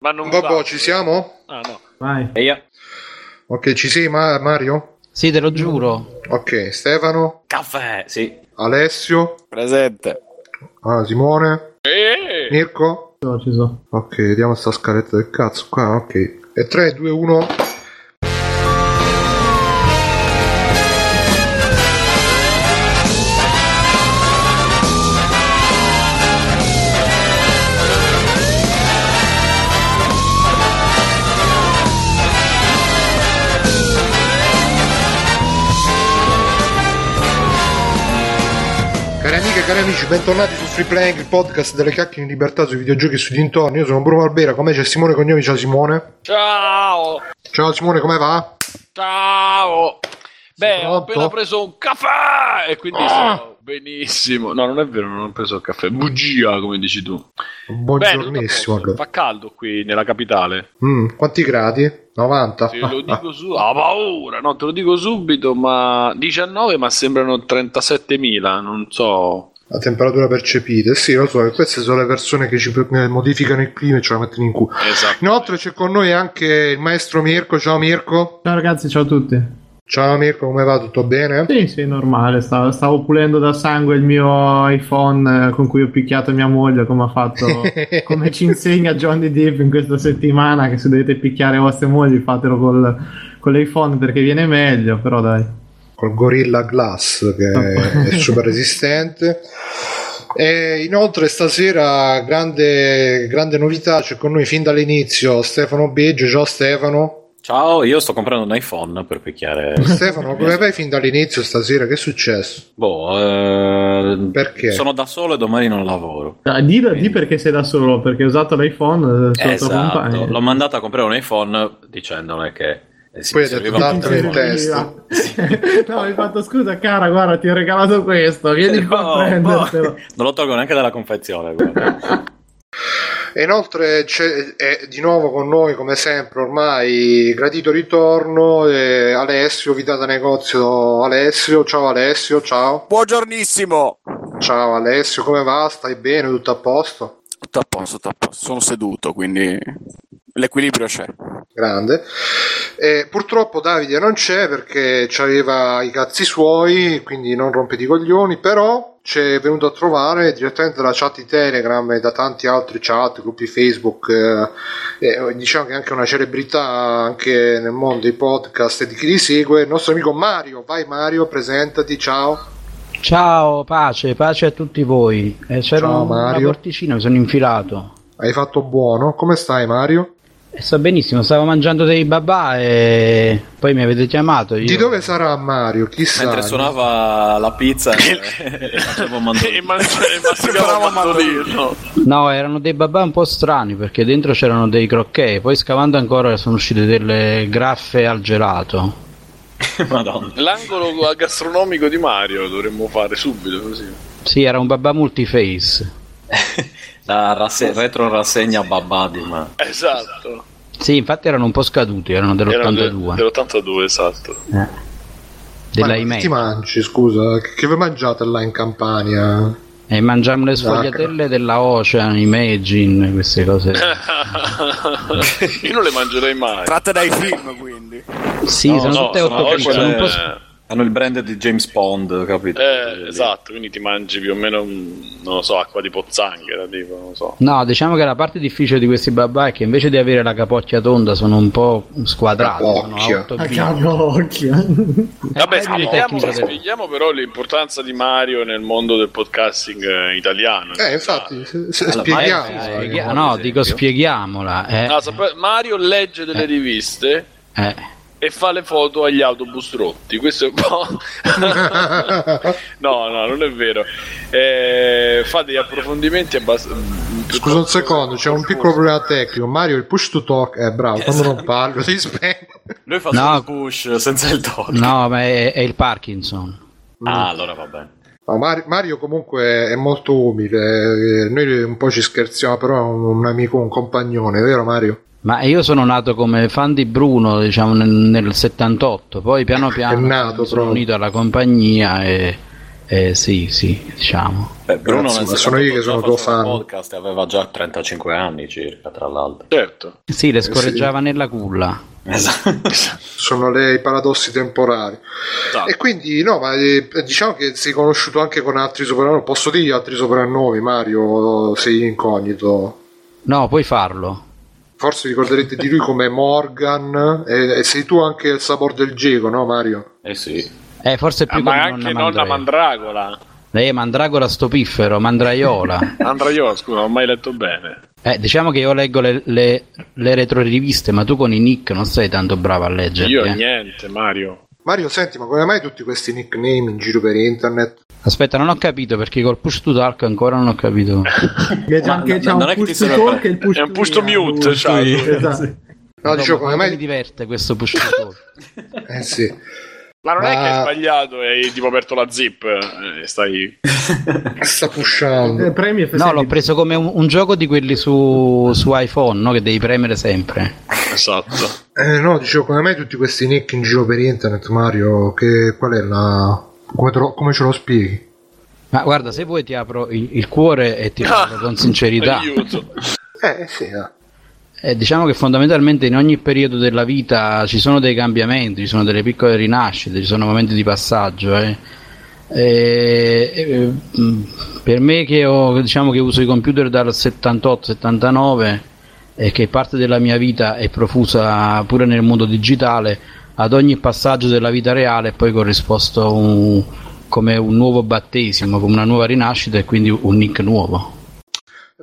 Ma non Vabbè, va. ci siamo? Ah, no. Vai. E io? Ok, ci sei Ma- Mario? Sì, te lo giuro. Ok, Stefano, Caffè, sì. Alessio, Presente. ah, Simone, Eh, Mirko. So, ci so. Ok, vediamo sta scaletta del cazzo qua, ok. E 3, 2, 1. Cari amici, bentornati su Free Playing, il podcast delle cacche in libertà sui videogiochi e sui dintorni. Io sono Bruno Albera, con me c'è Simone Cognomi, ciao Simone. Ciao. Ciao Simone, come va? Ciao. Beh, ho appena preso un caffè e quindi sto benissimo. No, non è vero, non ho preso il caffè. Bugia, come dici tu. Buongiornissimo. Beh, allora. Fa caldo qui nella capitale. Mm, quanti gradi? 90? Te lo dico su. Ah, paura. No, te lo dico subito, ma 19, ma sembrano 37.000. Non so. La temperatura percepita, sì, lo so, queste sono le persone che ci eh, modificano il clima e ce la mettono in culo. Esatto. Inoltre c'è con noi anche il maestro Mirko. Ciao Mirko. Ciao ragazzi, ciao a tutti. Ciao Mirko, come va? Tutto bene? Sì, sì, normale. Stavo, stavo pulendo da sangue il mio iPhone eh, con cui ho picchiato mia moglie, come ha fatto, come ci insegna Johnny Depp in questa settimana, che se dovete picchiare vostre mogli fatelo col, con l'iPhone perché viene meglio, però dai. Col Gorilla Glass che è super resistente. E inoltre stasera grande, grande novità, c'è con noi fin dall'inizio Stefano Biggio. Ciao Stefano. Ciao, io sto comprando un iPhone per picchiare. Stefano, come vai fin dall'inizio stasera? Che è successo? boh, eh, Perché? sono da solo e domani non lavoro. Ah, Di, di perché sei da solo, perché hai usato l'iPhone eh, Esatto, l'ho mandata a comprare un iPhone dicendole che eh, si Poi hai detto, serviva un "Datelo in telefono". testa. no, mi hai fatto scusa, cara, guarda, ti ho regalato questo, vieni qua No, a prendertelo. no, non lo tolgo neanche dalla confezione. E inoltre c'è è di nuovo con noi, come sempre, ormai gradito ritorno. eh, Alessio, vita da negozio. Alessio, ciao Alessio, ciao. Buongiornissimo. Ciao Alessio, come va? Stai bene? Tutto a posto? Tutto a posto, tutto a posto. Sono seduto, quindi l'equilibrio c'è. Grande. Eh, purtroppo Davide non c'è perché aveva i cazzi suoi, quindi non rompete i coglioni, però ci è venuto a trovare direttamente dalla chat di Telegram e da tanti altri chat, gruppi Facebook, eh, diciamo che è anche una celebrità anche nel mondo dei podcast e di chi li segue, il nostro amico Mario. Vai Mario, presentati, ciao. Ciao, pace, pace a tutti voi. Eh, c'era Ciao, un- Mario. una porticina, mi sono infilato. Hai fatto buono, come stai Mario? E sto benissimo, stavo mangiando dei babà e poi mi avete chiamato. Io... Di dove sarà Mario? Chissà. Mentre suonava la pizza e masticavo mandolino. No, erano dei babà un po' strani perché dentro c'erano dei crocchè, poi scavando ancora sono uscite delle graffe al gelato. Madonna. L'angolo gastronomico di Mario dovremmo fare subito così. Sì, era un babà multiface. La rasse- retro rassegna babadi, ma Esatto. Sì, infatti erano un po' scaduti, erano Erano de- dell'82. dell'82, esatto. Eh. Della Ma che ti mangi, scusa? Che, che vi mangiate là in Campania? E mangiamo le sfogliatelle della Ocean, Imagine, queste cose. Io non le mangerei mai. Tratte dai film, quindi. Sì, No, sono no, tutte sono 8 quelle- sono un po' hanno il brand di James Bond, capito? Eh, esatto, quindi ti mangi più o meno, non lo so, acqua di pozzanghera, tipo, non lo so. No, diciamo che la parte difficile di questi babà è che invece di avere la capocchia tonda sono un po' squadrati. Sono Capocchia. otto Ah, bit. cavocchia. Vabbè, Eh, spieghiamo, tecnico del- spieghiamo però l'importanza di Mario nel mondo del podcasting eh, italiano. Eh, infatti, se- se- Allora, spieghiamo. Eh, no, dico spieghiamola. eh. Sape- Mario legge delle riviste Eh. E fa le foto agli autobus rotti. Questo è un po'. no, no, non è vero. Eh, fa degli approfondimenti abbastanza. Scusa un secondo, c'è un piccolo problema tecnico. Mario, il push to talk è bravo, quando non parlo si spegne. Lui fa No. solo push senza il talk. No, ma è, è il Parkinson. Ah, allora va bene. Mario comunque è molto umile, eh, noi un po' ci scherziamo, però è un, un amico, un compagnone, vero Mario? Ma io sono nato come fan di Bruno, diciamo, nel, nel 78, poi piano piano nato sono proprio. unito alla compagnia e, Eh, sì, sì, diciamo. Beh, Bruno Grazie, nel sono io che sono tuo fan. podcast aveva già 35 anni circa, tra l'altro. Certo. Sì, le scorreggiava nella culla. Esatto. sono le, i paradossi temporali. Esatto. E quindi, no, ma eh, diciamo che sei conosciuto anche con altri soprannomi. Posso dire altri soprannomi, Mario? Sei incognito. No, puoi farlo. Forse ricorderete di lui come Morgan. E, e sei tu anche il sapore del geco, no, Mario? Eh sì. Eh, forse Ah, più ma come anche nonna Mandragola. Mandragola. Lei è Mandragola stopiffero, Mandraiola. Andraiola, scusa, non ho mai letto bene. Eh, diciamo che io leggo le, le, le retroriviste, ma tu con i nick non sei tanto bravo a leggere. Io eh. niente, Mario. Mario, senti, ma come mai tutti questi nickname in giro per internet? Aspetta, non ho capito perché col push to talk ancora non ho capito. Che c'è Ma anche no- c'è non un è che ti push to talk e il push È un push to mute, cioè. Esatto. No, No, dicevo, come quanto mi mai... diverte questo push to talk. Eh sì. Ma non è Ma- che hai sbagliato e hai tipo aperto la zip e stai... Sta pushando. Eh, Premi e No, l'ho preso come un, un gioco di quelli su, su iPhone, no? Che devi premere sempre. Esatto. Eh, no, dicevo, come mai tutti questi nick in giro per internet, Mario? Che, qual è la... Come, te lo- come ce lo spieghi? Ma guarda, se vuoi ti apro il, il cuore e ti parlo con sincerità. Aiuto. Eh, sì, eh. Eh, diciamo che fondamentalmente in ogni periodo della vita ci sono dei cambiamenti, ci sono delle piccole rinascite, ci sono momenti di passaggio. eh. E- e, mh, per me che, ho, diciamo che uso i computer dal 78-79 e che parte della mia vita è profusa pure nel mondo digitale, ad ogni passaggio della vita reale è poi corrisposto un- come un nuovo battesimo, come una nuova rinascita e quindi un nick nuovo.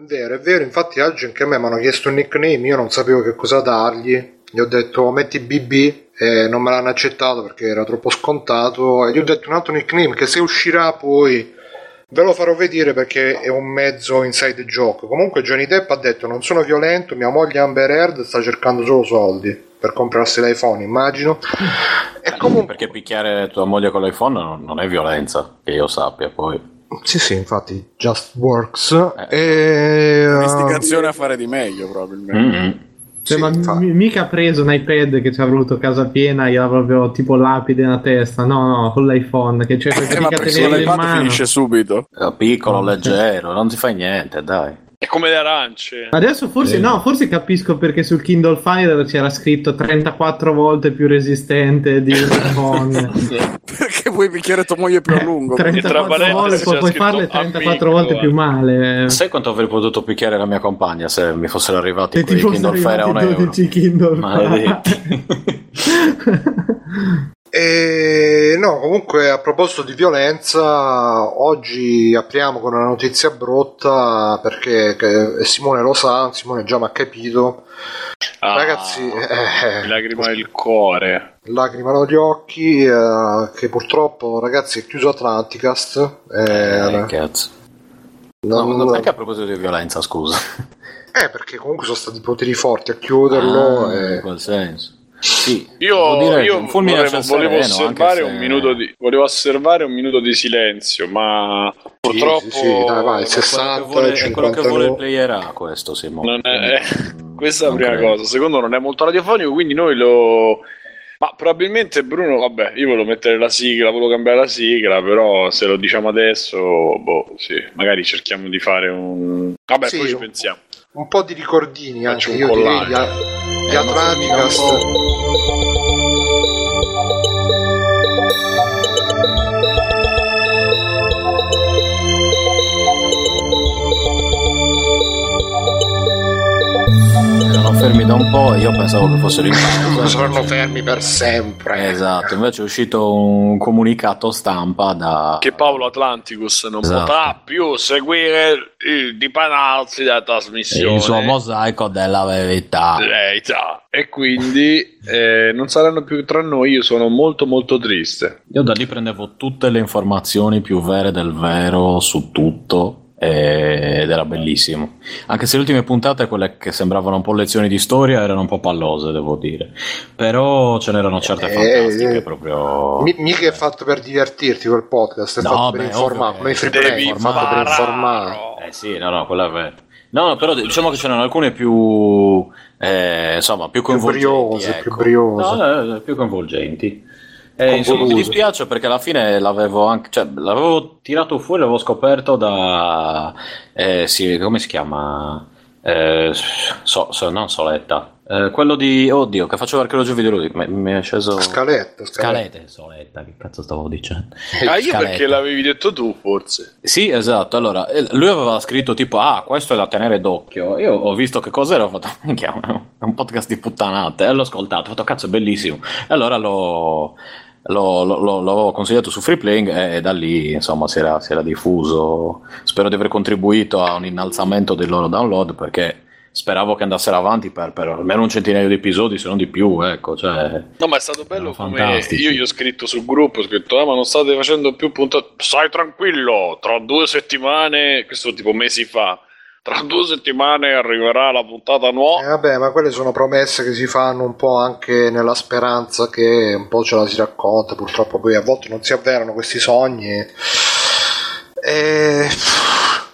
È vero, è vero, infatti oggi anche a me mi hanno chiesto un nickname, io non sapevo che cosa dargli, gli ho detto metti BB e non me l'hanno accettato perché era troppo scontato e gli ho detto un altro nickname che se uscirà poi ve lo farò vedere perché è un mezzo inside joke. Comunque Johnny Depp ha detto non sono violento, mia moglie Amber Heard sta cercando solo soldi per comprarsi l'iPhone, immagino. E comunque Perché picchiare tua moglie con l'iPhone non è violenza, che io sappia poi. Sì, sì, infatti just works e Istigazione a fare di meglio, probabilmente. Mm-mm. Cioè, Sì, ma mi- mica ha preso un iPad che ci ha avuto casa piena, gli ha proprio tipo lapide nella testa. No, no, con l'iPhone che c'è Eh, ma fatica a in mano. finisce subito. È piccolo, Ok. leggero, non ti fai niente, dai. È come le arance. Adesso forse Sì. no, forse capisco perché sul Kindle Fire c'era scritto 34 volte più resistente di un iPhone. Perché vuoi picchiare tua moglie più a lungo? tra 34 parentesi volte, puoi scritto farle 34 amico, volte più eh. male. Sai quanto avrei potuto picchiare la mia compagna se mi fossero arrivati ti quei Kindle Fire a un euro? 12 Kindle Maledetti. E no, comunque a proposito di violenza, oggi apriamo con una notizia brutta perché che- Simone lo sa, Simone già mi ha capito. Ah, Ragazzi, eh, mi lacrima il cuore. lacrima negli occhi, eh, che purtroppo ragazzi è chiuso Atlanticast. eh, Eh, cazzo. No, non- ma perché a proposito di violenza, scusa? eh, perché comunque sono stati poteri forti a chiuderlo. Ah, e- in quel senso. Sì, Io, dire, io un volevo, volevo osservare se- un minuto di, volevo osservare un minuto di silenzio, ma purtroppo sì, sì, dai, vai, È quello 60, che vuole- è quello che 59. vuole il player A questo, Simone. non è, Mm, questa è la prima credo. cosa. Secondo, non è molto radiofonico, quindi noi lo. Ma probabilmente Bruno, vabbè, io volevo mettere la sigla, volevo cambiare la sigla, però se lo diciamo adesso, boh, sì, magari cerchiamo di fare un. Vabbè, Sì, poi ci pensiamo. un po' di ricordini Faccio anche un io direi collage. di, di Eh, fermi da un po' e io pensavo che fossero in pausa. Saranno fermi per sempre. Esatto, invece è uscito un comunicato stampa da... Che Paolo Atlanticus non Esatto. potrà più seguire il dipanarsi della trasmissione. il suo mosaico della verità. verità. E quindi eh, non saranno più tra noi. Io sono molto, molto triste. Io da lì prendevo tutte le informazioni più vere del vero su tutto ed era bellissimo. Anche se le ultime puntate, quelle che sembravano un po' lezioni di storia, erano un po' pallose, devo dire. Però ce n'erano certe Eh, fantastiche eh, proprio. Mi- mica è fatto per divertirti quel podcast, è No, fatto per beh, informare, ovvio come free play, fatto per informare. Eh sì, no, no, quella è vera. No, però diciamo che c'erano alcune più, eh, insomma, più coinvolgenti. briose, ecco. più briose. No, no, no, più coinvolgenti. Eh, insomma, mi dispiace perché alla fine l'avevo anche, cioè, l'avevo tirato fuori, l'avevo scoperto da, eh, sì, come si chiama? Eh, so, so- non Soletta, Eh, quello di, oddio, che faceva archeologia videoludica, mi, mi è sceso... Scaletta, scaletta. Scalete, Soletta, che cazzo stavo dicendo? Ah, io perché l'avevi detto tu, forse. Sì, esatto. Allora, eh, lui aveva scritto tipo, ah, questo è da tenere d'occhio. Io ho visto che cos'era, ho fatto, minchia, è un podcast di puttanate. E l'ho ascoltato, ho fatto, cazzo, è bellissimo. E allora l'ho, l'ho, l'ho- l'ho- l'avevo consigliato su Freeplaying e, e da lì, insomma, si era, si era diffuso. Spero di aver contribuito a un innalzamento del loro download perché speravo che andassero avanti per, per almeno un centinaio di episodi, se non di più, ecco. Cioè, No, ma è stato bello come io gli ho scritto sul gruppo, ho scritto, ah, ma non state facendo più puntate. Stai tranquillo, tra due settimane, questo tipo mesi fa, tra due settimane arriverà la puntata Eh, nuova. vabbè, ma quelle sono promesse che si fanno un po' anche nella speranza che un po' ce la si racconta, purtroppo poi a volte non si avverano questi sogni. E...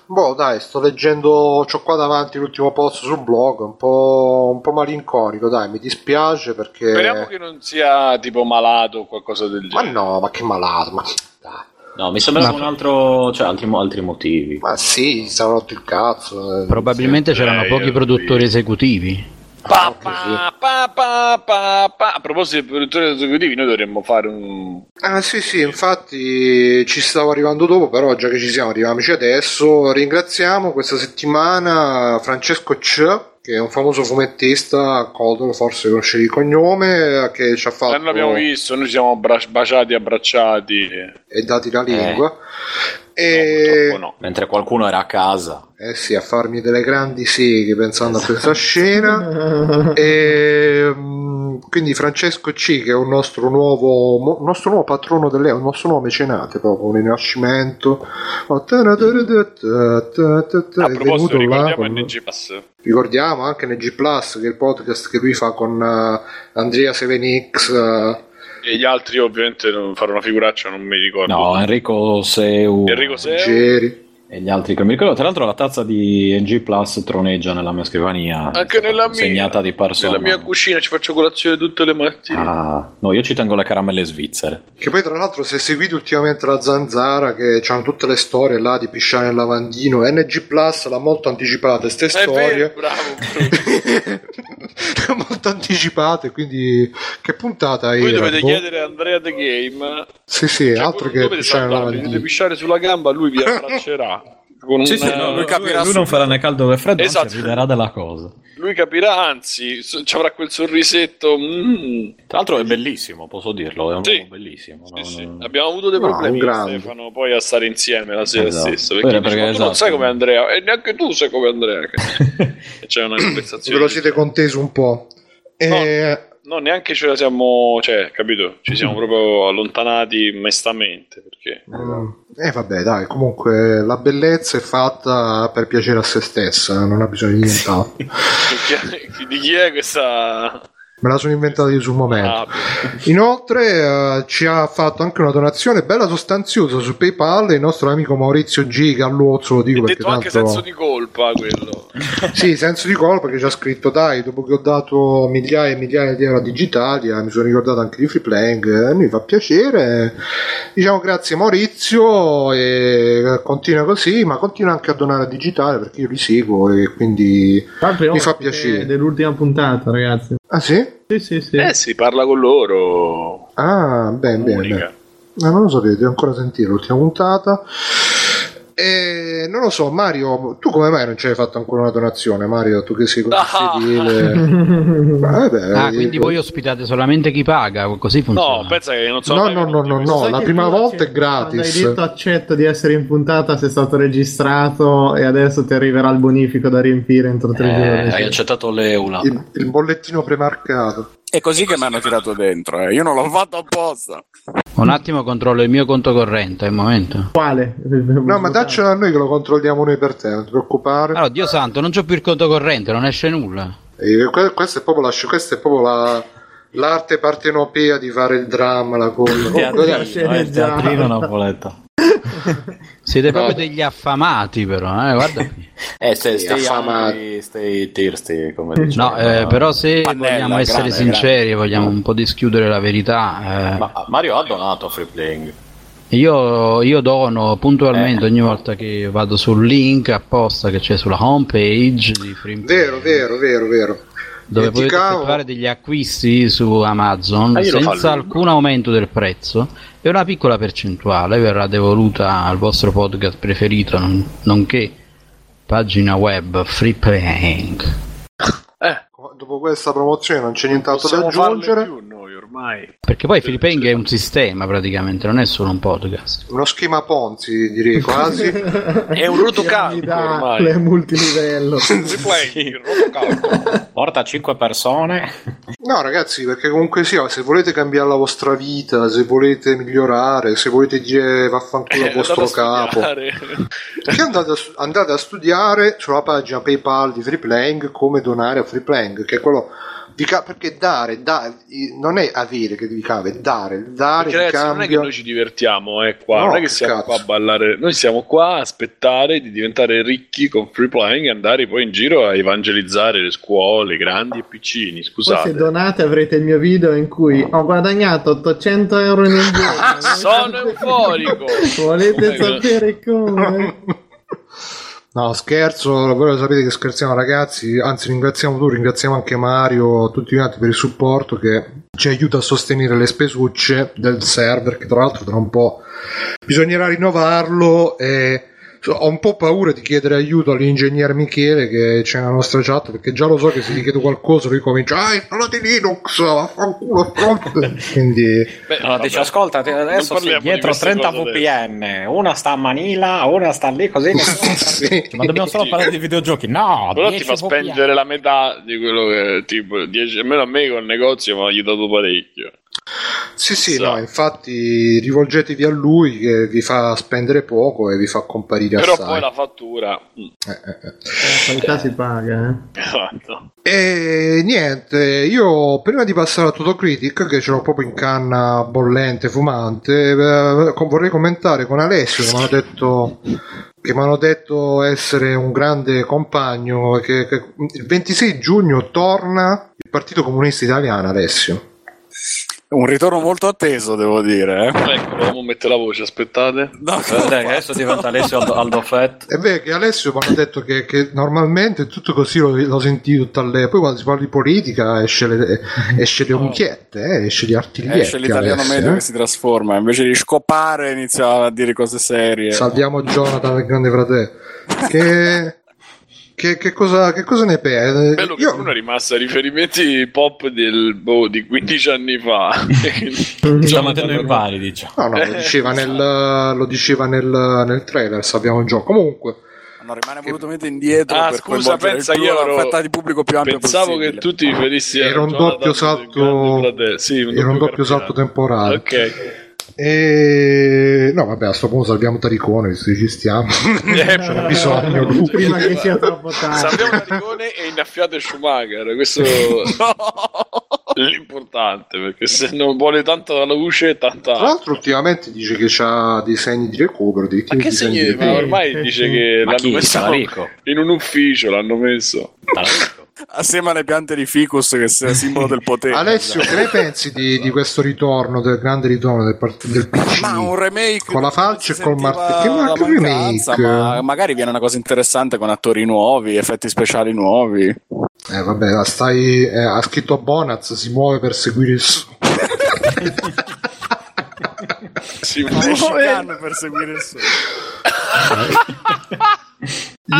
Boh, dai, sto leggendo, c'ho qua davanti l'ultimo post sul blog, un po', un po' malinconico, dai, mi dispiace perché... Speriamo che non sia tipo malato o qualcosa del Ma genere. no, ma che malato, ma... Dai. No, mi sembrava un altro, cioè, altri, altri motivi. Ma sì, si sono rotto il cazzo. eh. Probabilmente c'erano eh, pochi io- produttori esecutivi. Pa, pa, pa, pa, pa, pa. A proposito di produttori esecutivi, noi dovremmo fare un. Ah sì sì, infatti ci stavo arrivando dopo, però già che ci siamo, arriviamoci adesso. Ringraziamo questa settimana Francesco C, che è un famoso fumettista, Codolo, forse conoscevi il cognome, che ci ha Eh, fatto non l'abbiamo visto, noi ci siamo abbra- baciati, abbracciati. e dati la lingua. No, E purtroppo no. Mentre qualcuno era a casa. eh sì, a farmi delle grandi seghe pensando a questa scena. E, mm, quindi Francesco C, che è un nostro nuovo, mo- un nostro nuovo patrono delle, un nostro nuovo mecenate, proprio un rinascimento. Oh, ta- ta- A proposito, là ricordiamo con- NG Pass. ricordiamo anche NG Plus, che è il podcast che lui fa con eh, Andrea 7X. eh, E gli altri, ovviamente, non fare una figuraccia, non mi ricordo. No, Enrico Seu Enrico Seu. Geri. E gli altri che mi ricordo. Tra l'altro la tazza di NG Plus troneggia nella mia scrivania. Anche nella mia, Segnata di persona. nella mia cucina ci faccio colazione tutte le mattine. Ah, no, io ci tengo le caramelle svizzere. Che poi tra l'altro se seguite ultimamente la zanzara che hanno tutte le storie là di pisciare nel lavandino, NG Plus l'ha molto anticipate ste È storie. vero, bravo. molto anticipate, quindi che puntata Voi era? dovete Boh. chiedere a Andrea The Game. Sì, sì, cioè, altro che pisciare lavandino. pisciare sulla gamba, lui vi abbraccerà. Con una- lui capirà lui non farà né caldo né freddo, Esatto. anzi riderà della cosa. lui capirà, anzi, so- ci avrà quel sorrisetto. mm. Tra l'altro è bellissimo, posso dirlo, è un Sì. bellissimo. Sì, non- sì. Abbiamo avuto dei No, problemi un. Stefano poi a stare insieme la sera Esatto. stessa. Perché, perché, dice, "Ma tu non esatto. sai come Andrea, e neanche tu sai come Andrea. Che- c'è una Ve conversazione. lo siete contesi un po'. E... No, neanche ce la siamo, cioè, capito? Ci siamo proprio allontanati mestamente perché Mm. Eh vabbè dai, comunque la bellezza è fatta per piacere a se stessa, non ha bisogno di nient'altro. Di chi è questa Me la sono inventata io sul momento. Ah, Inoltre eh, ci ha fatto anche una donazione bella sostanziosa su PayPal il nostro amico Maurizio G. Galluozzo, lo dico È perché detto anche tanto... senso di colpa quello. Sì, senso di colpa che ci ha scritto dai, dopo che ho dato migliaia e migliaia di euro a Digitalia, mi sono ricordato anche di Free Playing, eh, mi fa piacere. Diciamo grazie Maurizio e continua così, ma continua anche a donare a Digitale perché io li seguo e quindi Tra l'altro è mi fa piacere. Dell'ultima puntata, ragazzi. Ah sì? Sì, sì, sì. Eh si parla con loro. Ah, bene, bene. Bene. Eh, non lo sapevo, devo ancora sentire l'ultima puntata. E non lo so, Mario, tu come mai non ci hai fatto ancora una donazione, Mario? Tu che sei così Ah. fedele. Vabbè, Ah, quindi voi ospitate solamente chi paga, così funziona. No, pensa che non sono No, no, no, no, no, la prima volta è gratis. Hai detto accetto di essere in puntata, sei stato registrato e adesso ti arriverà il bonifico da riempire entro tre Eh, giorni. hai accettato l'eula. Il, il bollettino premarcato. È così che mi hanno tirato dentro, eh. io non l'ho fatto apposta. Un attimo controllo il mio conto corrente, un momento. Quale? No, ma daccelo a noi che lo controlliamo noi per te, non ti preoccupare. Allora, Dio santo, non c'ho più il conto corrente, non esce nulla. E que- questa è proprio, la, questa è proprio la- l'arte partenopea di fare il dramma, la cosa. Comunque, dai, sceneggiato. il teatrino Napoletano. Siete proprio degli affamati, però, eh, guarda. qui. Eh, Sì, stay, affamati. stay thirsty, come diceva. No, eh, però se Pannella, vogliamo essere grande, sinceri e vogliamo un po' dischiudere la verità, eh, Ma Mario ha donato a Free Playing. io, io dono puntualmente ogni volta che vado sul link apposta che c'è sulla homepage di Free Vero, vero, vero, vero. dove potete Dimenticavo- effettuare degli acquisti su Amazon Ah, senza alcun aumento del prezzo e una piccola percentuale verrà devoluta al vostro podcast preferito, non- nonché pagina web Free Playing. Eh, Dopo questa promozione non c'è nient'altro da aggiungere. più ormai. Perché poi Free Playing è un sistema praticamente, non è solo un podcast. Uno schema Ponzi, direi quasi. È un rotocalco ormai. Piramidale, multilivello. Rotocalco. Porta 5 persone. No, ragazzi, perché comunque sia, se volete cambiare la vostra vita, se volete migliorare, se volete dire vaffanculo al Eh, vostro andate a capo, andate a, andate a studiare sulla pagina PayPal di Freeplaying come donare a Freeplaying, che è quello di ca- perché dare, da- non è avere che vi cava, è dare, il dare Perché ragazzi, non è che noi ci divertiamo, eh, qua. No, non è che che siamo cazzo. qua a ballare. Noi siamo qua a aspettare di diventare ricchi con free playing e andare poi in giro a evangelizzare le scuole, grandi e piccini. Poi se Scusate. donate avrete il mio video in cui ho guadagnato 800 euro in un giorno. Sono euforico. Volete Oh sapere come? No, scherzo, voi sapete che scherziamo ragazzi, anzi ringraziamo tu, ringraziamo anche Mario, tutti altri per il supporto che ci aiuta a sostenere le spesucce del server, che tra l'altro tra un po' bisognerà rinnovarlo e so, ho un po' paura di chiedere aiuto all'ingegner Michele che c'è nella nostra chat, perché già lo so che se gli chiedo qualcosa lui comincia, ah, installati Linux, vaffanculo, stronzo." quindi... Beh, No, vabbè, dice ascolta, adesso sì, di dietro queste 30 cose adesso. VPN, una sta a Manila, una sta lì così. Sì. Ma dobbiamo solo parlare di videogiochi? No, Però ti 10 fa VPN. spendere la metà di quello che tipo 10 almeno a me col negozio mi ha aiutato parecchio. Sì, sì, So. no, infatti rivolgetevi a lui che vi fa spendere poco e vi fa comparire Però assai. poi la fattura. mm, Eh, eh, eh. La qualità si paga, eh. esatto. E niente, io prima di passare a Totocritic, che ce l'ho proprio in canna bollente, fumante, eh, vorrei commentare con Alessio che mi hanno detto che mi hanno detto essere un grande compagno che, che il 26 giugno torna il Partito Comunista Italiano Alessio Un ritorno molto atteso, devo dire. Eh. Ecco, dobbiamo mettere la voce, aspettate. No, Eh, dai, adesso diventa Alessio Aldo, Aldo Fett. E beh, che Alessio mi hanno detto che, che normalmente è tutto così lo, lo senti tutto all'epoca, poi quando si parla di politica esce le, esce le unchiette, eh, esce gli artiglietti. esce l'italiano Alessio, medio eh. che si trasforma, invece di scopare inizia a dire cose serie. Salviamo Jonathan il grande fratello. Che, che, che cosa, che cosa ne pensi? Bello che Io- uno è rimasto a riferimenti pop del, boh, di 15 anni fa. Sta mettendo in pari, diciamo. No, no, lo diceva nel, lo diceva nel, nel trailer, sappiamo già. Comunque, No, rimane volutamente indietro Ah, per scusa, pensa io ero- fetta di pubblico più ampia Pensavo possibile. che tu ti riferissi a Era un doppio salto-. Sì, un era un doppio carpiano. salto temporale. Ok. E... No, vabbè, a sto punto salviamo Taricone, visto che ci stiamo. Eh, C'è bisogno lui. Prima che sia troppo tardi. Sappiamo Taricone e innaffiate Schumacher. Questo è l'importante perché se non vuole tanta la luce, tanta. Tra l'altro, ultimamente dice che ha dei segni di recupero. Dei Ma che segni? di Ma ormai dice che Ma l'hanno chi? messo Talarico? in un ufficio. L'hanno messo. Talarico. Assieme alle piante di ficus che è simbolo del potere. Alessio, che ne pensi di, di questo ritorno, del grande ritorno del, part- del PC? Ma un remake Con la falce e col martello. Che che mancanza, remake? ma magari viene una cosa interessante con attori nuovi, effetti speciali nuovi. Eh, vabbè, stai, eh, ha scritto Bonaz, si muove per seguire il suo. Le chicane per seguire il suo.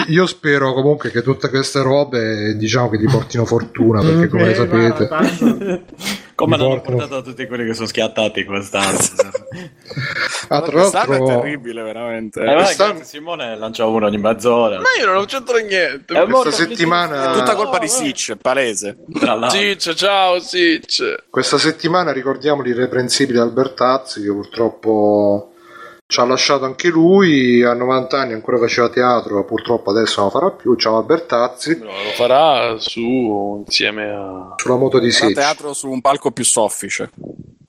Io- spero comunque che tutte queste robe, diciamo che gli portino fortuna, perché come Eh, sapete... guarda, tanto- Come l'hanno portano- portato tutti quelli che sono schiattati quest'anno. Ah, tra Quest'anno è l'altro, terribile, veramente. Eh, Quest'anno- Simone lancia uno ogni mezz'ora. Ma io non c'entro niente. È questa settimana, Tutta colpa di Sitch, è palese. L'altro. Sitch, ciao Sitch. questa settimana ricordiamo l'irreprensibile Albertazzi che purtroppo ci ha lasciato anche lui a 90 anni ancora faceva teatro purtroppo adesso non lo farà più ciao Albertazzi No, lo farà su insieme a sulla moto di Sitch teatro su un palco più soffice.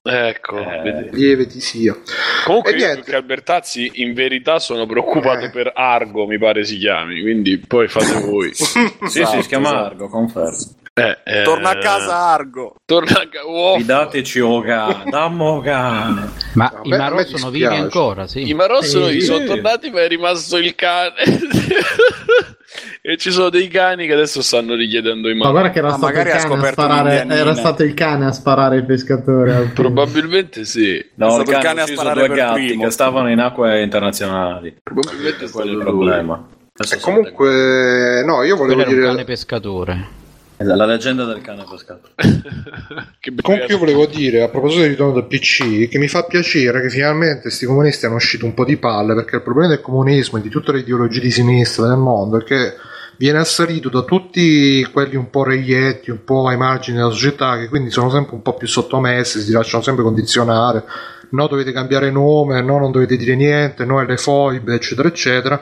Ecco, Eh. lieve ti sia. Comunque E io che Albertazzi in verità sono preoccupato Eh. per Argo, mi pare si chiami, quindi poi fate voi. Sì, sì, si chiama esatto. Argo, confermo. Eh, eh, Torna a casa Argo. Torna a casa. Wow. Fidateci, Oga, dammo cane. Ma i Marò sono vivi ancora, sì. I Marò sono, Sì. sono tornati, ma è rimasto il cane. e ci sono dei cani che adesso stanno richiedendo i Ma Marò. guarda che era, Ma stato il, sparare, era stato il cane a sparare al primo. Probabilmente sì. No, È il stato il cane, a sparare due per gatti primo. che stavano in acque internazionali. Probabilmente è Quello è il problema. Adesso E sono comunque, no, io volevo era un dire. cane pescatore. Le- La leggenda del cane pescato. Comunque io volevo dire, a proposito di ritorno del PC, che mi fa piacere che finalmente questi comunisti hanno uscito un po' di palle, perché il problema del comunismo e di tutte le ideologie di sinistra nel mondo è che viene assalito da tutti quelli un po' reietti, un po' ai margini della società, che quindi sono sempre un po' più sottomessi, si lasciano sempre condizionare, no dovete cambiare nome, no non dovete dire niente, no alle foibe, eccetera, eccetera.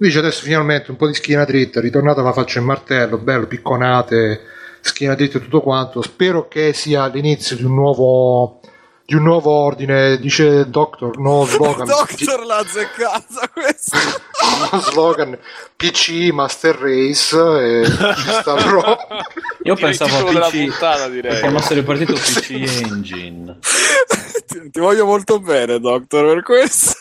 Invece adesso finalmente un po' di schiena dritta, ritornata la faccia in martello, bello, picconate, schiena dritta e tutto quanto. Spero che sia l'inizio di un nuovo di un nuovo ordine, dice Doctor, nuovo slogan, Doctor l'ha azzeccata questo. nuovo slogan PC Master Race e ci sta proprio. Io Direi pensavo titolo a della PC puntata, direi. chiamassero il partito PC Engine. ti, ti voglio molto bene, Doctor, per questo.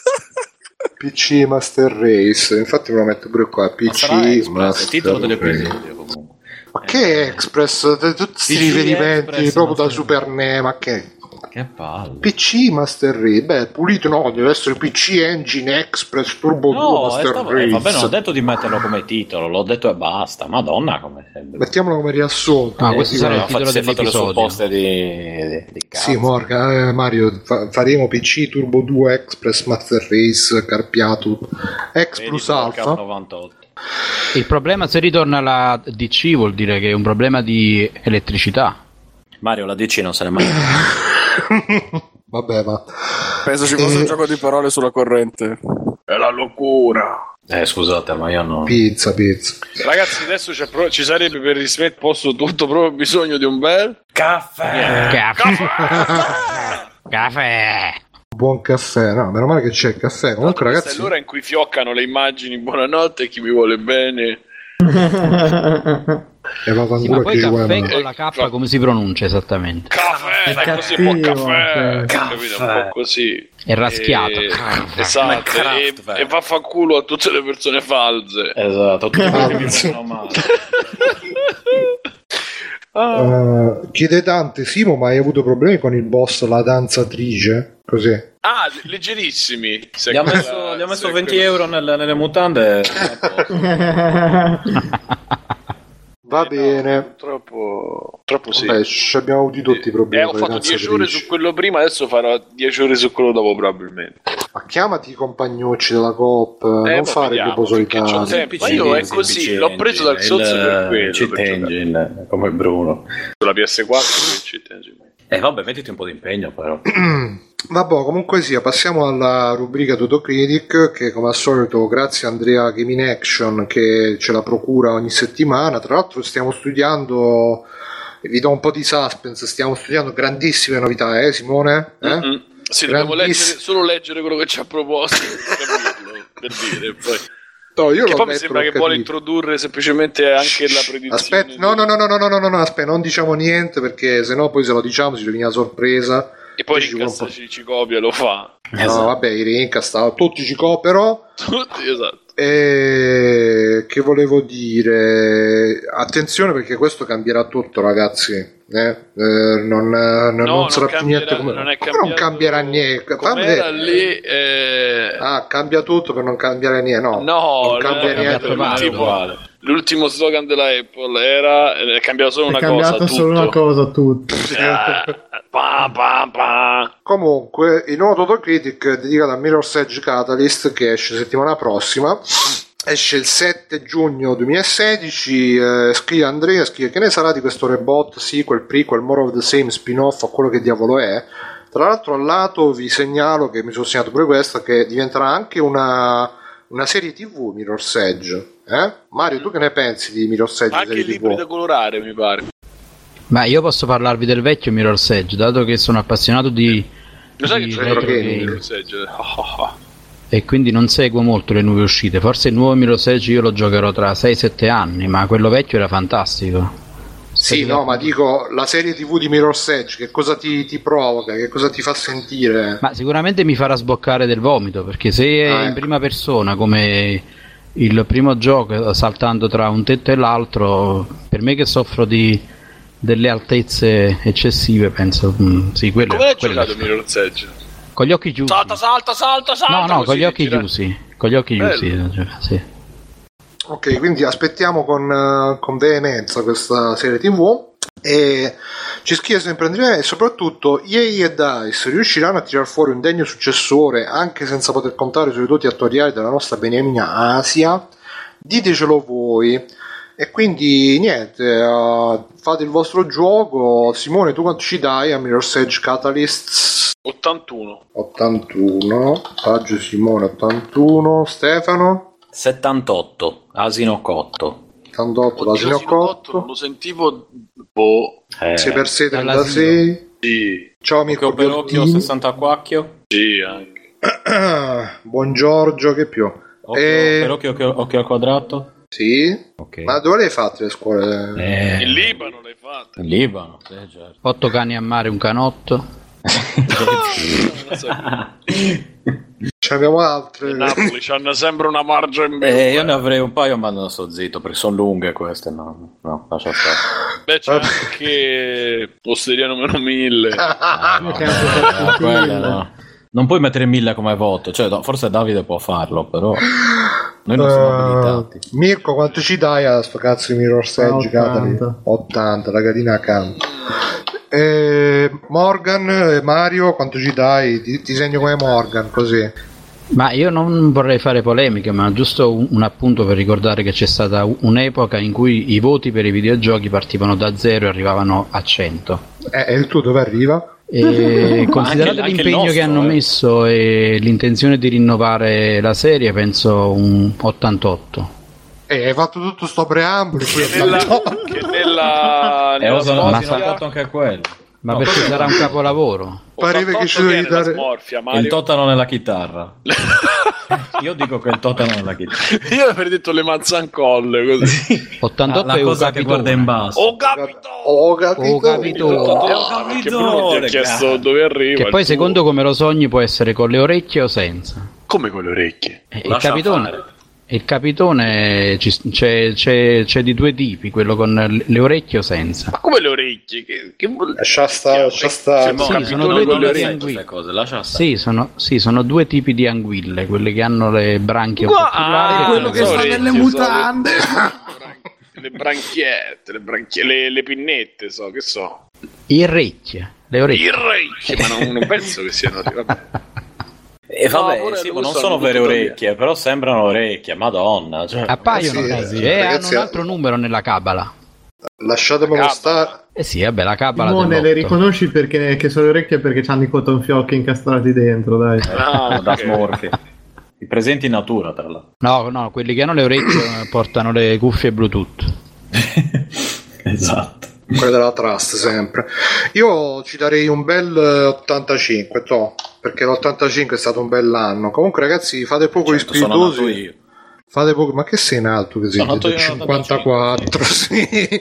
PC Master Race, infatti me lo metto pure qua, Ma PC sarà Express, il Master titolo Race. dell'episodio comunque. Ma che Express? Tutti questi riferimenti proprio da Super NE, ma che? Che palle. PC Master Race, beh, pulito no, deve essere PC Engine Express Turbo 2 No, Master eh, stavo- eh, Race. vabbè, non ho detto di metterlo come titolo, l'ho detto e basta. Madonna, come sembra. Mettiamolo come riassunto. Ah, Eh, questo sarà il titolo fatto le dell'episodio. supposte di, di, di cazzo. Sì, Morgan, eh, Mario, fa- faremo PC Turbo 2 Express Master Race carpiato X Vedi, plus. Ecco. K98. Il problema se ritorna la DC vuol dire che è un problema di elettricità. Mario, la DC non se ne mai. Vabbè, ma Penso ci fosse Eh. un gioco di parole sulla corrente. È la locura. Eh, scusate, ma io no. pizza, pizza. Ragazzi, adesso c'è pro- ci sarebbe per rismettere posto tutto proprio bisogno di un bel Caffè! Caffè! Caffè! Buon caffè, no, meno male che c'è il caffè. Comunque, Questa ragazzi, è l'ora in cui fioccano le immagini buonanotte chi mi vuole bene. E va Sì, ma poi caffè con la K come si pronuncia esattamente? Caffè, È sai così cattivo, caffè, cioè. capito? Un po' così. È raschiato. E- Caffè. esatto, e, Kraftwerk. e vaffanculo a tutte le persone false. Esatto, tutti quelli che mi male. Eh, chiede Dante, Simo, ma hai avuto problemi con il boss, la danzatrice? Così. Ah, leggerissimi. Se Gli ha messo, gli ha messo se 20 quella- euro nelle, nelle mutande. Va Eh, no, bene. troppo, troppo sì. Vabbè, ci abbiamo avuti tutti i Eh, problemi ho con le fatto 10 ore su quello prima, adesso farò 10 ore su quello dopo probabilmente. Ma chiamati i compagnucci della Coop, Eh, non fare vediamo, c'ho solitario. tempo. Ma io è così, l'ho preso dal sozzo per quello, Cheat. Engine, come Bruno. Sulla PS4 che ci tengo. E vabbè, mettiti un po' di impegno però. Vabbè, comunque sia, passiamo alla rubrica Totocritic che come al solito grazie a Andrea Gaming Action che ce la procura ogni settimana. Tra l'altro stiamo studiando, vi do un po' di suspense, stiamo studiando grandissime novità, eh Simone? Eh? Mm-mm. Sì, dobbiamo Grandiss- leggere, solo leggere quello che ci ha proposto per capirlo, per dire. Poi. No, io Che poi mi sembra che vuole introdurre semplicemente anche la predizione. Aspetta, no, no, no, no, no, no, no, no, no, aspetta, non diciamo niente perché sennò poi se lo diciamo si rovina la sorpresa. E poi Ci. Rincassa ci copia, lo fa. No, vabbè, i Rincast, tutti ci coprono. Tutti, esatto. E che volevo dire? Attenzione perché questo cambierà tutto, ragazzi. eh? Eh, non, non- No, non sarà più niente come. non Come non cambierà niente. Fammi lì... eh, Ah, cambia tutto per non cambiare niente. No, No, non cambia niente. male, uguale. L'ultimo slogan della Apple era è cambiato solo È una cambiato cosa solo tutto. una cosa a tutti. Ah, pa, pa, pa. Comunque, il nuovo Total Critic dedicato a Mirror's Edge Catalyst che esce settimana prossima. Esce il 7 giugno 2016. Eh, scrive Andrea: scrive che ne sarà di questo reboot, sequel, prequel, more of the same, spin-off o quello che diavolo è. Tra l'altro, al lato vi segnalo che mi sono segnato pure questa: che diventerà anche una, una serie TV Mirror's Edge. Eh? Mario, tu che ne pensi di Mirror's Edge? Anche serie i libri TV? da colorare, mi pare. Ma io posso parlarvi del vecchio Mirror's Edge, dato che sono appassionato di, Lo sai di che c'è retro il gaming? gaming Edge? Ah, ah. e quindi non seguo molto le nuove uscite. Forse il nuovo Mirror's Edge io lo giocherò tra 6-7 anni, ma quello vecchio era fantastico. Sì, no, ma dico la serie TV di Mirror's Edge, che cosa ti, ti provoca, che cosa ti fa sentire? Ma sicuramente mi farà sboccare del vomito, perché se è Ah, in ecco. prima persona come il primo gioco, saltando tra un tetto e l'altro, per me che soffro di delle altezze eccessive, penso, mm, sì, quello, Come hai è giocato Mirror's Edge? Con gli occhi chiusi. Salta, salta, salta, salta! No, no, con gli occhi gira- chiusi. Con gli occhi Bello. chiusi. cioè, sì. Ok, quindi aspettiamo con, eh, con veemenza questa serie TV. E ci scrive sempre Andrea e soprattutto EA e DICE riusciranno a tirar fuori un degno successore anche senza poter contare sui doti attoriali della nostra beniamina Asia? Ditecelo voi. E quindi niente eh, fate il vostro gioco. Simone tu quanto ci dai a Mirror's Edge Catalyst 81. 81 Paggio Simone 81 Stefano? 78, asino cotto. 88 Oddio, l'asino Asino Cotto, cotto Non lo sentivo... Boh, Eh, 6 per 6 dall'asilo. 36 sì, ciao occhio amico per occhio, Biottini. 64. sì, anche. Buon Giorgio che più Occhio Eh, per occhio, occhio, occhio al quadrato. sì Ok. ma dove le hai fatte le scuole? Eh, In Libano l'hai fatto. in Libano, sì, certo. Otto cani a mare, un canotto. Ce ne abbiamo altre Napoli c'hanno sempre una margia in meno. Eh, io ne avrei un paio, ma non sto zitto perché sono lunghe queste. No, no lascia stare. Beh, c'è anche Osteria numero 1000. Ah, No, quelle tutti- no. Non puoi mettere mille come voto, cioè, no, forse Davide può farlo, però noi non siamo Eh, abilitati. Mirko quanto ci dai a sto cazzo di Mirror's Edge 80. Catalyst? 80 la carina accanto Eh, Morgan e Mario quanto ci dai? Ti, ti segno come Morgan così Ma io non vorrei fare polemiche, ma giusto un, un appunto per ricordare che c'è stata un'epoca in cui i voti per i videogiochi partivano da zero e arrivavano a 100. eh, e il tuo dove arriva? E considerato anche l'impegno nostro, che hanno eh. messo e l'intenzione di rinnovare la serie, penso un 88. Eh, hai fatto tutto sto preambolo Che nella, che nella, E Ma ma sta- fatto anche quello. Ma No, perché sarà un capolavoro? Pareva che 88 ci dovevi dare- smorfia, Il totano nella chitarra. Io dico che il totano nella chitarra. Io avrei detto le mazzancolle così. 88 Ah, la è cosa che guarda in basso. Oh, capito! oh capito, Oh, capito. Bruno ti ha capito, chiesto dove arriva. Che poi secondo come lo sogni può essere con le orecchie o senza. Come con le orecchie? Eh, il capitone, fare. Il capitone c'è, c'è- c'è di due tipi, quello con le- orecchie o senza. Ma come le orecchie? Che, che vuol lascia stare lascia stare Sì, sono due le tipi di orecchie. anguille. Sì sono, sì, sono due tipi di anguille, quelle che hanno le branchie un po' più Ah, larghe. e quello che sta nelle mutande. Le branchiette, le, branchie- le, le pinnette, so, che so. Il recchie, le orecchie. orecchie, ma non, non penso che siano... Vabbè. E No, vabbè, pure sì, non sono sono vere tutto via. orecchie, però sembrano orecchie, madonna. Cioè, Appaiono Eh sì, così sì, e ragazzi, hanno un altro numero nella cabala. lasciatemelo stare Eh sì, vabbè, la cabala Simone, le riconosci perché che sono le orecchie perché c'hanno i cotton fioc incastrati dentro, dai. Ah, da ok. smorfie. I presenti in natura, tra l'altro. No, no, quelli che hanno le orecchie eh, portano le cuffie Bluetooth. esatto. Quella della Trust sempre io ci darei un bel eh, 85 to, perché l'85 è stato un bell'anno comunque ragazzi fate poco Certo, gli sono nato spiritosi io. fate poco ma che sei in alto sei Sono nato del io nell'85. 54 sì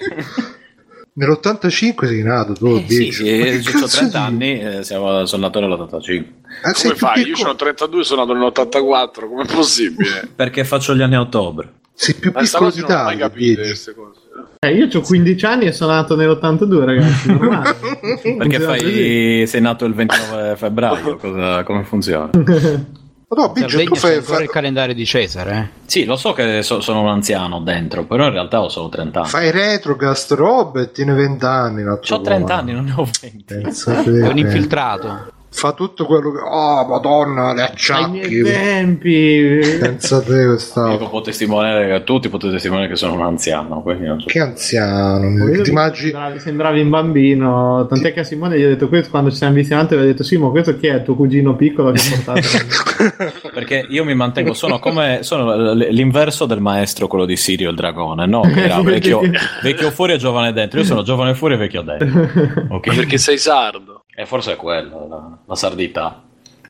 nell'85 sei nato tu Eh, sì, biggio. sì, che io ho cazzo 30 di- anni, eh, siamo, sono nato nell'85. Ah, Come fai? Io sono 32, sono nato nell'84, com'è possibile? Perché faccio gli anni a ottobre. Sei più Ma piccolo di cose. Eh, io ho 15 anni e sono nato nell'82, ragazzi. Perché fai, sei nato il 29 febbraio, cosa- come funziona? No, Biggio, tu fai, ancora fai, il calendario di Cesare, eh? Sì, lo so che so- sono un anziano dentro, però in realtà ho solo 30 anni. fai retrocast roba e tiene 20 anni Ho 30 qua. anni, non ne ho 20. Pensate È un infiltrato. Fa tutto quello che oh madonna le Ai miei acciacchi tempi. pensate Io questa può testimoniare, tutti potete testimoniare che sono un anziano. So. che anziano ti che immagini Sembravi, sembravi un bambino. Tant'è che a Simone gli ho detto questo quando ci siamo visti avanti, gli ho detto Simo, questo chi è? Tuo cugino piccolo che portato? Perché io mi mantengo, sono come sono l'inverso del maestro, quello di Sirio il dragone, no? Che era vecchio, vecchio fuori e giovane dentro. Io sono giovane fuori e vecchio dentro. Ok? Perché sei sardo. E forse è quello, la, la sardità.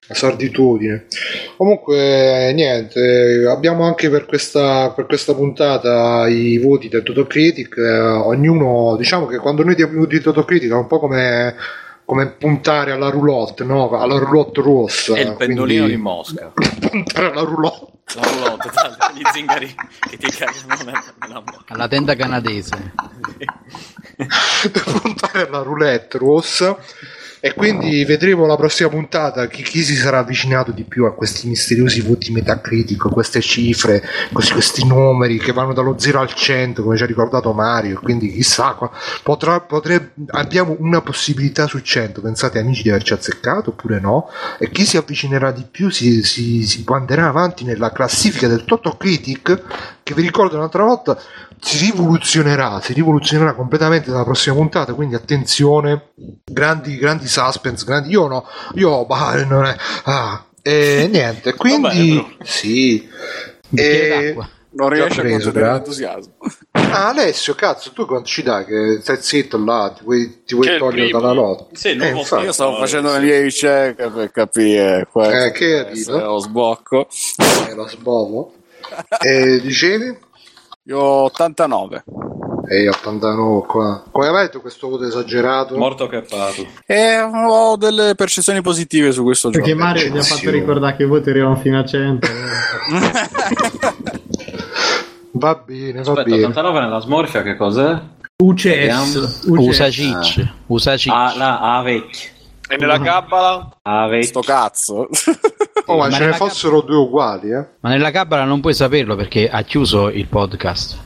la sarditudine comunque niente abbiamo anche per questa, per questa puntata i voti del Totocritic eh, ognuno diciamo che quando noi diamo i voti del Totocritic è un po' come come puntare alla roulotte no? alla roulotte rossa È il pendolino quindi- di Mosca. puntare alla roulotte La roulotte, gli zingari che ti cagano nella, nella bocca. Alla tenda canadese. per puntare alla roulette rossa e quindi vedremo la prossima puntata chi, chi si sarà avvicinato di più a questi misteriosi voti metacritico, queste cifre, questi, questi numeri che vanno dallo 0 al 100 come ci ha ricordato Mario quindi chissà potrà, potre- abbiamo una possibilità su 100 pensate amici di averci azzeccato oppure no e chi si avvicinerà di più si, si, si manderà avanti nella classifica del Toto Critic che vi ricordo un'altra volta si rivoluzionerà, si rivoluzionerà completamente dalla prossima puntata, quindi attenzione, grandi, grandi suspense, grandi, io no, io, bah, non è, ah, e niente, quindi, Bruno. sì, e. Non riesce a contenere l'entusiasmo. ah, Alessio, cazzo, tu quanto ci dai, che stai zitto là, ti vuoi, ti vuoi togliere primo. dalla lotta? Sì, Eh, infatti. Io stavo facendo le mie ricerche per capire. Eh, che è lo sbocco. Eh, lo sbovo, e dicevi? Io ho 89. Ehi, 89 qua. Come mai tu questo voto esagerato? Morto che parlo. E ho delle percezioni positive su questo Perché gioco. Mario gli ha fatto ricordare che i voti arrivano fino a 100. Va bene, va Aspetta, bene. 89 nella smorfia che cos'è? UCS. Usa UCS. cicci. Usa cicci. Ah, la A vecchia. E nella cabala? A vecchia. Sto cazzo. Oh, ma Ma ce ne fossero due uguali, eh? Ma nella cabala non puoi saperlo perché ha chiuso il podcast.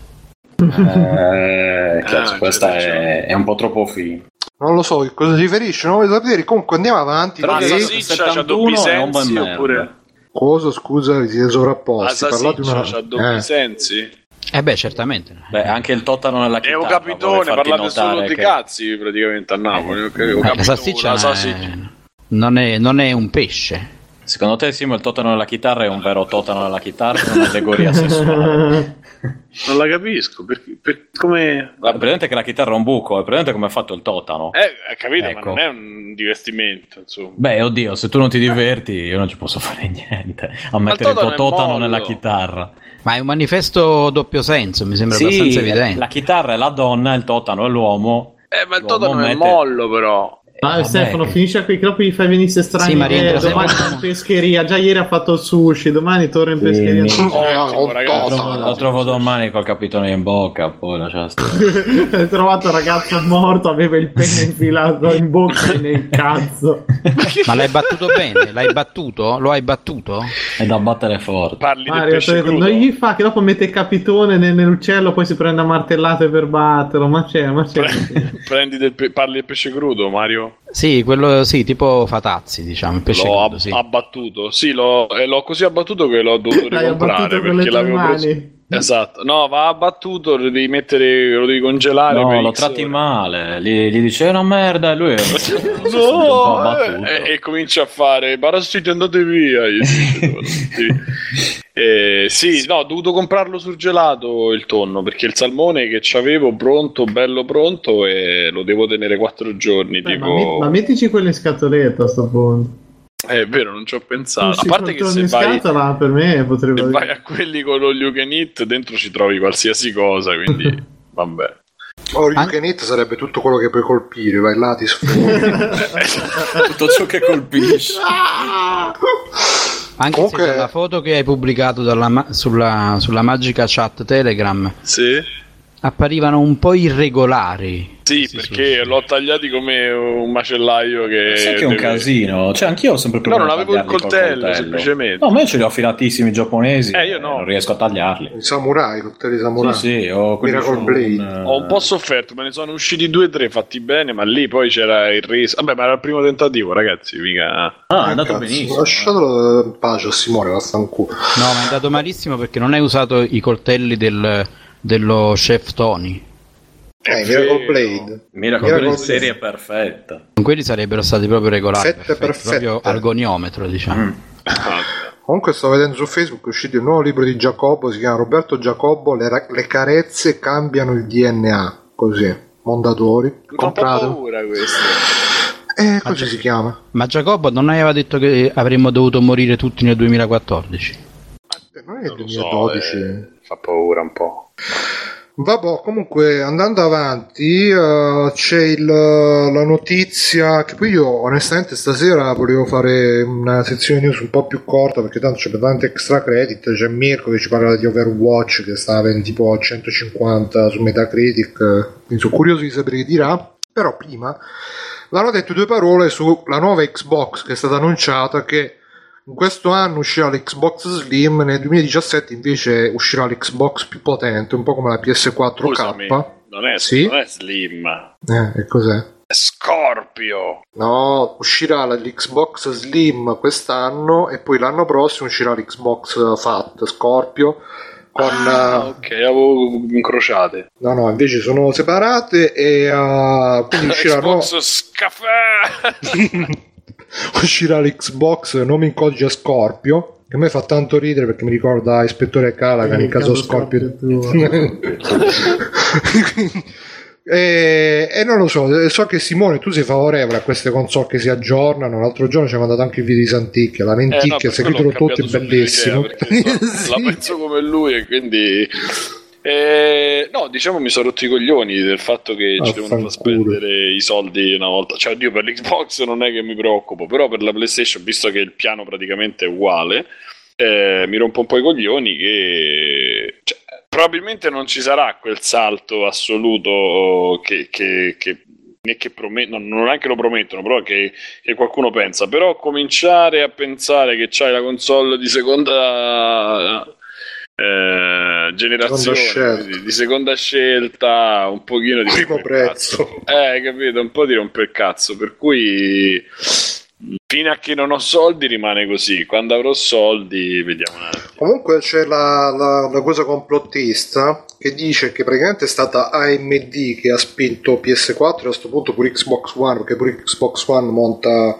Eh, cazzo, Ah, questa è, è un po' troppo fine. Non lo so che cosa si riferisce, non voglio sapere. Comunque andiamo avanti. Però sì, Salsiccia c'ha 71 doppi è un sensi oppure... Cosa, scusa, vi siete La sovrapposti. Parlate salsiccia una... c'ha doppi eh. sensi? Eh beh, certamente. Beh, anche il totano nella È chitarra. un vorrei capitone, parlate solo di che- cazzi praticamente a Napoli. Eh, capito, la salsiccia la salsiccia. eh, non, è, non è un pesce. Secondo te, Simo, il totano nella chitarra è un vero totano nella chitarra o un'allegoria sessuale? Non la capisco, perché, per- come... È presente che la chitarra è un buco, è presente come è fatto il totano? Eh, hai capito, Ecco. ma non è un divertimento, insomma. Beh, oddio, se tu non ti diverti, io non ci posso fare niente. A mettere il totano tuo è totano mollo. nella chitarra. Ma è un manifesto doppio senso, mi sembra Sì, abbastanza evidente. la chitarra è la donna, il totano è l'uomo. Eh, ma il L'uomo totano è mette- mollo, però. Ah, Vabbè, Stefano, che- finisce qui, che dopo gli fai venire strane Sì, ma idee. rientra Domani sempre- in pescheria. Già ieri ha fatto il sushi, domani torna in Sì, pescheria. mi- Oh, oh, ragazzi. Lo trovo, lo trovo domani col capitone in bocca, poi lascia stare. Hai trovato un ragazzo morto, aveva il pene infilato in bocca e nel cazzo. Ma l'hai battuto bene? L'hai battuto? Lo hai battuto? È da battere forte. Parli del Mario, pesce detto, crudo. non gli fa che dopo mette il capitone nel- nell'uccello, poi si prende a martellate per batterlo. Ma c'è, ma c'è. Pre- Prendi del pe- parli del pesce crudo, Mario? Sì, quello sì, tipo Fatazzi, diciamo, il pesce l'ho ab- sì. abbattuto. Sì, l'ho, e l'ho così abbattuto che l'ho dovuto L'hai ricomprare perché l'avevo preso. Esatto, no, va abbattuto, lo devi mettere, lo devi congelare. No, lo tratti male, gli, gli dice una merda e lui po' No, abbattuto. e, e comincia a fare parassiti andate via. Eh, sì, no, ho dovuto comprarlo surgelato il tonno perché il salmone che c'avevo pronto, bello pronto, e lo devo tenere quattro giorni. Beh, ma, tipo, met- ma mettici quello in scatoletta a sto punto. Eh, è vero, non ci ho pensato. A parte che se vai, scatola per me potrebbe se vai a quelli con lo you can eat, dentro ci trovi qualsiasi cosa, quindi vabbè. Oh, you An- can eat sarebbe tutto quello che puoi colpire, vai là, ti sfondi. Tutto ciò che colpisce. Anche Comunque- se dalla foto che hai pubblicato dalla ma- sulla, sulla magica chat Telegram Sì? Apparivano un po' irregolari. Sì, perché l'ho tagliati come un macellaio che... Sai che è un deve- casino. Cioè, anch'io ho sempre No, provato non a avevo il tagliarli col coltello, semplicemente. No, me ce li ho affilatissimi giapponesi. Eh, io no. Non riesco a tagliarli. I samurai, i coltelli samurai. Sì, sì, ho Miracle Blade. un, Ho un po' sofferto, me ne sono usciti due o tre fatti bene, ma lì poi c'era il riso. Vabbè, ma era il primo tentativo, ragazzi, mica... Ah, è Eh, andato cazzo, benissimo. Lasciatelo in pace a Simone, vaffanculo. No, ma è andato malissimo perché non hai usato i coltelli del- dello chef Tony. Eh, Miracle. Blade. Miracle Miracle Blade serie perfetta. Quelli sarebbero stati proprio regolari, perfetti, perfette. proprio argoniometro, diciamo. Mm. Ah, Comunque sto vedendo su Facebook è uscito il nuovo libro di Giacobbo, si chiama Roberto Giacobbo, le, ra- le carezze cambiano il DNA, così, Mondadori, Mi fa comprato. paura questo. Eh, così si chiama. Ma Giacobbo non aveva detto che avremmo dovuto morire tutti nel 2014? Eh, Non è il Non lo so, 2012. eh, fa paura un po'. Vabbè, comunque andando avanti eh, c'è il- la notizia che poi io onestamente stasera volevo fare una sezione news un po' più corta perché tanto c'è tanti extra credit, c'è Mirko che ci parla di Overwatch che sta avendo tipo 150 su Metacritic, quindi sono curioso di sapere che dirà, però prima l'hanno detto due parole sulla nuova Xbox che è stata annunciata che in questo anno uscirà l'Xbox Slim, nel 2017 invece uscirà l'Xbox più potente, un po' come la PS4K. Scusami, non è, Sì? non è Slim, Eh, e cos'è? Scorpio. No, uscirà l'Xbox Slim quest'anno e poi l'anno prossimo uscirà l'Xbox Fat Scorpio con... Ah, eh, ok, avevo incrociate. No, no, invece sono separate e eh, quindi uscirà, no- Xbox Scafè. uscirà l'Xbox nome in codice Scorpio che a me fa tanto ridere perché mi ricorda Ispettore Calagan in caso Scorpio e, e non lo so, so che Simone tu sei favorevole a queste console che si aggiornano. L'altro giorno ci ha mandato anche il video di Santicchia. La Eh, no, seguitelo tutti, è bellissimo. idea, Sì. La penso come lui e quindi... Eh, no, diciamo mi sono rotti i coglioni del fatto che ci devono far spendere i soldi una volta. Cioè, oddio, per l'Xbox non è che mi preoccupo, però per la PlayStation, visto che il piano praticamente è uguale, eh, mi rompo un po' i coglioni che... cioè, probabilmente non ci sarà quel salto assoluto che... che, che né che promettono, non è che lo promettono, però che, che qualcuno pensa. Però cominciare a pensare che c'hai la console di seconda eh, generazione, Seconda di, di seconda scelta, un pochino di Primo prezzo. Eh, capito, un po' di romper il cazzo, per cui fino a che non ho soldi rimane così, quando avrò soldi vediamo un attimo. Comunque c'è la, la- la cosa complottista che dice che praticamente è stata AMD che ha spinto PS4 e a questo punto pure Xbox One, perché pure Xbox One monta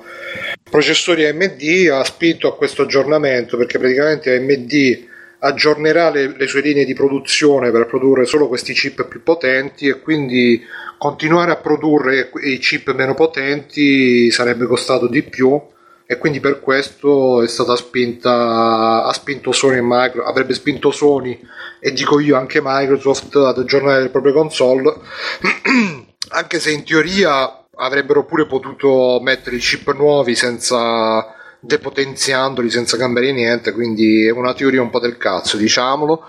processori AMD, ha spinto a questo aggiornamento perché praticamente AMD aggiornerà le, le sue linee di produzione per produrre solo questi chip più potenti e quindi continuare a produrre i chip meno potenti sarebbe costato di più e quindi per questo è stata spinta ha spinto Sony e Microsoft avrebbe spinto Sony e dico io anche Microsoft ad aggiornare le proprie console anche se in teoria avrebbero pure potuto mettere i chip nuovi senza depotenziandoli senza cambiare niente quindi è una teoria un po' del cazzo diciamolo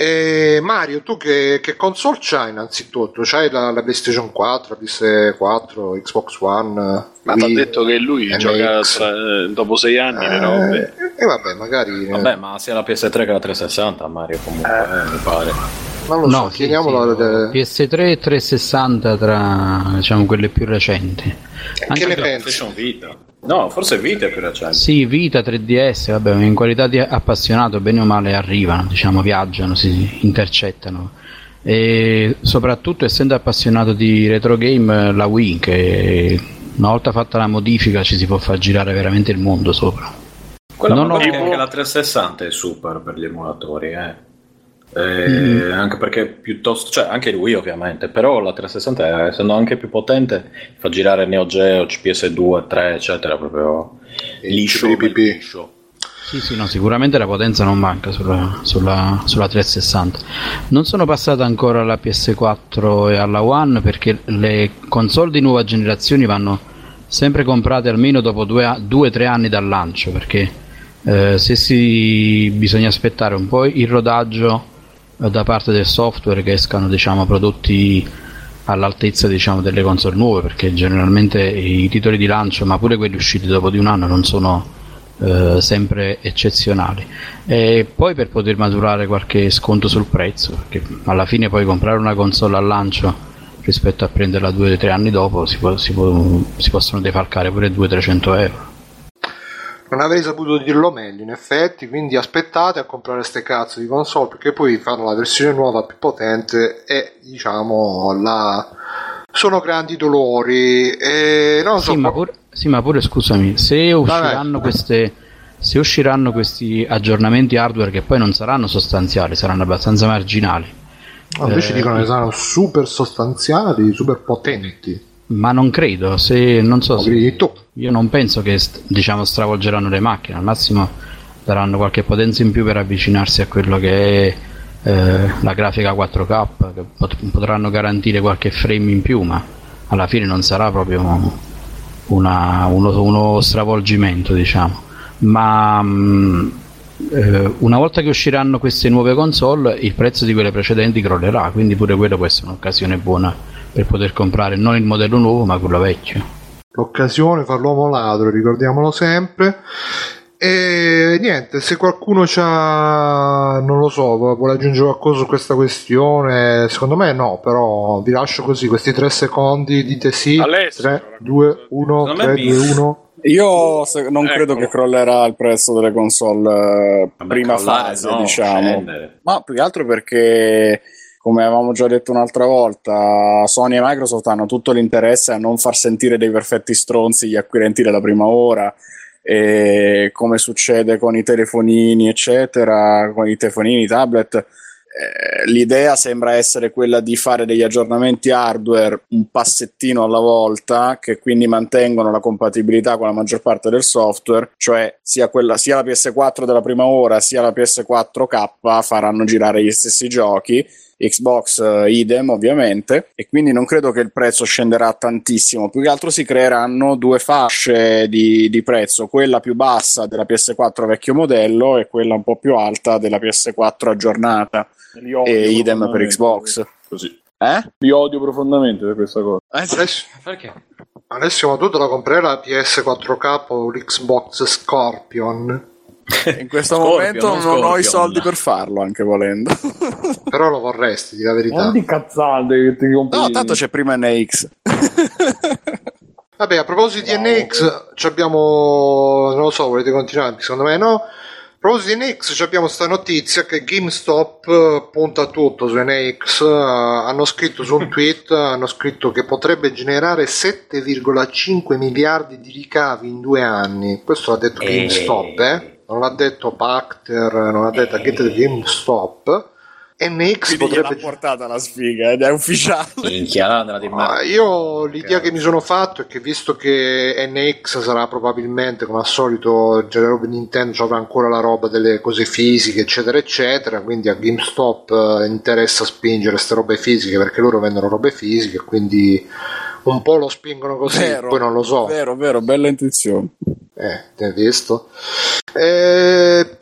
e Mario tu che, che console c'hai innanzitutto? c'hai la, la PlayStation 4 la PS4 Xbox One Ma ti ha detto che lui MX. gioca tra- dopo sei anni le robe. Eh, e vabbè, magari. eh, Vabbè, ma sia la PS3 che la 360, Mario, comunque, eh, mi pare. non lo No, so, sì, chiediamolo. sì, alle- PS3 e 360 tra diciamo quelle più recenti. che Anche ne per- pensi? Vita. No, forse Vita è più recente. Sì, Vita 3DS, vabbè, in qualità di appassionato, bene o male arrivano, diciamo, viaggiano, si intercettano. E soprattutto essendo appassionato di retro game, la Wii, che una volta fatta la modifica ci si può far girare veramente il mondo sopra. Quella Non ho- anche la 360 è super per gli emulatori, eh. Eh, Mm. Anche perché piuttosto, cioè anche Wii ovviamente, però la 360 essendo anche più potente fa girare Neo Geo, PS2, 3 eccetera proprio liscio, liscio. Sì, sì, no, sicuramente la potenza non manca sulla, sulla, sulla 360. Non sono passata ancora alla PS4 e alla One perché le console di nuova generazione vanno sempre comprate almeno dopo 2-3 anni dal lancio perché eh, se si bisogna aspettare un po' il rodaggio eh, da parte del software che escano diciamo, prodotti all'altezza diciamo, delle console nuove perché generalmente i titoli di lancio ma pure quelli usciti dopo di un anno non sono eh, sempre eccezionali. E poi per poter maturare qualche sconto sul prezzo perché alla fine poi comprare una console al lancio rispetto a prenderla due o tre anni dopo si, può- si può- si possono defalcare pure 200-300 euro Non avrei saputo dirlo meglio, in effetti, quindi aspettate a comprare ste cazzo di console perché poi fanno la versione nuova più potente e diciamo la... sono grandi dolori e non so Sì, ma pure, sì, ma pure scusami, se usciranno, queste, se usciranno questi aggiornamenti hardware che poi non saranno sostanziali, saranno abbastanza marginali, No, invece Eh, dicono che saranno super sostanziali, super potenti. Ma non credo, se non so se io non penso che diciamo stravolgeranno le macchine, al massimo daranno qualche potenza in più per avvicinarsi a quello che è eh, la grafica 4K, che pot- potranno garantire qualche frame in più, ma alla fine non sarà proprio una- uno, uno stravolgimento, diciamo. Ma mh, eh, una volta che usciranno queste nuove console, il prezzo di quelle precedenti crollerà, quindi pure quello può essere un'occasione buona per poter comprare non il modello nuovo, ma quello vecchio. L'occasione fa l'uomo ladro, ricordiamolo sempre. E niente, se qualcuno c'ha, non lo so, vuole aggiungere qualcosa su questa questione, secondo me no, però vi lascio così, questi tre secondi, dite sì, Alessio, 3, 2, 1, Secondo me 3, mi- 2, 1. Io se- non Ecco. credo che crollerà il prezzo delle console eh, prima crollare, fase, no, diciamo. scendere. Ma più che altro perché, come avevamo già detto un'altra volta, Sony e Microsoft hanno tutto l'interesse a non far sentire dei perfetti stronzi gli acquirenti della prima ora. E come succede con i telefonini, eccetera, con i telefonini, i tablet, eh, l'idea sembra essere quella di fare degli aggiornamenti hardware un passettino alla volta, che quindi mantengono la compatibilità con la maggior parte del software, cioè sia, quella, sia la PS4 della prima ora sia la PS4K faranno girare gli stessi giochi. Xbox eh, idem ovviamente e quindi non credo che il prezzo scenderà tantissimo più che altro si creeranno due fasce di, di prezzo quella più bassa della PS4 vecchio modello e quella un po' più alta della PS4 aggiornata e idem per. Xbox Così. eh? Li odio profondamente per questa cosa. Adesso, Perché? Alessio, ma tu te la comprerai la PS4K o l'Xbox Scorpion? in questo Scorpio, momento non non, ho i soldi per farlo anche volendo Però lo vorresti, di la verità. Non di cazzate che ti compri. no tanto c'è prima NX Vabbè, a proposito di NX, ci abbiamo. Non lo so, volete continuare? Secondo me no. A proposito di NX, ci abbiamo sta notizia che GameStop eh, punta tutto su NX. eh, hanno scritto su un tweet: hanno scritto che potrebbe generare 7,5 miliardi di ricavi in due anni. Questo l'ha detto Eh. GameStop, eh? Non l'ha detto Pacter, non l'ha detto Eh. GameStop. NX quindi gliel'ha potrebbe portata la sfiga ed è ufficiale Minchia, io l'idea che mi sono fatto è che visto che NX sarà probabilmente come al solito già le robe Nintendo avrà ancora la roba delle cose fisiche eccetera eccetera quindi a GameStop eh, interessa spingere queste robe fisiche perché loro vendono robe fisiche quindi un po' lo spingono così Vero, poi non lo so vero vero bella intuizione eh, ti hai visto eh,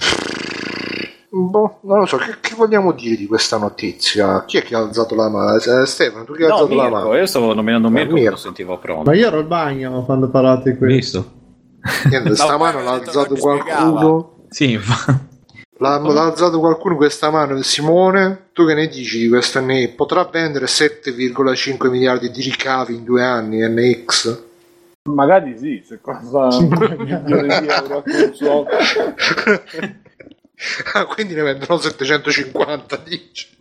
boh, non lo so che, che vogliamo dire di questa notizia chi è che ha alzato la mano Eh, Stefano tu che hai No, alzato la Mirko, mano io stavo nominando Mirko Mirko. quando sentivo pronto. Ma io ero al bagno quando parlate di questo. Visto? Niente, sta No, mano poi l'ha alzato qualcuno. Sì, infa- L'ha, l'ha alzato qualcuno questa mano Simone. Tu che ne dici di questo NX? Potrà vendere 7,5 miliardi di ricavi in due anni NX? Magari sì, se costa un milione di euro a console. ah, quindi ne vendono 750, dici?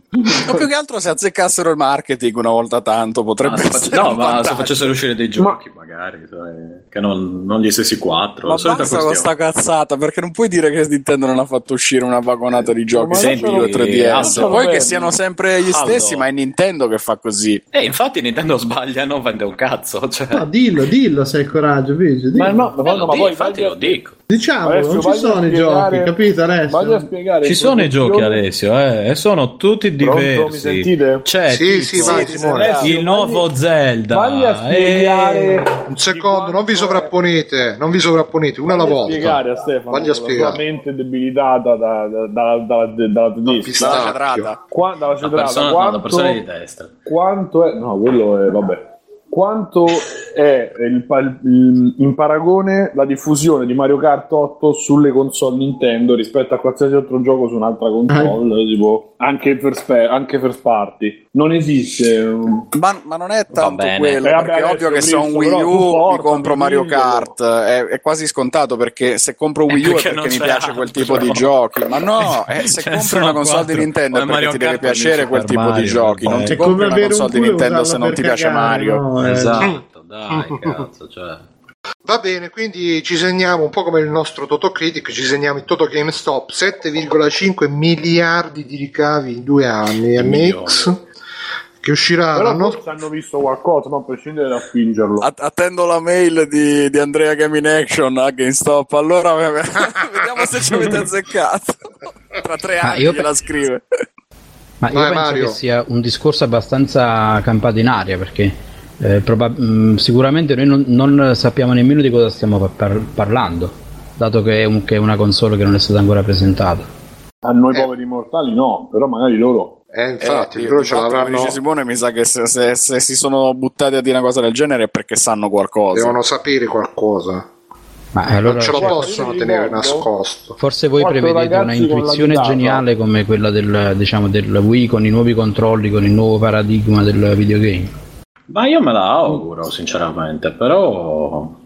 Ma più che altro se azzeccassero il marketing una volta tanto potrebbe Ma face- essere no, ma se facessero uscire dei giochi, magari, sai, che non, non gli stessi quattro. Ma la solita basta con questione. sta cazzata perché non puoi dire che Nintendo non ha fatto uscire una vagonata di giochi Ma senti lascialo- 3DS lascialo poi che siano sempre gli Aldo. stessi ma è Nintendo che fa così Eh, infatti Nintendo sbaglia e non vende un cazzo. Cioè, No, dillo, dillo se hai coraggio, dillo. Ma no, ma, Eh, ma dico, poi infatti lo dico. Diciamo, Alessio, non ci sono i spiegare- giochi, capito Alessio? spiegare Ci sono i giochi Alessio, eh, e sono tutti a Pronto, mi sentite? C'è Sì, sì, vai, Simone. il nuovo Zelda. Vagli a spiegare Un secondo, non vi sovrapponete, non vi sovrapponete, una alla volta. spiegare a Stefano Vagli a la spiegare. sua mente debilitata da, da, da, da, da, dalla. Dalla cedrata. Qua- dalla cedrata. quanto, persona di destra. quanto è no quello è vabbè quanto è il, il- in paragone la diffusione di Mario Kart 8 sulle console Nintendo rispetto a qualsiasi altro gioco su un'altra console tipo anche first, anche first party non esiste un- Ma, ma non è tanto bene. quello, Eh, vabbè, perché è ovvio che se ho un Wii U mi compro Mario. Kart, è, è quasi scontato perché se compro Wii U è perché perché mi piace quel tipo di giochi, ma no, eh, se ne compri una console di quattro. Nintendo è perché Mario ti deve Kart piacere quel tipo di Mario, giochi, non ti È compri una console di Nintendo se non ti piace Mario. no? Eh, Esatto, dai, cazzo, cioè. Va bene, quindi ci segniamo un po' come il nostro Toto Critic, ci segniamo il Toto GameStop 7,5 miliardi di ricavi in due anni MX che uscirà però l'anno forse hanno visto qualcosa non a prescindere da spingerlo Att- attendo la mail di, di Andrea Gaming Action a GameStop, allora vediamo se ci avete azzeccato. Tra tre Ah, anni io- gliela scrive. Ma io Vai, penso Mario. che sia un discorso abbastanza campato in aria perché eh, probab- mh, sicuramente noi non, non sappiamo nemmeno di cosa stiamo par- par- parlando, dato che è, un- che è una console che non è stata ancora presentata. a noi Eh. poveri mortali no però magari loro Eh, infatti, Eh, loro ce l'avranno, dice Simone, mi sa che se, se- se si sono buttati a dire una cosa del genere è perché sanno qualcosa. devono sapere qualcosa, Ma allora, non ce lo cioè, possono tenere ricordo- nascosto. forse voi Quattro prevedete una intuizione geniale come quella del, diciamo, del Wii con i nuovi controlli, con il nuovo paradigma del videogame. Ma io me la auguro, sinceramente, però...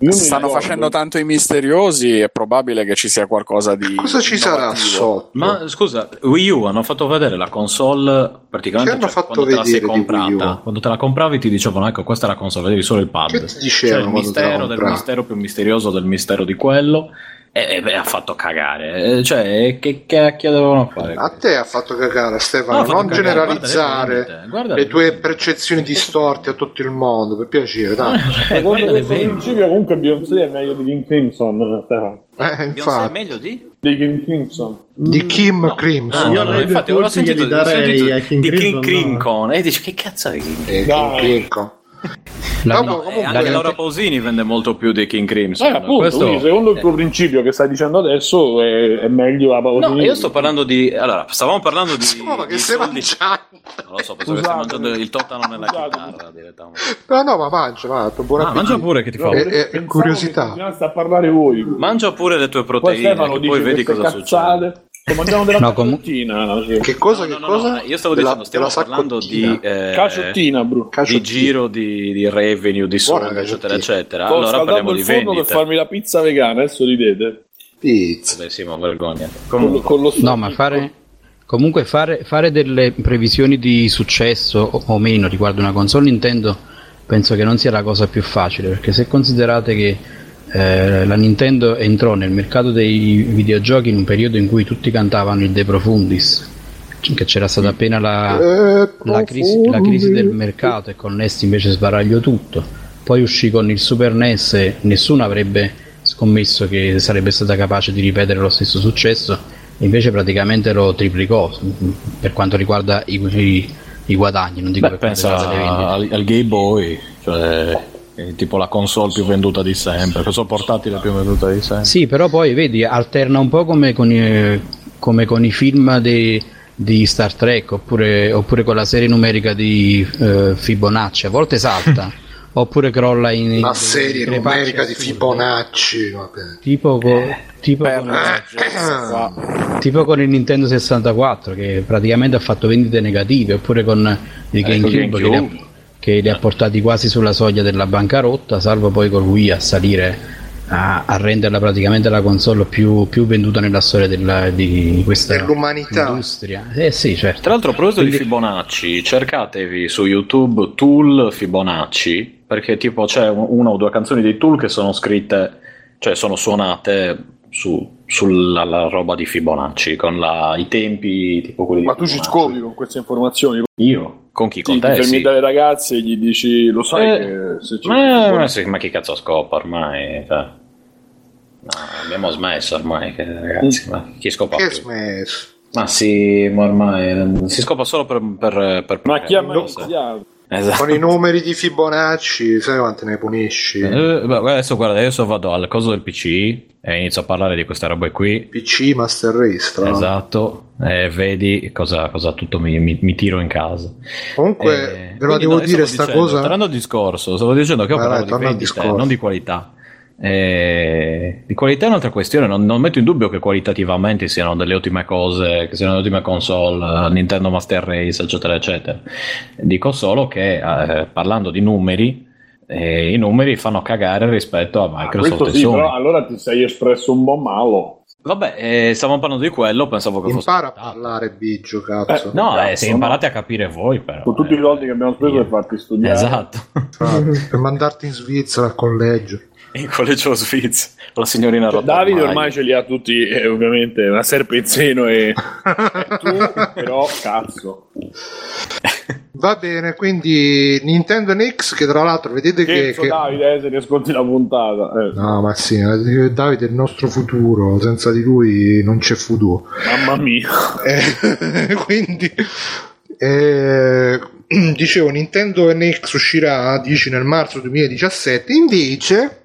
Io Stanno facendo tanto i misteriosi, è probabile che ci sia qualcosa di. Cosa ci sarà sotto? Ma scusa, Wii U hanno fatto vedere la console praticamente cioè, fatto quando te la sei comprata. Quando te la compravi ti dicevano ecco questa è la console, vedevi solo il pad. Che ti Cioè il mistero del mistero più misterioso del mistero di quello. E, e beh, ha fatto cagare. Eh, Cioè, che cacchio dovevano fare? A te ha fatto cagare Stefano, No, fatto non cagare, generalizzare guarda guarda le tue percezioni distorte a tutto il mondo, per piacere, dai. Eh, secondo guarda le principio comunque Beyoncé è meglio di King Crimson Stefano. Eh, Beyoncé è infatti, meglio di? di King Crimson di Kim No. Crimson. Ah, Io no, no, infatti, ora ho punti sentito, sentito a King di King Crimson, no. Crimson e dici che cazzo è King Eh. Kim Crimson. La- No, comunque- anche Laura Pausini vende molto più di King Crimson. Eh, appunto, Questo- quindi secondo il tuo principio che stai dicendo adesso è, è meglio la pausa. No, io sto parlando di. Allora, stavamo parlando di. No, ma che di stai soldi- mangiando? Non lo so, penso che stai Scusate. mangiando il totano nella Scusate. chitarra direttamente. No, no, ma mangia, va, buon Ah, mangia pure che ti fa. Eh, eh, Pensavo curiosità. che a parlare voi. Mangia pure le tue Poi proteine, dice poi vedi cosa cazzate. succede. Sto mangiando della No, sì. Che cosa, No, che no, no, cosa? no, io stavo Della- dicendo, stiamo parlando di, eh, Caciottina, bro. di Caciottina. giro di, di revenue, di soldi, eccetera, eccetera. Sto Allora parliamo il di forno per farmi la pizza vegana, adesso ridete. Pizza. Beh, sì, ma vergogna. Con, Comunque, con lo No, ma fare comunque fare, fare delle previsioni di successo o, o meno riguardo una console Nintendo penso che non sia la cosa più facile perché se considerate che eh, la Nintendo entrò nel mercato dei videogiochi in un periodo in cui tutti cantavano il De Profundis che c'era stata appena la, Eh, la crisi, la crisi del mercato e con NES invece sbaragliò tutto. Poi uscì con il Super NES e nessuno avrebbe scommesso che sarebbe stata capace di ripetere lo stesso successo, e invece praticamente lo triplicò per quanto riguarda i, i- i guadagni, non dico beh, per quanto pensa al, al Game Boy, cioè è tipo la console più venduta di sempre, la console portatile più venduta di sempre. Sì, però poi vedi, alterna un po' come con i, come con i film di, di Star Trek oppure, oppure con la serie numerica di eh, Fibonacci, a volte salta. Oppure crolla in, in La delle serie crepacce numerica di. Fibonacci. Vabbè. Tipo, co- tipo Per con, qua. tipo con il Nintendo 64 che praticamente ha fatto vendite negative, oppure con il GameCube, GameCube. Che, li ha, portati quasi sulla soglia della bancarotta, salvo poi col Wii a salire a, a renderla praticamente la console più, più venduta nella storia della- di questa Dell'umanità. industria. Eh sì, certo. Tra l'altro, a proposito di Quindi- Fibonacci, cercatevi su YouTube Tool Fibonacci, perché tipo c'è un- una o due canzoni di Tool che sono scritte, cioè sono suonate su- sulla la roba di Fibonacci, con la- i tempi tipo quelli Ma di tu ci scopri con queste informazioni. Io? Con chi? Con Ti te? fermi Sì. dalle ragazze e gli dici, lo sai Eh, che se ci Ma, ma sì, ma chi cazzo scopa ormai? Cioè, no, abbiamo smesso ormai, che- ragazzi, ma chi scopa Che più? smesso. Ma sì, ma ormai si scopa solo per... per, per Ma chi ha mai? Esatto. Con i numeri di Fibonacci, sai quante ne punisci? Eh, beh, adesso guarda, adesso vado al coso del PC e inizio a parlare di queste robe qui. PC Master Race, l'altro. Esatto, e vedi cosa, cosa tutto mi, mi- mi tiro in casa. Comunque, Eh, ve la devo no, io dire sta dicendo, cosa. Tornando al discorso, stavo dicendo che io parlavo vai, di vendite, discorso. non di qualità. Eh, di qualità è un'altra questione, non, non metto in dubbio che qualitativamente siano delle ottime cose, che siano delle ottime console, eh, Nintendo Master Race, eccetera, eccetera. Dico solo che eh, parlando di numeri, eh, i numeri fanno cagare rispetto a Microsoft Questo e sì, Sony. però allora ti sei espresso un po' malo. Vabbè, eh, stavamo parlando di quello, pensavo che fosse... Impara a parlare, Biggio, cazzo. No, eh, Cazzo, se no? imparate a capire voi, però. Con tutti eh. i soldi che abbiamo speso per farti studiare. Esatto. per mandarti in Svizzera al collegio. In collegio Svizzera, la signorina Cioè, Rotta Davide ormai ce li ha tutti, eh, ovviamente, una serpe in seno e, tu, però, cazzo. Va bene, quindi Nintendo NX che tra l'altro vedete che... Scherzo, che- Davide, eh, se ne ascolti la puntata. eh. No, ma sì, Davide è il nostro futuro, senza di lui non c'è futuro. Mamma mia. Eh, quindi eh, dicevo Nintendo NX uscirà dici nel marzo 2017 invece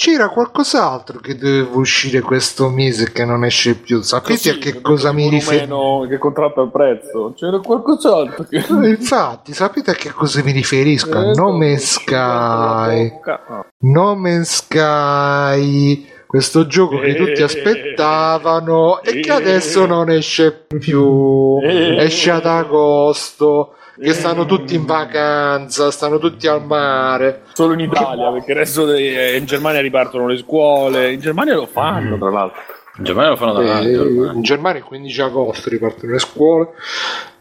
c'era qualcos'altro che doveva uscire questo mese che non esce più sapete a che cosa mi riferisco? Che contratta il prezzo. C'era qualcos'altro che... infatti sapete a che cosa mi riferisco a Eh, No Man's Sky bocca. No Man's Sky questo gioco che tutti Eh. aspettavano e che Eh. adesso non esce più Eh. esce ad agosto che stanno tutti in vacanza stanno tutti al mare Solo in Italia, perché il resto de- in Germania ripartono le scuole. In Germania lo fanno, tra l'altro. In Germania lo fanno davanti. Eh, ormai. in Germania il 15 agosto ripartono le scuole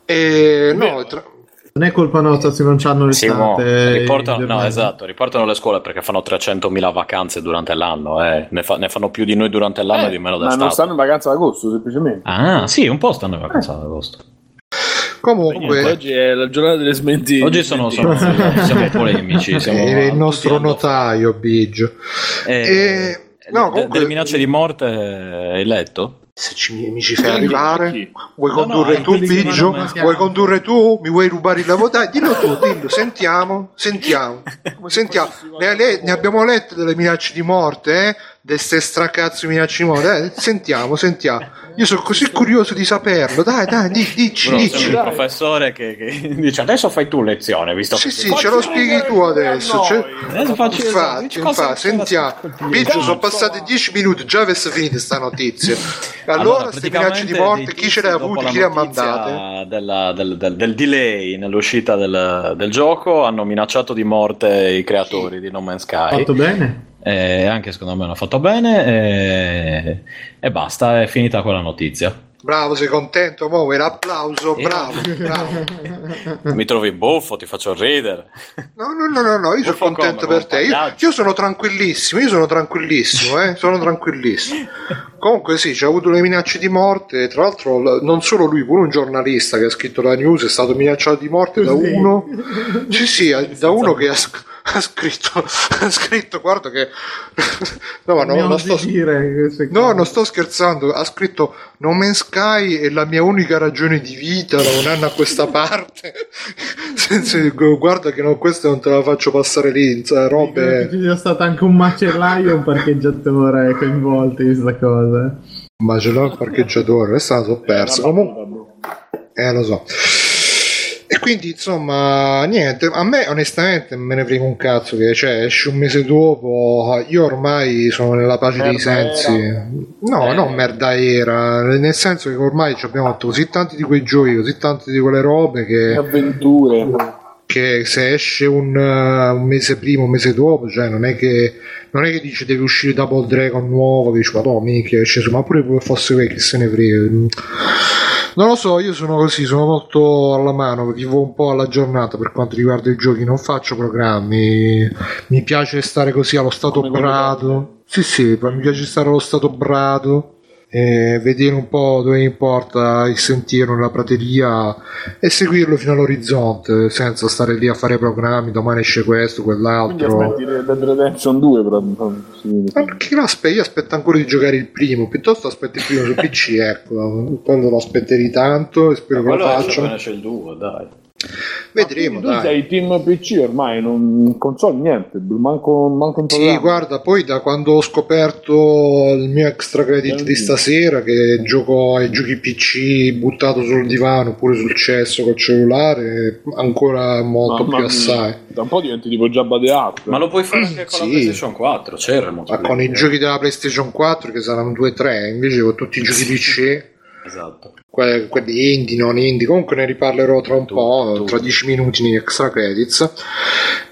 e no tra- Non è colpa nostra se non c'hanno Sì, mo, l'estate. riportano, in no, Germania. esatto, riportano le scuole perché fanno 300.000 vacanze durante l'anno, eh. ne, fa- ne fanno più di noi durante l'anno e di meno Ma non stanno in vacanza ad agosto, semplicemente. Ah, sì, un po' stanno in vacanza ad agosto. Comunque Oggi è la giornata delle smentite. Oggi sono, sono- siamo polemici. Siamo è il nostro notaio Biggio Eh, Eh, no, de- comunque- delle minacce di morte eh, hai letto? se ci, mi ci fai arrivare Chi? vuoi No, condurre no, tu Biggio vuoi condurre tu mi vuoi rubare il lavoro dai dillo tu dillo sentiamo sentiamo sentiamo ne, le- ne abbiamo lette delle minacce di morte eh? di ste stracazzo di minacce di morte eh? sentiamo sentiamo io sono così curioso di saperlo dai dai di- dici Bruno, dici il professore che, che dice adesso fai tu lezione, visto sì che sì ce lo spieghi tu adesso cioè- Adesso faccio infatti, infatti sentiamo Biggio sono passati 10 minuti già avesse finito sta notizia allora queste minacce di morte chi ce le ha avute chi le ha mandate Della, del, del- del delay nell'uscita del, del gioco hanno minacciato di morte i creatori di No Man's Sky. Fatto bene? E anche secondo me hanno fatto bene. E, e basta, è finita quella notizia. Bravo, sei contento? Mo, l'applauso, Eh. bravo, bravo. Mi trovi buffo, ti faccio ridere. No, no, no, no, no, io sono contento come, per te. Io, io sono tranquillissimo, io sono tranquillissimo, eh, sono tranquillissimo. Comunque sì, c'è avuto le minacce di morte, tra l'altro non solo lui, pure un giornalista che ha scritto la news è stato minacciato di morte da uno, sì sì, da uno che ha, sc- ha scritto, ha scritto, guarda che, no ma non osi sto, dire No, non sto scherzando, ha scritto No Man's Sky è la mia unica ragione di vita da un anno a questa parte. Guarda che no, questa non te la faccio passare lì, che robe... ci sia stato anche un macellaio e un parcheggiatore coinvolti in questa cosa. Ma ce l'ho il parcheggiatore, questa la so persa. Comunque, eh, lo so. Quindi, insomma, niente, a me onestamente me ne frega un cazzo che cioè, esce un mese dopo, io ormai sono nella pace dei Merda sensi. era. No, Eh. non merda era, nel senso che ormai ci abbiamo fatto così tanti di quei giochi, così tante di quelle robe che, avventure. Che se esce un, uh, un mese prima, un mese dopo, cioè non è che non è che dice deve uscire Double Dragon nuovo, che dici ma minchia, esce su, ma pure fosse vecchio, che se ne frega. Non lo so, io sono così, sono molto alla mano, vivo un po' alla giornata per quanto riguarda i giochi, non faccio programmi, mi piace stare così allo stato Come brado. Sì, sì, mi piace stare allo stato brado. E vedere un po' dove importa il sentiero nella prateria e seguirlo fino all'orizzonte senza stare lì a fare programmi domani esce questo, Quindi quell'altro aspetti Dead Redemption 2 però, sì. ma perché lo aspetti? Io aspetto ancora di giocare il primo piuttosto aspetto il primo su PC ecco quando lo aspetterì tanto e spero che lo Quello esce faccia appena c'è il 2, dai. Vedremo tu dai sei team PC ormai, non console niente, manco, manco Sì, programma. guarda, poi da quando ho scoperto il mio extra credit di stasera, che gioco ai giochi PC buttato sul divano oppure sul cesso col cellulare, ancora molto Mamma più mia. assai. Da un po' diventi tipo Jabba the Hutt. Ma lo puoi fare anche con Sì. la PlayStation 4, c'era il Ma con i giochi della PlayStation 4 che saranno 2-3, invece con tutti i giochi PC, Esatto. que- quelli indie, non indie, comunque ne riparlerò tra un Tu- po', tu. tra 10 minuti nei extra credits.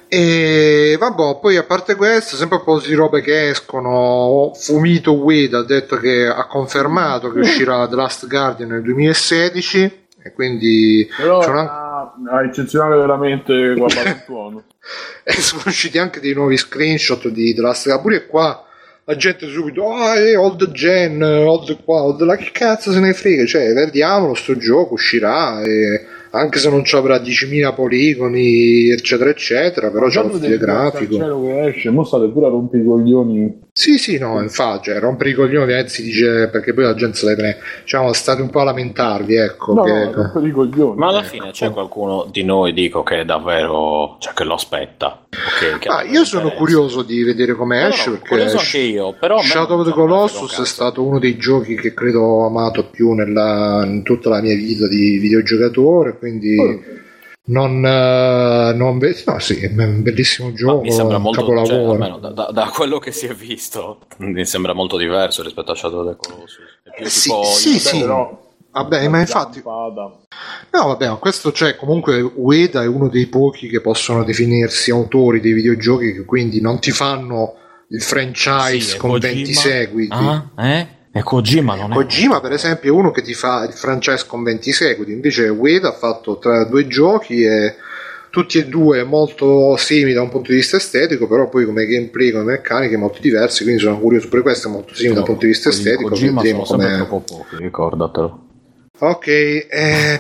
E vabbè, poi a parte questo, sempre un po' di robe che escono. Fumito Ueda ha detto che ha confermato che uscirà The Last Guardian nel 2016. E quindi Però ah, ah, eccezionale veramente guardato il tuono. e sono usciti anche dei nuovi screenshot di The Last Guardian. Pure qua la gente subito, ah, è old gen, old qua, old là, che cazzo se ne frega? Cioè, vediamolo, sto gioco uscirà. E anche se non ci avrà 10.000 poligoni, eccetera, eccetera, però c'è lo Guardate stile il grafico. che esce, mo state pure a rompere i coglioni. Sì, sì, no, infatti, cioè, rompere i coglioni eh, si dice perché poi la gente se le prende. Diciamo, state un po' a lamentarvi, ecco. No, che- no, rompere i coglioni. Ma alla fine c'è qualcuno di noi, dico, che è davvero. cioè che lo aspetta. ok, che Ah, io sono curioso di vedere come No, esce no, perché curioso anche io, però Shadow of the Colossus un è stato uno dei giochi che credo ho amato più nella- in tutta la mia vita di videogiocatore, quindi Oh. non, eh, non ve- no, sì, è un bellissimo Ma gioco, mi sembra molto cioè, capolavoro. almeno da, da- da quello che si è visto mi sembra molto diverso rispetto a Shadow of the Colossus è più Eh, sì, tipo sì, sì. Però, Vabbè, ma infatti, no, vabbè, ma questo c'è comunque Ueda è uno dei pochi che possono definirsi autori dei videogiochi che quindi non ti fanno il franchise Sì, con Kojima? 20 seguiti. ah, eh? E Kojima non è Kojima, per esempio, è uno che ti fa il franchise con 20 seguiti. Invece, Ueda ha fatto tra due giochi e tutti e due molto simili da un punto di vista estetico, però poi come gameplay, come meccaniche molto diversi. Quindi sono curioso. Pure questo è molto simile da un punto di vista estetico. Kojima sono sempre come. troppo pochi ricordatelo Ok, eh,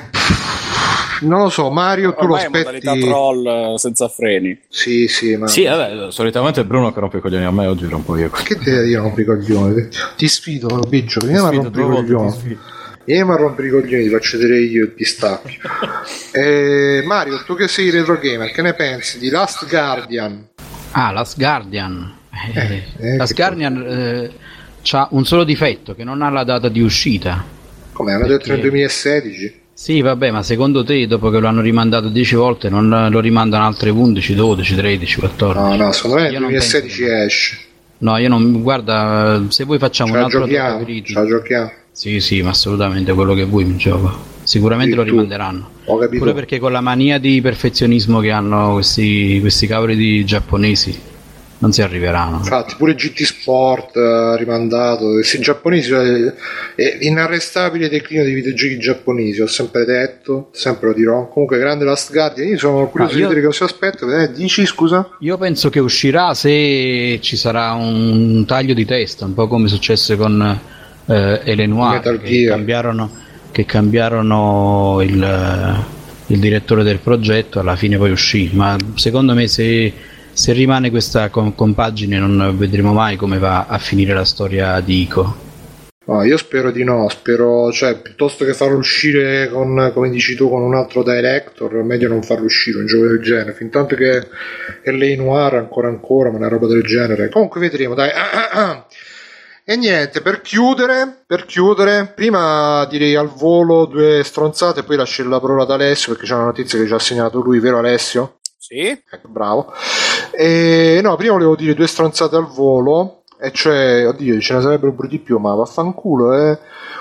non lo so, Mario, tu lo Ormai è modalità aspetti. troll eh, senza freni. Sì, sì, ma. sì vabbè solitamente è Bruno che rompe i coglioni a me oggi rompo io Che te io non i coglioni? Ti sfido, biggio, vieni a Sfido rompere i coglioni. ti sfido. Vieni a rompere i coglioni, ti faccio vedere io il pistacchio. Eh, Mario, tu che sei retro gamer, che ne pensi di Last Guardian? Ah, Last Guardian. Eh, Eh, Last che Guardian eh, ha un solo difetto, che non ha la data di uscita. Come hanno detto nel Perché? 2016? Sì, vabbè, ma secondo te, dopo che lo hanno rimandato 10 volte, non lo rimandano altre 11, 12, 13, 14? No, no, secondo me nel Io non 2016 penso. esce. No, io non. Guarda, se voi facciamo Ce un altro giochiamo, ce la giochiamo. Sì, sì, ma assolutamente quello che vuoi mi gioco. Sicuramente lo Sì, tu. rimanderanno. Ho capito. Pure perché con la mania di perfezionismo che hanno questi, questi cavoli di giapponesi non si arriveranno. Infatti, pure GT Sport eh, rimandato. Questi giapponesi eh, è l'inarrestabile declino dei videogiochi giapponesi. Ho sempre detto, sempre lo dirò. Comunque, grande Last Guardian. Io sono curioso di vedere cosa si aspetta. Eh, dici scusa? Io penso che uscirà se ci sarà un taglio di testa, un po' come successe con eh, Elenoir, che cambiarono, che cambiarono il, il direttore del progetto, alla fine poi uscì. Ma secondo me se, se rimane questa com- compagine non vedremo mai come va a finire la storia di Ico. No, io spero di no. Spero, cioè, piuttosto che farlo uscire con, come dici tu, con un altro director, meglio non farlo uscire un gioco del genere. Fin tanto che è lei noir ancora ancora, ma una roba del genere. Comunque vedremo, dai. E niente, per chiudere, per chiudere, prima direi al volo due stronzate, poi lascio la parola ad Alessio perché c'è una notizia che ci ha segnato lui, vero Alessio? Sì? Ecco, bravo. E, no, prima volevo dire due stronzate al volo, e cioè, oddio, ce ne sarebbero pure di più, ma vaffanculo, eh.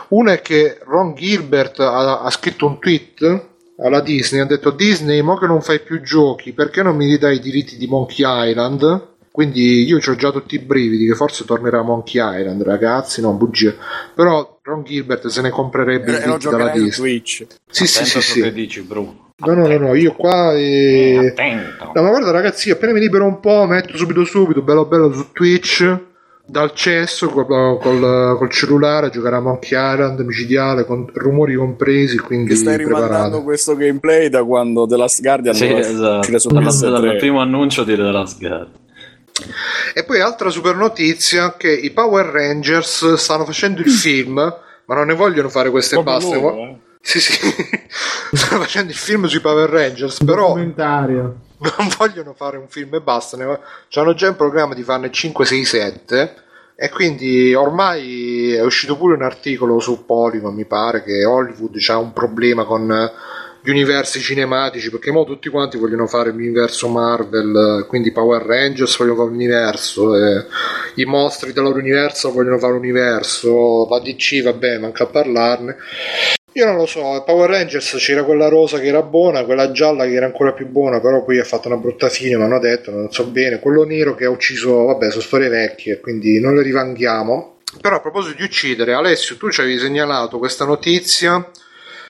Una è che Ron Gilbert ha, ha scritto un tweet alla Disney, ha detto Disney, mo che non fai più giochi, perché non mi ridai i diritti di Monkey Island? Quindi io ho già tutti i brividi che forse tornerà Monkey Island, ragazzi, no, bugie. Però Ron Gilbert se ne comprerebbe i E lo diritti dalla Disney. Twitch. Sì, sì, Attento sì, che sì. dici, Bru. No, no, no, no, io qua... Eh, Eh... attento. No, ma guarda ragazzi, appena mi libero un po', metto subito subito, bello bello su Twitch, dal cesso col, col- col cellulare giocare a Monkey Island micidiale con rumori compresi quindi Che stai rimandando preparato questo gameplay da quando The Last Guardian Sì, esatto. su Dal, PS3. dal primo annuncio di The Last Guard. e poi altra super notizia che i Power Rangers stanno facendo il film ma non ne vogliono fare questo e Proprio basta loro, eh. Sì sì stanno facendo il film sui Power Rangers però Documentario. non vogliono fare un film e basta, ne hanno già in programma di farne 5, 6, 7 e quindi ormai è uscito pure un articolo su Polygon, mi pare che Hollywood ha un problema con gli universi cinematici perché mo tutti quanti vogliono fare l'universo Marvel, quindi Power Rangers vogliono fare l'universo, eh, i mostri dell'universo vogliono fare l'universo, la DC vabbè manca a parlarne. Io non lo so, Power Rangers c'era quella rosa che era buona, quella gialla che era ancora più buona, però poi ha fatto una brutta fine, mi hanno detto, non so bene. Quello nero che ha ucciso, vabbè, sono storie vecchie, quindi non le rivanghiamo. Però a proposito di uccidere, Alessio, tu ci avevi segnalato questa notizia,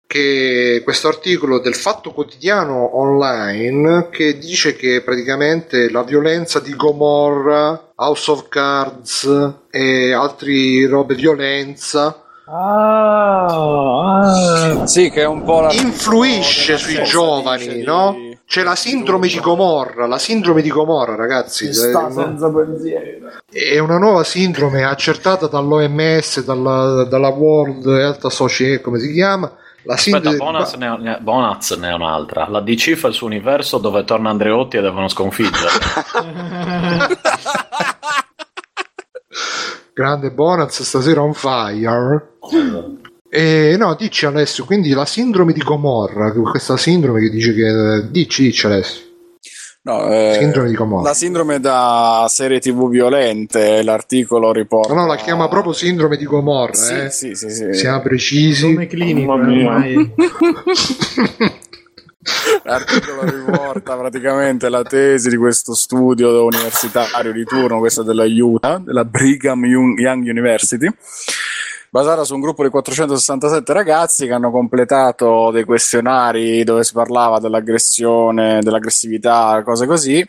che questo articolo del Fatto Quotidiano online, che dice che praticamente la violenza di Gomorra, House of Cards e altri robe violenza Ah, ah. Sì, che è un po' la influisce sui giovani, di- no? C'è la sindrome di Gomorra, la sindrome di Gomorra, ragazzi. Sta eh, senza pensiero. È una nuova sindrome accertata dall'OMS, dalla, dalla World Health Association, come si chiama? La Aspetta, sindrome Bonaz ne, ha- ne- Bonaz ne è un'altra. La DC fa il suo universo dove torna Andreotti e devono sconfiggere. grande Bonaz stasera on fire. E no, dici Alessio, quindi la sindrome di Gomorra, questa sindrome che dice che... Dici, dici Alessio. No, eh, Sindrome di Gomorra. La sindrome da serie tv violente, l'articolo riporta... No, no, la chiama proprio sindrome di Gomorra, Sì, eh. sì, sì, sì. Siamo precisi. Nome clinico, Mamma mia. ormai. L'articolo riporta praticamente la tesi di questo studio universitario di turno, questa della UTA, della Brigham Young University, basata su un gruppo di 467 ragazzi che hanno completato dei questionari dove si parlava dell'aggressione, dell'aggressività, cose così.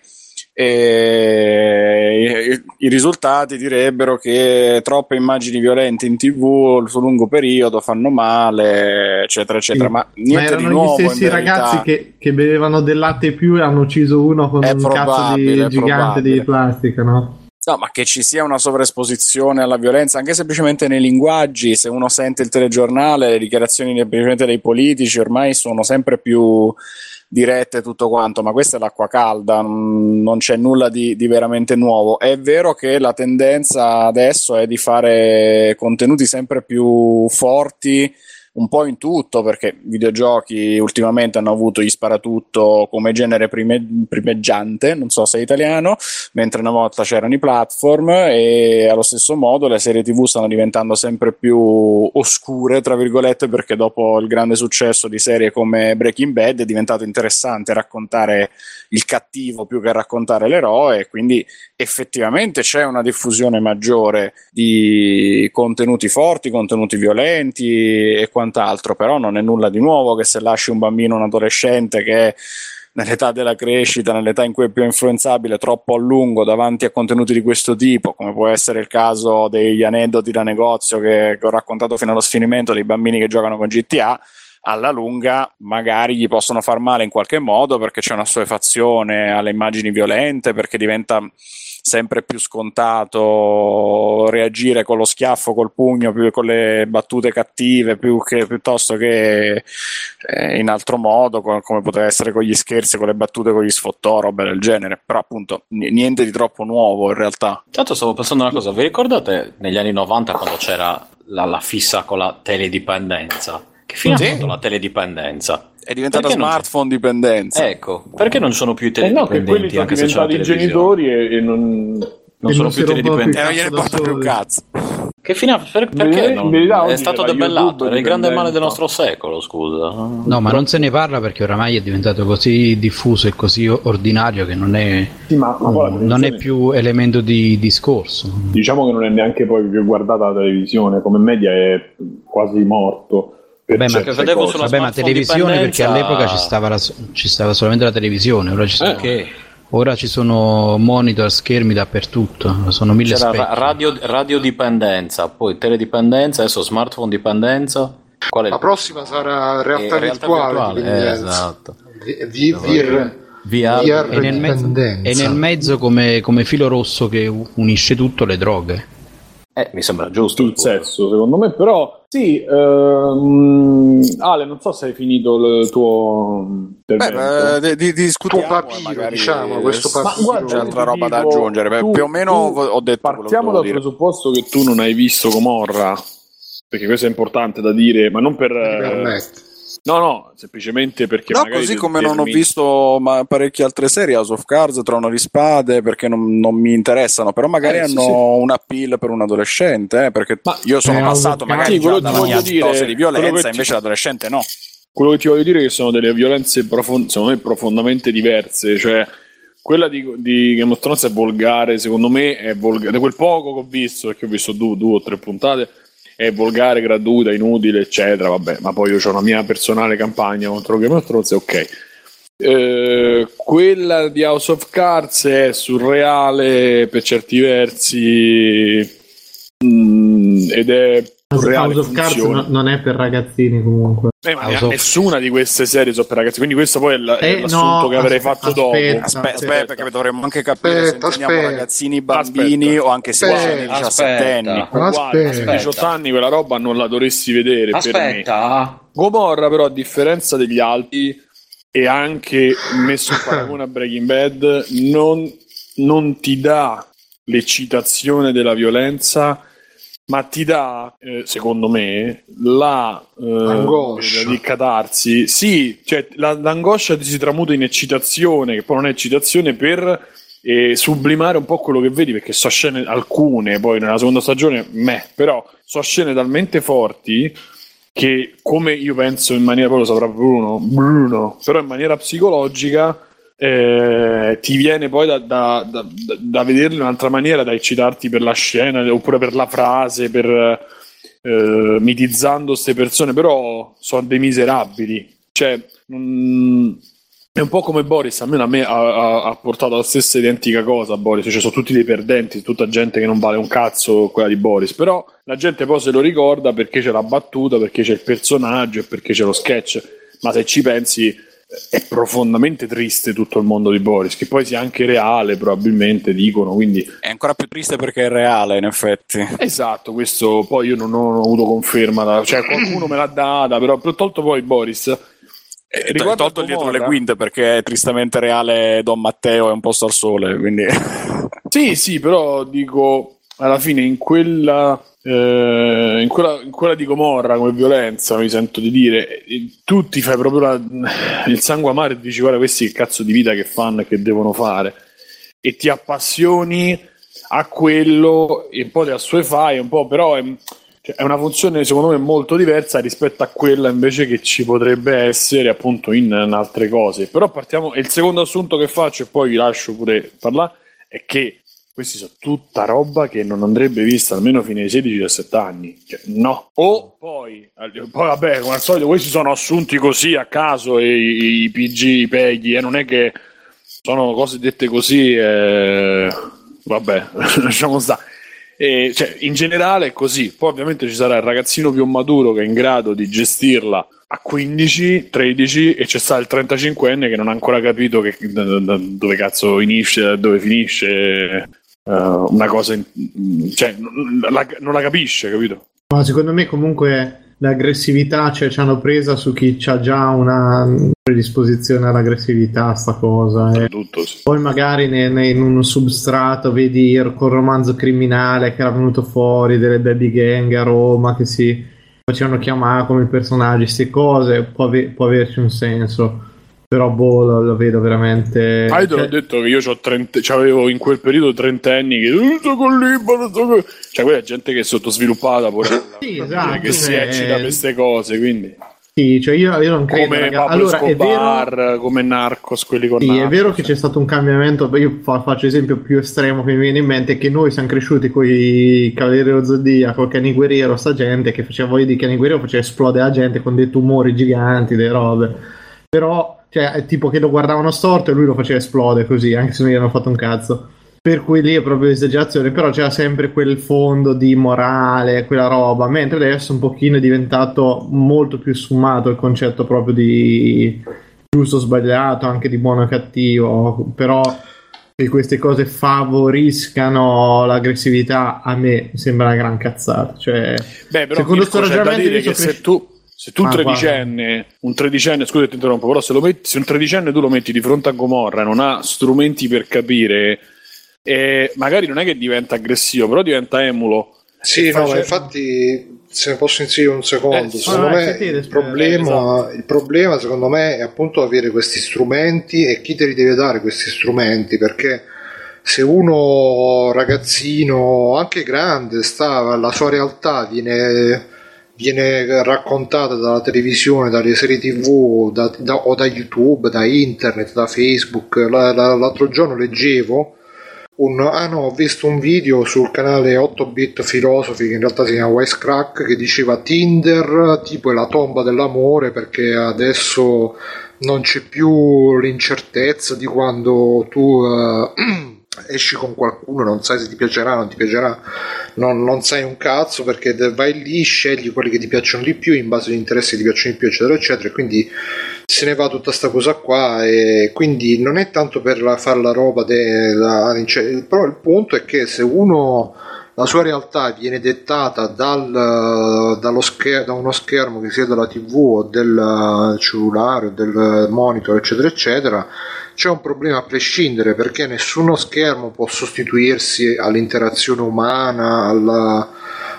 E i, risultati direbbero che troppe immagini violente in tv su lungo periodo fanno male, eccetera, eccetera. Sì. Ma niente Ma erano gli stessi ragazzi che, che bevevano del latte più e hanno ucciso uno con È un cazzo di gigante probabile. di plastica, no? No, ma che ci sia una sovraesposizione alla violenza, anche semplicemente nei linguaggi, se uno sente il telegiornale, le dichiarazioni semplicemente dei politici ormai sono sempre più dirette e tutto quanto, ma questa è l'acqua calda, non c'è nulla di, di veramente nuovo. È vero che la tendenza adesso è di fare contenuti sempre più forti, un po' in tutto, perché i videogiochi ultimamente hanno avuto gli sparatutto come genere prime- primeggiante, non so se è italiano, mentre una volta c'erano i platform e allo stesso modo le serie tv stanno diventando sempre più oscure, tra virgolette, perché dopo il grande successo di serie come Breaking Bad è diventato interessante raccontare il cattivo più che raccontare l'eroe quindi effettivamente c'è una diffusione maggiore di contenuti forti, contenuti violenti e quant'altro, però non è nulla di nuovo che se lasci un bambino un adolescente che nell'età della crescita, nell'età in cui è più influenzabile, troppo a lungo davanti a contenuti di questo tipo, come può essere il caso degli aneddoti da negozio che, che ho raccontato fino allo sfinimento dei bambini che giocano con GTA, alla lunga magari gli possono far male in qualche modo perché c'è una assuefazione alle immagini violente, perché diventa sempre più scontato reagire con lo schiaffo, col pugno, più con le battute cattive, che, piuttosto che eh, in altro modo, co- come poteva essere con gli scherzi, con le battute, con gli sfottò, robe del genere. Però appunto n- niente di troppo nuovo in realtà. Tanto stavo pensando una cosa, vi ricordate negli anni 90 quando c'era la, la fissa con la teledipendenza? Che fine Sì. ha fatto la teledipendenza? È diventata Perché smartphone dipendenza. Ecco, perché non sono più i Eh no, che quelli teledipendenti sono anche se c'è la diventati i genitori e, e non... Non E sono non più teledipendenti. E non gliene porta più cazzo. Che fine ha- per- perché non- è stato debellato? Era il grande male del nostro secolo, scusa. No, ma non se ne parla perché oramai è diventato così diffuso e così ordinario che non è, Sì, ma, ma la non è più elemento di discorso. Diciamo che non è neanche poi più guardata la televisione, come media è quasi morto. Beh, ma- cose. sulla Vabbè, ma televisione perché all'epoca ci stava, la- ci stava solamente la televisione, ora ci sta Eh, che Ora ci sono monitor, schermi dappertutto, sono mille C'era specchi. ra- radio, radiodipendenza, poi teledipendenza, adesso smartphone dipendenza. Qual è La il prossima sarà realtà Eh, virtuale. virtuale, quindi, eh, esatto. vi- vi- vir- VR, VR E nel, mezzo, e nel mezzo come, come filo rosso che unisce tutto le droghe. Eh, mi sembra giusto. il sesso, secondo me, però sì, ehm, Ale, non so se hai finito il tuo. Beh, eh, di, di- discutiamo Tuo papiro, e magari diciamo, questo se- papiro. Ma c'è altra roba da aggiungere. Beh, tu- più o meno tu- ho detto Partiamo dal dire. presupposto che tu non hai visto Gomorra, perché questo è importante da dire, ma non per... no, no, semplicemente perché No, così come non ho visto ma, parecchie altre serie, House of Cards, Trono di Spade, perché non, non mi interessano, però magari Eh, sì, hanno sì. un appeal per un adolescente, eh, perché Ma- io sono Eh, passato magari quello da dire, dose di violenza, ti- invece l'adolescente no. Quello che ti voglio dire è che sono delle violenze profon- secondo me profondamente diverse, cioè quella di, di Game of Thrones è volgare, secondo me è volgare, da quel poco che ho visto, perché ho visto due, due o tre puntate, è volgare, gratuita, inutile, eccetera, vabbè, ma poi io ho una mia personale campagna contro Game of Thrones, ok. Eh, quella di House of Cards è surreale per certi versi mm, ed è House of Cards no- non è per ragazzini comunque. Eh, ma of- nessuna di queste serie sono per ragazzi, quindi questo poi è, è Eh, l'assunto no, che avrei aspe- fatto dopo. aspetta. Aspetta, Aspetta. aspetta, perché dovremmo anche capire Aspetta, se aspetta. ragazzini, bambini Aspetta. o anche sedicenni, Aspetta. diciassettenni. Aspetta. A Aspetta. 18 anni quella roba non la dovresti vedere per me. Aspetta, Gomorra però a differenza degli altri e anche messo in paragone a Breaking Bad non, non ti dà l'eccitazione della violenza ma ti dà, eh, secondo me, la eh, Angoscia. di catarsi. Sì, cioè la- l'angoscia si tramuta in eccitazione, che poi non è eccitazione, per eh, sublimare un po' quello che vedi, perché so scene alcune, poi nella seconda stagione, me, però so scene talmente forti che come io penso in maniera, poi lo saprà Bruno, Bruno, però in maniera psicologica eh, ti viene poi da, da, da, da- vederlo in un'altra maniera, da eccitarti per la scena oppure per la frase, per eh, mitizzando queste persone, però sono dei miserabili. Cioè, mm, è un po' come Boris, almeno a me ha, ha- ha portato la stessa identica cosa Boris, cioè sono tutti dei perdenti, tutta gente che non vale un cazzo quella di Boris, però la gente poi se lo ricorda perché c'è la battuta, perché c'è il personaggio e perché c'è lo sketch, ma se ci pensi è profondamente triste tutto il mondo di Boris, che poi sia anche reale probabilmente, dicono, quindi È ancora più triste perché è reale, in effetti. Esatto, questo poi io non ho avuto conferma, cioè qualcuno me l'ha data, però ho tolto poi Boris. Eh, Hai riguardo tolto dietro le quinte perché è tristemente reale Don Matteo è un posto al sole, quindi Sì, sì, però dico alla fine in quella, eh, in quella, in quella di Gomorra come violenza, mi sento di dire, eh, tu ti fai proprio la- il sangue amaro e dici guarda questi che cazzo di vita che fanno e che devono fare e ti appassioni a quello e poi te la sue fai un po', però è, cioè, è una funzione secondo me molto diversa rispetto a quella invece che ci potrebbe essere appunto in, in altre cose. Però partiamo, il secondo assunto che faccio e poi vi lascio pure parlare è che questi sono tutta roba che non andrebbe vista almeno fino ai 16-17 anni. Cioè, no. O poi, poi, vabbè, come al solito, questi sono assunti così a caso e i, i PG, i PEGI, e non è che sono cose dette così, eh, vabbè, lasciamo stare. E, cioè, in generale è così. Poi ovviamente ci sarà il ragazzino più maturo che è in grado di gestirla a 15, 13 e c'è sta il 35enne che non ha ancora capito che- da- da- dove cazzo da dove finisce eh, una cosa, in- cioè non la, non la capisce, capito? Ma secondo me comunque l'aggressività cioè, ci hanno presa su chi ha già una predisposizione all'aggressività, sta cosa. E Tutto, sì. poi magari ne- ne- in un substrato vedi il- col romanzo criminale che era venuto fuori delle baby gang a Roma che si facevano chiamare come personaggi, queste cose, può, ave- può averci un senso. Però boh, lo, lo vedo veramente... Ah, io te l'ho cioè- detto che io 30, avevo in quel periodo trentenni che "Uh, sto con Libano, sto con-" cioè quella è gente che è sottosviluppata pure Sì, esatto, che si cioè- eccita per queste cose, quindi Sì, cioè io, io non credo. come raga. Pablo Allora, è vero, come Narcos, quelli con Sì, è Narcos. vero che c'è stato un cambiamento. Io fa- faccio esempio più estremo che mi viene in mente: che noi siamo cresciuti con i Cavalieri dello Zodiaco, Cani Guerriero, sta gente che faceva voglia di Cani Guerriero, faceva esplodere la gente con dei tumori giganti, delle robe. Però cioè è tipo che lo guardavano storto e lui lo faceva esplodere così, anche se non gli hanno fatto un cazzo. Per cui lì è proprio esagerazione, però c'era sempre quel fondo di morale, quella roba, mentre adesso un pochino è diventato molto più sfumato il concetto proprio di giusto o sbagliato, anche di buono o cattivo, però che queste cose favoriscano l'aggressività a me sembra una gran cazzata. Cioè, Beh, però secondo Mirko, c'è da dire che so se tu, se tu un Ah, tredicenne, un tredicenne, scusa ti interrompo, però se, lo metti, se un tredicenne tu lo metti di fronte a Gomorra e non ha strumenti per capire, eh, magari non è che diventa aggressivo, però diventa emulo. Sì, no, face- infatti, se ne posso inserire un secondo, Eh, secondo me sentite, il problema, il problema, secondo me, è appunto avere questi strumenti e chi te li deve dare questi strumenti, perché se uno ragazzino, anche grande, sta, la sua realtà viene, viene raccontata dalla televisione, dalle serie tv da- da- o da YouTube, da internet, da Facebook. La- la- l'altro giorno leggevo un, ah no, ho visto un video sul canale 8bit Philosophy che in realtà si chiama Wisecrack che diceva Tinder tipo è la tomba dell'amore perché adesso non c'è più l'incertezza di quando tu eh, esci con qualcuno non sai se ti piacerà non ti piacerà non, non sai un cazzo perché vai lì scegli quelli che ti piacciono di più in base agli interessi che ti piacciono di più eccetera eccetera e quindi se ne va tutta sta cosa qua e quindi non è tanto per fare la roba de- la- cioè, però il punto è che se uno la sua realtà viene dettata dal, scher- da uno schermo che sia della tv o del cellulare o del monitor eccetera eccetera c'è un problema a prescindere perché nessuno schermo può sostituirsi all'interazione umana alla,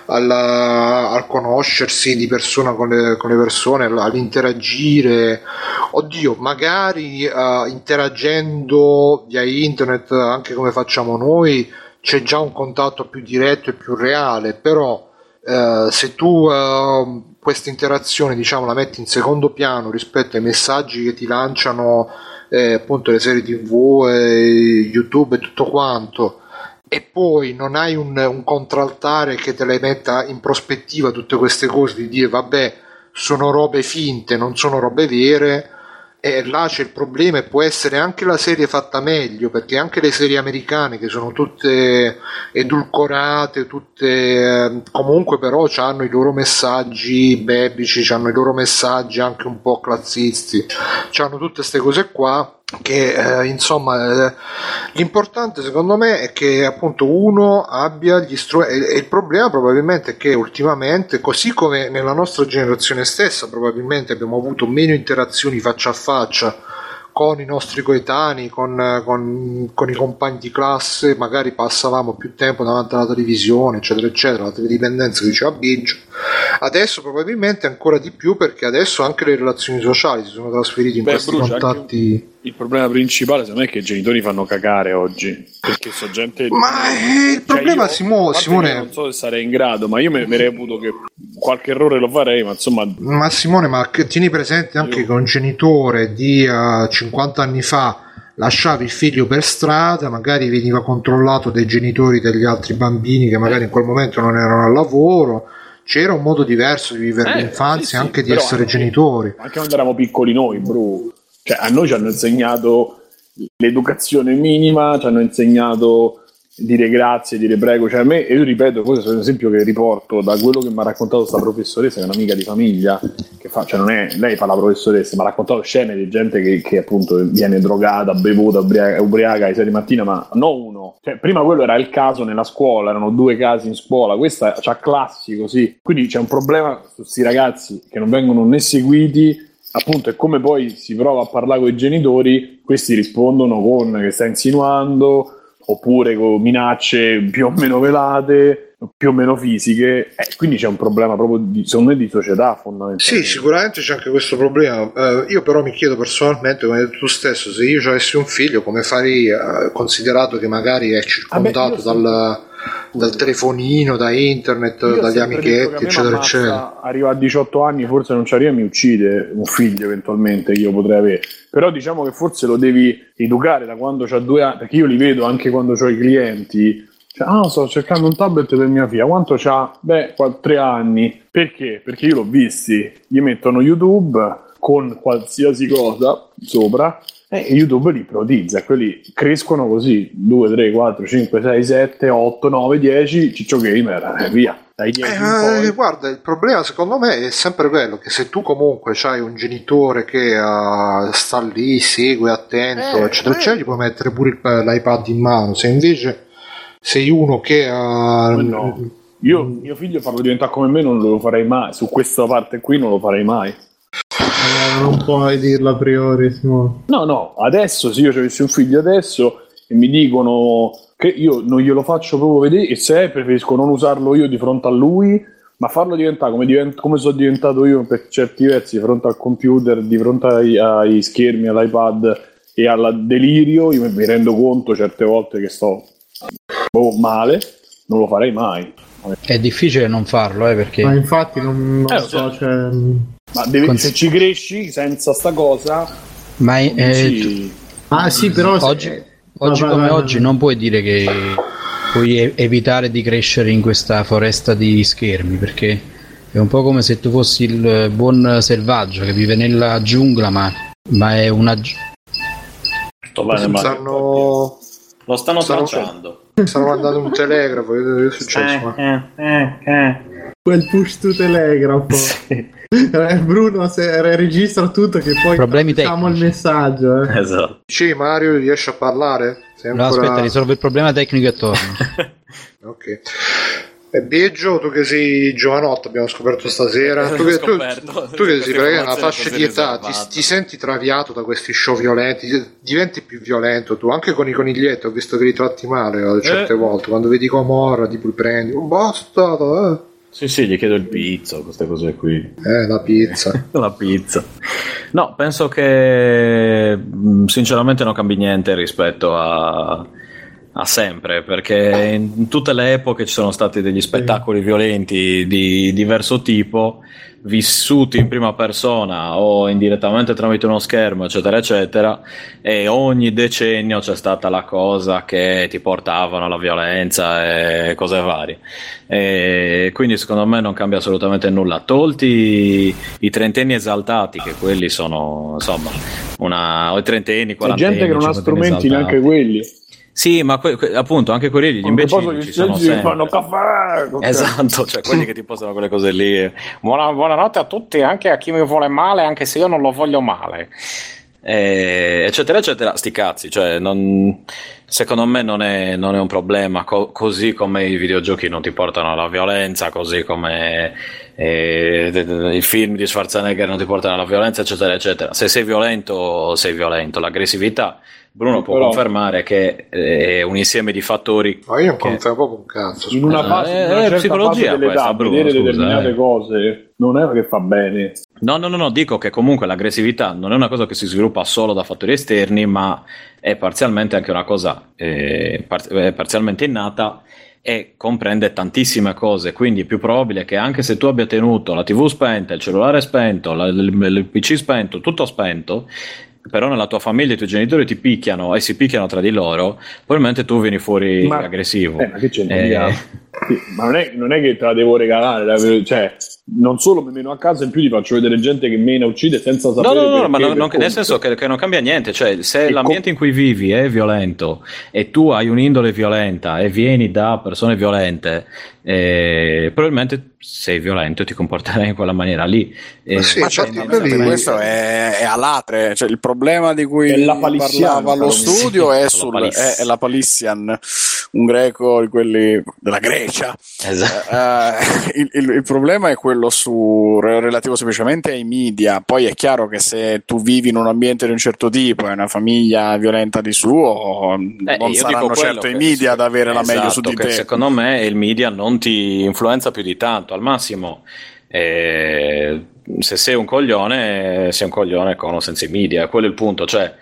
alla- al conoscersi di persona con le, con le persone, all- all'interagire. Oddio, magari eh, interagendo via internet, anche come facciamo noi, c'è già un contatto più diretto e più reale, però eh, se tu eh, questa interazione diciamo la metti in secondo piano rispetto ai messaggi che ti lanciano eh, appunto le serie tv, eh, youtube e tutto quanto e poi non hai un, un contraltare che te le metta in prospettiva tutte queste cose di dire vabbè sono robe finte non sono robe vere e là c'è il problema e può essere anche la serie fatta meglio perché anche le serie americane che sono tutte edulcorate tutte eh, comunque però hanno i loro messaggi bebici hanno i loro messaggi anche un po' classisti hanno tutte queste cose qua che eh, insomma eh, l'importante secondo me è che appunto uno abbia gli strumenti e il problema probabilmente è che ultimamente così come nella nostra generazione stessa probabilmente abbiamo avuto meno interazioni faccia a faccia con i nostri coetanei, con, con- con i compagni di classe, magari passavamo più tempo davanti alla televisione, eccetera, eccetera, la teledipendenza che diceva Biggio. Adesso probabilmente ancora di più perché adesso anche le relazioni sociali si sono trasferite in Beh, questi Bruce, contatti. Il problema principale, secondo me, è che i genitori fanno cagare oggi. Perché so gente. Ma eh, il Cioè, problema, io, Simo- Simone, Non so se sarei in grado, ma io mi, reputo che qualche errore lo farei, ma insomma. Ma Simone, ma che- tieni presente anche che un genitore di eh, 50 anni fa lasciava il figlio per strada, magari veniva controllato dai genitori degli altri bambini che magari in quel momento non erano al lavoro. C'era un modo diverso di vivere Eh, l'infanzia, sì, sì, anche di essere anche- genitori. Anche quando eravamo piccoli noi, bro. Cioè, a noi ci hanno insegnato l'educazione minima, ci hanno insegnato dire grazie, dire prego. Cioè, a me, e io ripeto, questo è un esempio che riporto da quello che mi ha raccontato questa professoressa, che è un'amica di famiglia, che fa, cioè non è, lei fa la professoressa, mi ha raccontato scene di gente che, che appunto viene drogata, bevuta, ubriaca, ubriaca alle 6 di mattina, ma non uno. Cioè, prima quello era il caso nella scuola, erano due casi in scuola, questa c'ha classi così. Quindi c'è un problema su questi ragazzi che non vengono né seguiti appunto è come poi si prova a parlare con i genitori, questi rispondono con che sta insinuando, oppure con minacce più o meno velate, più o meno fisiche, eh, quindi c'è un problema proprio di, secondo me di società fondamentalmente. Sì, sicuramente c'è anche questo problema. Eh, io però mi chiedo personalmente, come hai detto tu stesso, se io avessi un figlio, come farei, eh, considerato che magari è circondato io sì. dal, dal telefonino, da internet, Io dagli amichetti, eccetera, eccetera. Arriva a 18 anni, forse non ci arriva, mi uccide un figlio eventualmente che io potrei avere. Però diciamo che forse lo devi educare da quando c'ha due anni, perché io li vedo anche quando ho i clienti. Cioè, ah, sto cercando un tablet per mia figlia. Quanto c'ha? Beh, tre anni. Perché? Perché io l'ho visti. Gli mettono YouTube con qualsiasi cosa sopra e YouTube li ipnotizza, quelli crescono così 2, 3, 4, 5, 6, 7, 8, 9, 10, Ciccio Gamer, e via. Dai 10 in Eh, guarda, il problema secondo me è sempre quello che se tu comunque hai un genitore che eh, sta lì, segue, attento, Eh, eccetera, eh. eccetera, gli puoi mettere pure il- l'iPad in mano. Se invece sei uno che ha... No. Io, mio figlio farlo diventare come me non lo farei mai, su questa parte qui non lo farei mai. Eh, non puoi dirlo a priori, Simone. No, no, adesso se io avessi un figlio adesso e mi dicono che io non glielo faccio proprio vedere e se preferisco non usarlo io di fronte a lui, ma farlo diventare come, divent- come sono diventato io per certi versi di fronte al computer, di fronte ai, ai schermi, all'iPad e al delirio, io mi rendo conto certe volte che sto boh, male, non lo farei mai. È difficile non farlo, eh, perché Ma infatti non, non Eh, so, cioè- cioè, Ma devi- Cons- se ci cresci senza sta cosa, ma è- eh, dici- Ah sì, però se- oggi, eh, oggi vai, come vai, vai. oggi non puoi dire che puoi evitare di crescere in questa foresta di schermi perché è un po' come se tu fossi il buon selvaggio che vive nella giungla ma, ma è una Stanno, Lo stanno stanno- stanno mandando un telegrafo, che è successo? quel push to telegrafo. Eh, Bruno se, re- registra tutto che poi Problemi facciamo il tecnici. messaggio. Eh. Esatto. Dicevi Mario, riesci a parlare? Sei no, ancora- aspetta risolve il problema tecnico e torno Ok. E Biggio, tu che sei giovanotto, abbiamo scoperto stasera. Tu che, tu, scoperto. tu che sei praticamente una fascia di età, ti, ti senti traviato da questi show violenti, diventi più violento tu, anche con i coniglietti, ho visto che li tratti male eh, certe Eh. volte, quando vedi Comorra tipo li prendi, un bastardo, Sì, sì, gli chiedo il pizzo, queste cose qui. eh, eh, la pizza. La pizza. No, penso che mh, sinceramente non cambi niente rispetto a, a sempre, perché in tutte le epoche ci sono stati degli spettacoli violenti di diverso tipo, vissuti in prima persona o indirettamente tramite uno schermo, eccetera, eccetera, e ogni decennio c'è stata la cosa che ti portavano alla violenza e cose varie. E quindi secondo me non cambia assolutamente nulla. Tolti i, trentenni esaltati, che quelli sono insomma una, o i trentenni, c'è quarantenni, gente che non ha strumenti esaltati. neanche quelli. Sì, ma que- que- appunto anche quelli, gli imbecilli ci sono sempre. fanno caffè. Esatto, cioè quelli che ti possono quelle cose lì. Buona- buonanotte a tutti, anche a chi mi vuole male, anche se io non lo voglio male. Eh, eccetera, eccetera. Sti cazzi, cioè, non- secondo me non è, non è un problema. co- così come i videogiochi non ti portano alla violenza, così come eh, de- de- i film di Schwarzenegger non ti portano alla violenza, eccetera, eccetera. Se sei violento, sei violento. L'aggressività, Bruno può Però- confermare che è un insieme di fattori. Ma io non che- confermo proprio un cazzo. in una Eh, fase, in eh, una certa psicologia fase questa, Bruno, vedere scusa, determinate eh. cose non è che fa bene. No, no, no, no, dico che comunque l'aggressività non è una cosa che si sviluppa solo da fattori esterni, ma è parzialmente anche una cosa eh, par- eh, parzialmente innata e comprende tantissime cose, quindi è più probabile che anche se tu abbia tenuto la TV spenta, il cellulare spento, la- il, il PC spento, tutto spento, però nella tua famiglia i tuoi genitori ti picchiano e si picchiano tra di loro, probabilmente tu vieni fuori Ma- aggressivo. Eh, ma che c'entra? Eh? Sì, ma non è, non è che te la devo regalare, la- cioè, non solo mi meno a casa, in più ti faccio vedere gente che mena uccide senza sapere. no, no, no, perché, ma non- non- nel senso che, che non cambia niente, cioè se E l'ambiente in cui vivi è violento e tu hai un'indole violenta e vieni da persone violente, eh, probabilmente sei violento e ti comporterai in quella maniera lì. Eh, Ma sì, Ma certo, quelli- infatti questo è, è a latre, cioè il problema di cui È la palissiana, parlava allo però, studio sì, è, sul, è, è la Palissian, un greco di quelli della Grecia. Esatto. Eh, il, il- il problema è quello su, re- relativo semplicemente ai media. Poi è chiaro che se tu vivi in un ambiente di un certo tipo e una famiglia violenta di suo, Eh, non saranno certo i media ad avere la meglio su esatto, di che te. Secondo me il media non ti influenza più di tanto, al massimo. eh, se sei un coglione, sei un coglione con o senza i media, quello è il punto. Cioè,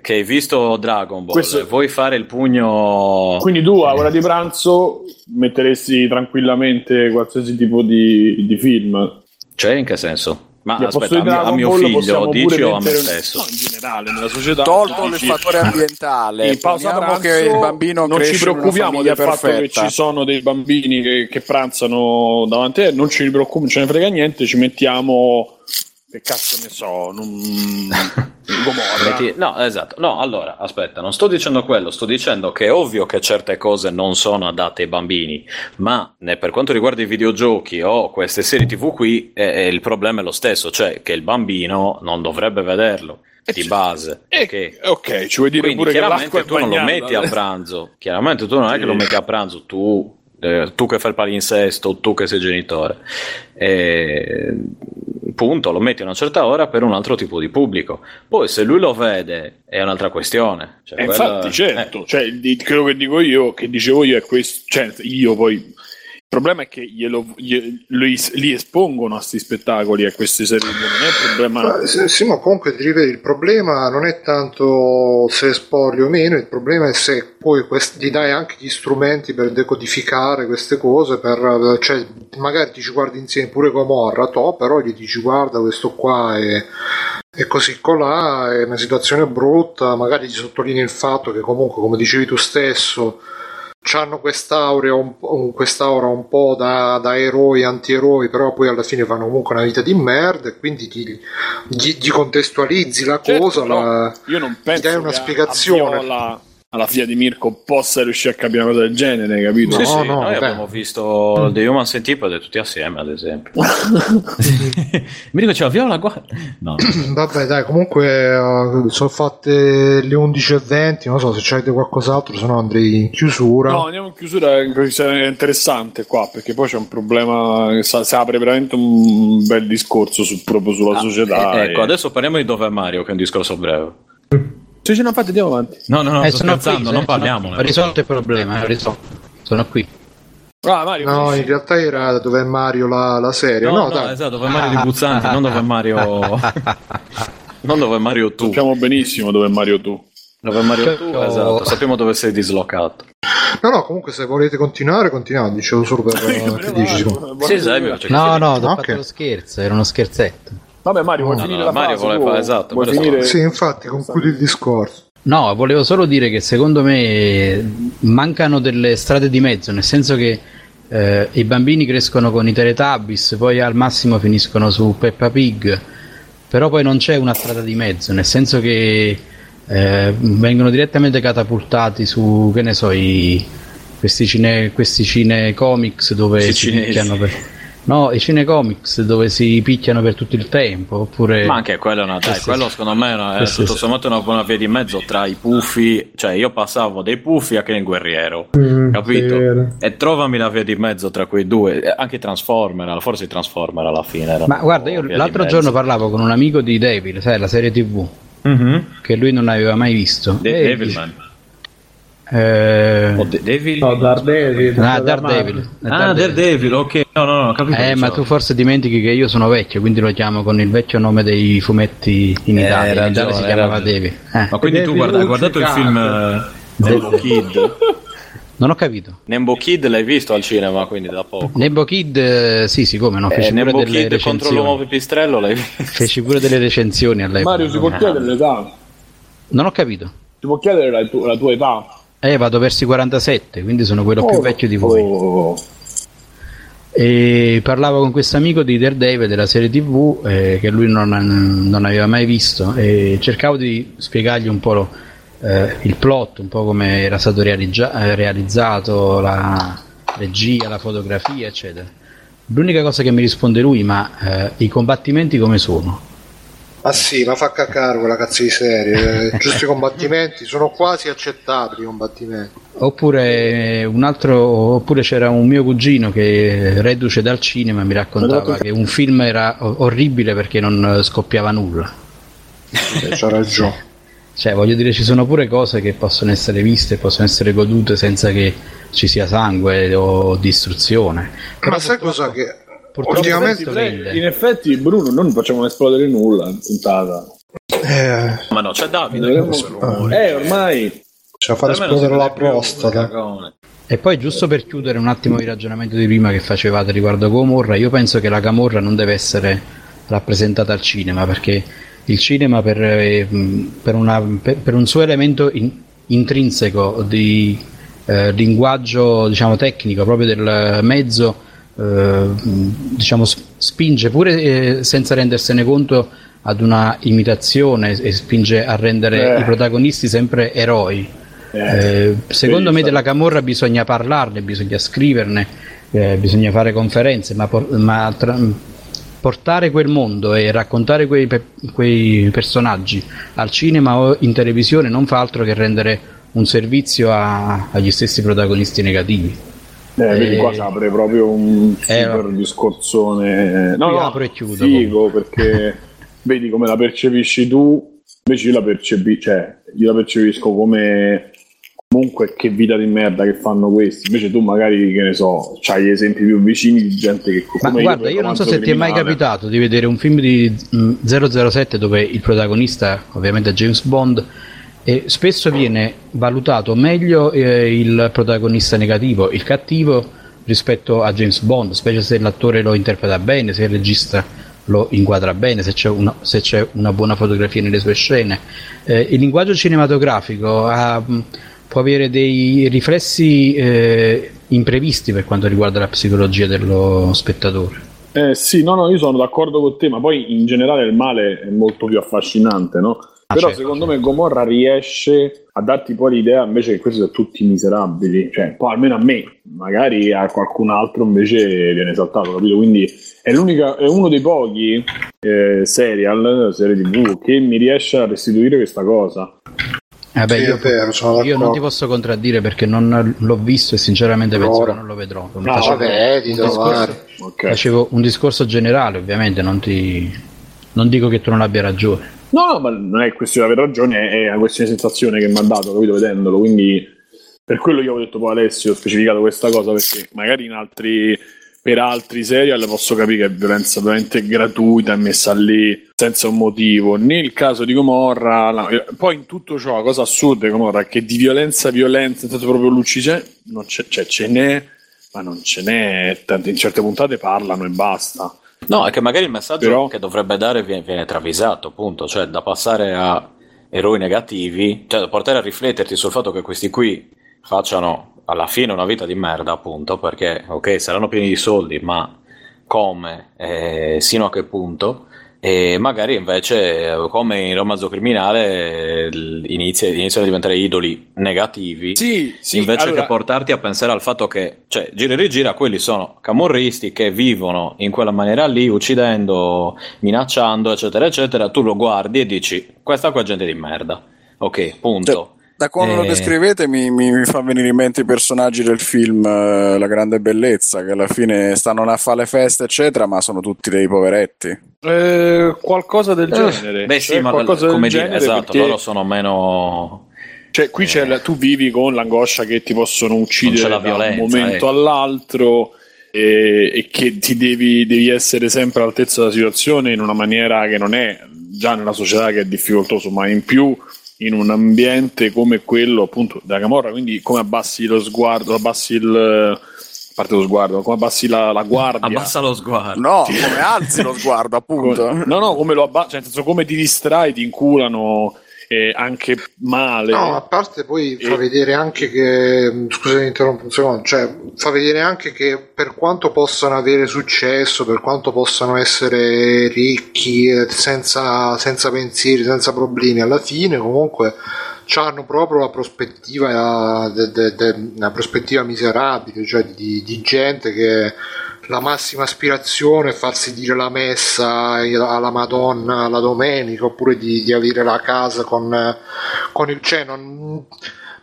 che hai visto Dragon Ball, Questo- vuoi fare il pugno. Quindi tu a ora di pranzo metteresti tranquillamente qualsiasi tipo di, di film. Cioè, in che senso? Ma posto aspetta, a, di mio- a Dragon mio Ball figlio dici pure o a me stesso? No, in generale, nella società. Tolto il fattore ambientale, in pausa pranzo che il bambino non ci preoccupiamo del fatto che perfetta. ci sono dei bambini che, che pranzano davanti a te, non ci preoccupiamo, non ce ne frega niente, ci mettiamo che cazzo ne so, non... Gomorra. no, esatto. No, allora, aspetta, non sto dicendo quello, sto dicendo che è ovvio che certe cose non sono adatte ai bambini, ma per quanto riguarda i videogiochi o queste serie TV qui, eh, il problema è lo stesso, cioè che il bambino non dovrebbe vederlo di base. Eh, okay. ok, ci vuoi dire Quindi, pure che chiaramente tu non lo metti a pranzo. Chiaramente tu non è che lo metti a pranzo, tu eh, tu che fai il palinsesto, tu che sei genitore. E, punto, lo metti a una certa ora per un altro tipo di pubblico. Poi se lui lo vede è un'altra questione. Cioè, eh, quella... Infatti, certo, eh. cioè, quello che dico io, che dicevo io è questo, cioè, io poi il problema è che glielo, glielo, li, li espongono a questi spettacoli, a queste serie, non è il problema. Sì, sì, ma comunque ti rivedi, il problema non è tanto se esporli o meno, il problema è se poi questi, gli dai anche gli strumenti per decodificare queste cose, per, cioè magari ti ci guardi insieme pure Gomorra, to, però gli dici guarda questo qua è, è così colà, è una situazione brutta, magari ti sottolinei il fatto che comunque, come dicevi tu stesso, hanno quest'aura un, quest'aura un po' da, da, eroi, anti-eroi, però poi alla fine fanno comunque una vita di merda e quindi gli, gli, gli contestualizzi la certo, cosa, la, io non penso gli dai una spiegazione. Viola alla figlia di Mirko possa riuscire a capire una cosa del genere, capito? Sì, no, sì, no, noi beh. abbiamo visto The Human Centipede tutti assieme, ad esempio. Mirko diceva Viola, guarda. No. Vabbè, dai, comunque uh, sono fatte le 11.20, non so se c'avete qualcos'altro, se no andrei in chiusura. No, andiamo in chiusura, è interessante qua, perché poi c'è un problema, si apre veramente un bel discorso su, proprio sulla ah, società. Ecco, e... adesso parliamo di dove è Mario, che è un discorso breve. Se ce n'ha fatta andiamo avanti. No, no, no, eh, sto scherzando, qui, non parliamo. Ho risolto il problema, ho risolto. Sono qui. Ah, Mario, no, in realtà era dove è Mario la, la serie. No, no, no esatto, dove è Mario di Buzzanti, non dove è Mario. non dove è Mario tu. Sappiamo benissimo dove è Mario tu. Dove è Mario tu, esatto, sappiamo dove sei dislocato. No, no, comunque se volete continuare, continuate, dicevo solo per che dici. Sì, esatto. No, no, ho fatto lo scherzo, era uno scherzetto. Vabbè, Mario, vuoi no, finire no, la Mario fase? Voleva, esatto, vuoi finire... Sì, infatti, concludi il discorso. No, volevo solo dire che secondo me mancano delle strade di mezzo, nel senso che eh, i bambini crescono con i Teletubbies, poi al massimo finiscono su Peppa Pig, però poi non c'è una strada di mezzo, nel senso che eh, vengono direttamente catapultati su, che ne so, i, questi, cine, questi cinecomics dove si, si picchiano per No, i cinecomics dove si picchiano per tutto il tempo, oppure... Ma anche quello, no, dai, quello secondo me è questo tutto sommato una buona via di mezzo tra i puffi, cioè io passavo dei puffi a Ken Guerriero, mm, capito? E trovami la via di mezzo tra quei due, anche i Transformer, forse i Transformer alla fine. Ma guarda, io l'altro giorno parlavo con un amico di Devil, sai, la serie TV, mm-hmm. che lui non aveva mai visto. De- Devilman. Eh... Oh, Devil? No, Daredevil. Ah, Daredevil. Ah, Daredevil, ok. No, no, no, capito. Eh, ma tu forse dimentichi che io sono vecchio, quindi lo chiamo con il vecchio nome dei fumetti in eh, Italia. Ragione, in Italia si chiamava Devil. Eh. Ma quindi tu guarda, hai guardato il film uh, Nembo Kid? Non ho capito. Nembo Kid l'hai visto al cinema, quindi da poco. Nembo Kid, eh, sì, sì, come no? Feci eh, pure Nembo delle Kid contro l'uomo pipistrello l'hai visto? Feci pure delle recensioni all'epoca. Mario, si può chiedere l'età? Non ho capito. Ti può chiedere la, tu- la tua età? Eh, vado verso i 47, quindi sono quello oh, più vecchio di voi. Oh. E parlavo con questo amico di Daredevil della serie TV eh, che lui non, non, aveva mai visto e cercavo di spiegargli un po' lo, eh, il plot, un po' come era stato realizza- eh, realizzato, la regia, la fotografia, eccetera. L'unica cosa che mi risponde lui, ma eh, i combattimenti come sono? Ma sì, ma fa cacare quella cazzo di serie. Eh, giusti combattimenti, sono quasi accettabili i combattimenti. Oppure un altro, oppure c'era un mio cugino che reduce dal cinema mi raccontava che un film era orribile perché non scoppiava nulla. Eh, c'ha ragione. Cioè, voglio dire, ci sono pure cose che possono essere viste, possono essere godute senza che ci sia sangue o distruzione. Però ma sai cosa che Ultimamente in effetti, Bruno, non facciamo esplodere nulla in puntata. Eh, ma no, c'è Davide. Eh, ormai ci fa esplodere la prostata. E poi, giusto per chiudere un attimo il ragionamento di prima che facevate riguardo a Gomorra, io penso che la Camorra non deve essere rappresentata al cinema perché il cinema, per, eh, per, una, per, per un suo elemento in, intrinseco di eh, linguaggio diciamo, tecnico proprio del mezzo eh, diciamo spinge pure eh, senza rendersene conto ad una imitazione e spinge a rendere Eh. i protagonisti sempre eroi. Eh, secondo me della Camorra bisogna parlarne, bisogna scriverne, bisogna fare conferenze, ma, por- ma tra- portare quel mondo e raccontare quei, pe- quei personaggi al cinema o in televisione non fa altro che rendere un servizio a- agli stessi protagonisti negativi. Eh, vedi, Eh, qua si apre proprio un eh, super no. discorsone. No, no, apro e chiudo, Figo, perché vedi come la percepisci tu, invece io la, percepi- cioè, io la percepisco come comunque che vita di merda che fanno questi. Invece tu magari, che ne so, c'hai esempi più vicini di gente che Ma guarda, io non so se ti è mai capitato di vedere un film di mm, 007 dove il protagonista, ovviamente è James Bond, e spesso viene valutato meglio eh, il protagonista negativo, il cattivo, rispetto a James Bond, specie se l'attore lo interpreta bene, se il regista lo inquadra bene, se c'è una, se c'è una buona fotografia nelle sue scene. Eh, il linguaggio cinematografico ha, può avere dei riflessi eh, imprevisti per quanto riguarda la psicologia dello spettatore. Eh sì, no, no, io sono d'accordo con te, ma poi in generale il male è molto più affascinante, no? Ah, Però certo, secondo certo. me Gomorra riesce a darti poi l'idea invece che questi sono tutti miserabili, cioè poi almeno a me, magari a qualcun altro invece viene esaltato, capito? Quindi è, l'unica, è uno dei pochi eh, serial, serie tv, che mi riesce a restituire questa cosa. Eh beh, Sì, io, vero, sono io non ti posso contraddire perché non l'ho visto e sinceramente Per penso ora. che non lo vedrò. No, facevo, vabbè, un discorso, trovare. Ok. facevo un discorso generale, ovviamente, non, ti, non dico che tu non abbia ragione. No, ma non è questione di aver ragione, è una questione di sensazione che mi ha dato, capito, vedendolo. Quindi per quello io ho detto poi Alessio, ho specificato questa cosa perché magari in altri, per altri serial posso capire che è violenza veramente gratuita messa lì senza un motivo. Nel caso di Gomorra, no, poi in tutto ciò, la cosa assurda di Gomorra è che di violenza violenza, senso proprio l'uccisione, non c'è, cioè, ce n'è, ma non ce n'è, tante, in certe puntate parlano e basta. No, è che magari il messaggio Però- che dovrebbe dare viene, viene travisato, appunto, cioè da passare a eroi negativi, cioè da portare a rifletterti sul fatto che questi qui facciano alla fine una vita di merda, appunto, perché ok, saranno pieni di soldi, ma come, eh, sino a che punto? E magari invece, come in romanzo criminale, inizia- iniziano a diventare idoli negativi. Sì, sì, invece allora- che portarti a pensare al fatto che, cioè, gira e rigira, quelli sono camorristi che vivono in quella maniera lì, uccidendo, minacciando, eccetera, eccetera. Tu lo guardi e dici, questa qua è gente di merda. Ok, punto. Da come lo Eh, descrivete mi, mi- mi fa venire in mente i personaggi del film eh, La grande bellezza, che alla fine stanno a fare le feste, eccetera, ma sono tutti dei poveretti. Eh, qualcosa del eh, genere. Beh, sì, Cioè, ma qualcosa del come dire, genere esatto, perché- loro sono meno. Cioè, qui c'è la- tu vivi con l'angoscia che ti possono uccidere da un momento all'altro e, e che ti devi, devi essere sempre all'altezza della situazione in una maniera che non è già nella società che è difficoltoso, ma in più in un ambiente come quello appunto della Camorra, quindi come abbassi lo sguardo, abbassi il a parte lo sguardo, come abbassi la, la guardia. Abbassa lo sguardo. No, come alzi lo sguardo, appunto. Come- no, no, come lo abbassi, cioè, nel senso come ti distrai, ti inculano eh, anche male. No, a parte poi fa E- vedere anche che, scusate interrompo un secondo, cioè fa vedere anche che per quanto possano avere successo, per quanto possano essere ricchi, eh, senza, senza pensieri, senza problemi, alla fine comunque hanno proprio la prospettiva, de- de- de- una prospettiva miserabile, cioè di, di gente che la massima aspirazione è farsi dire la messa alla Madonna la domenica oppure di, di avere la casa con, con il cioè non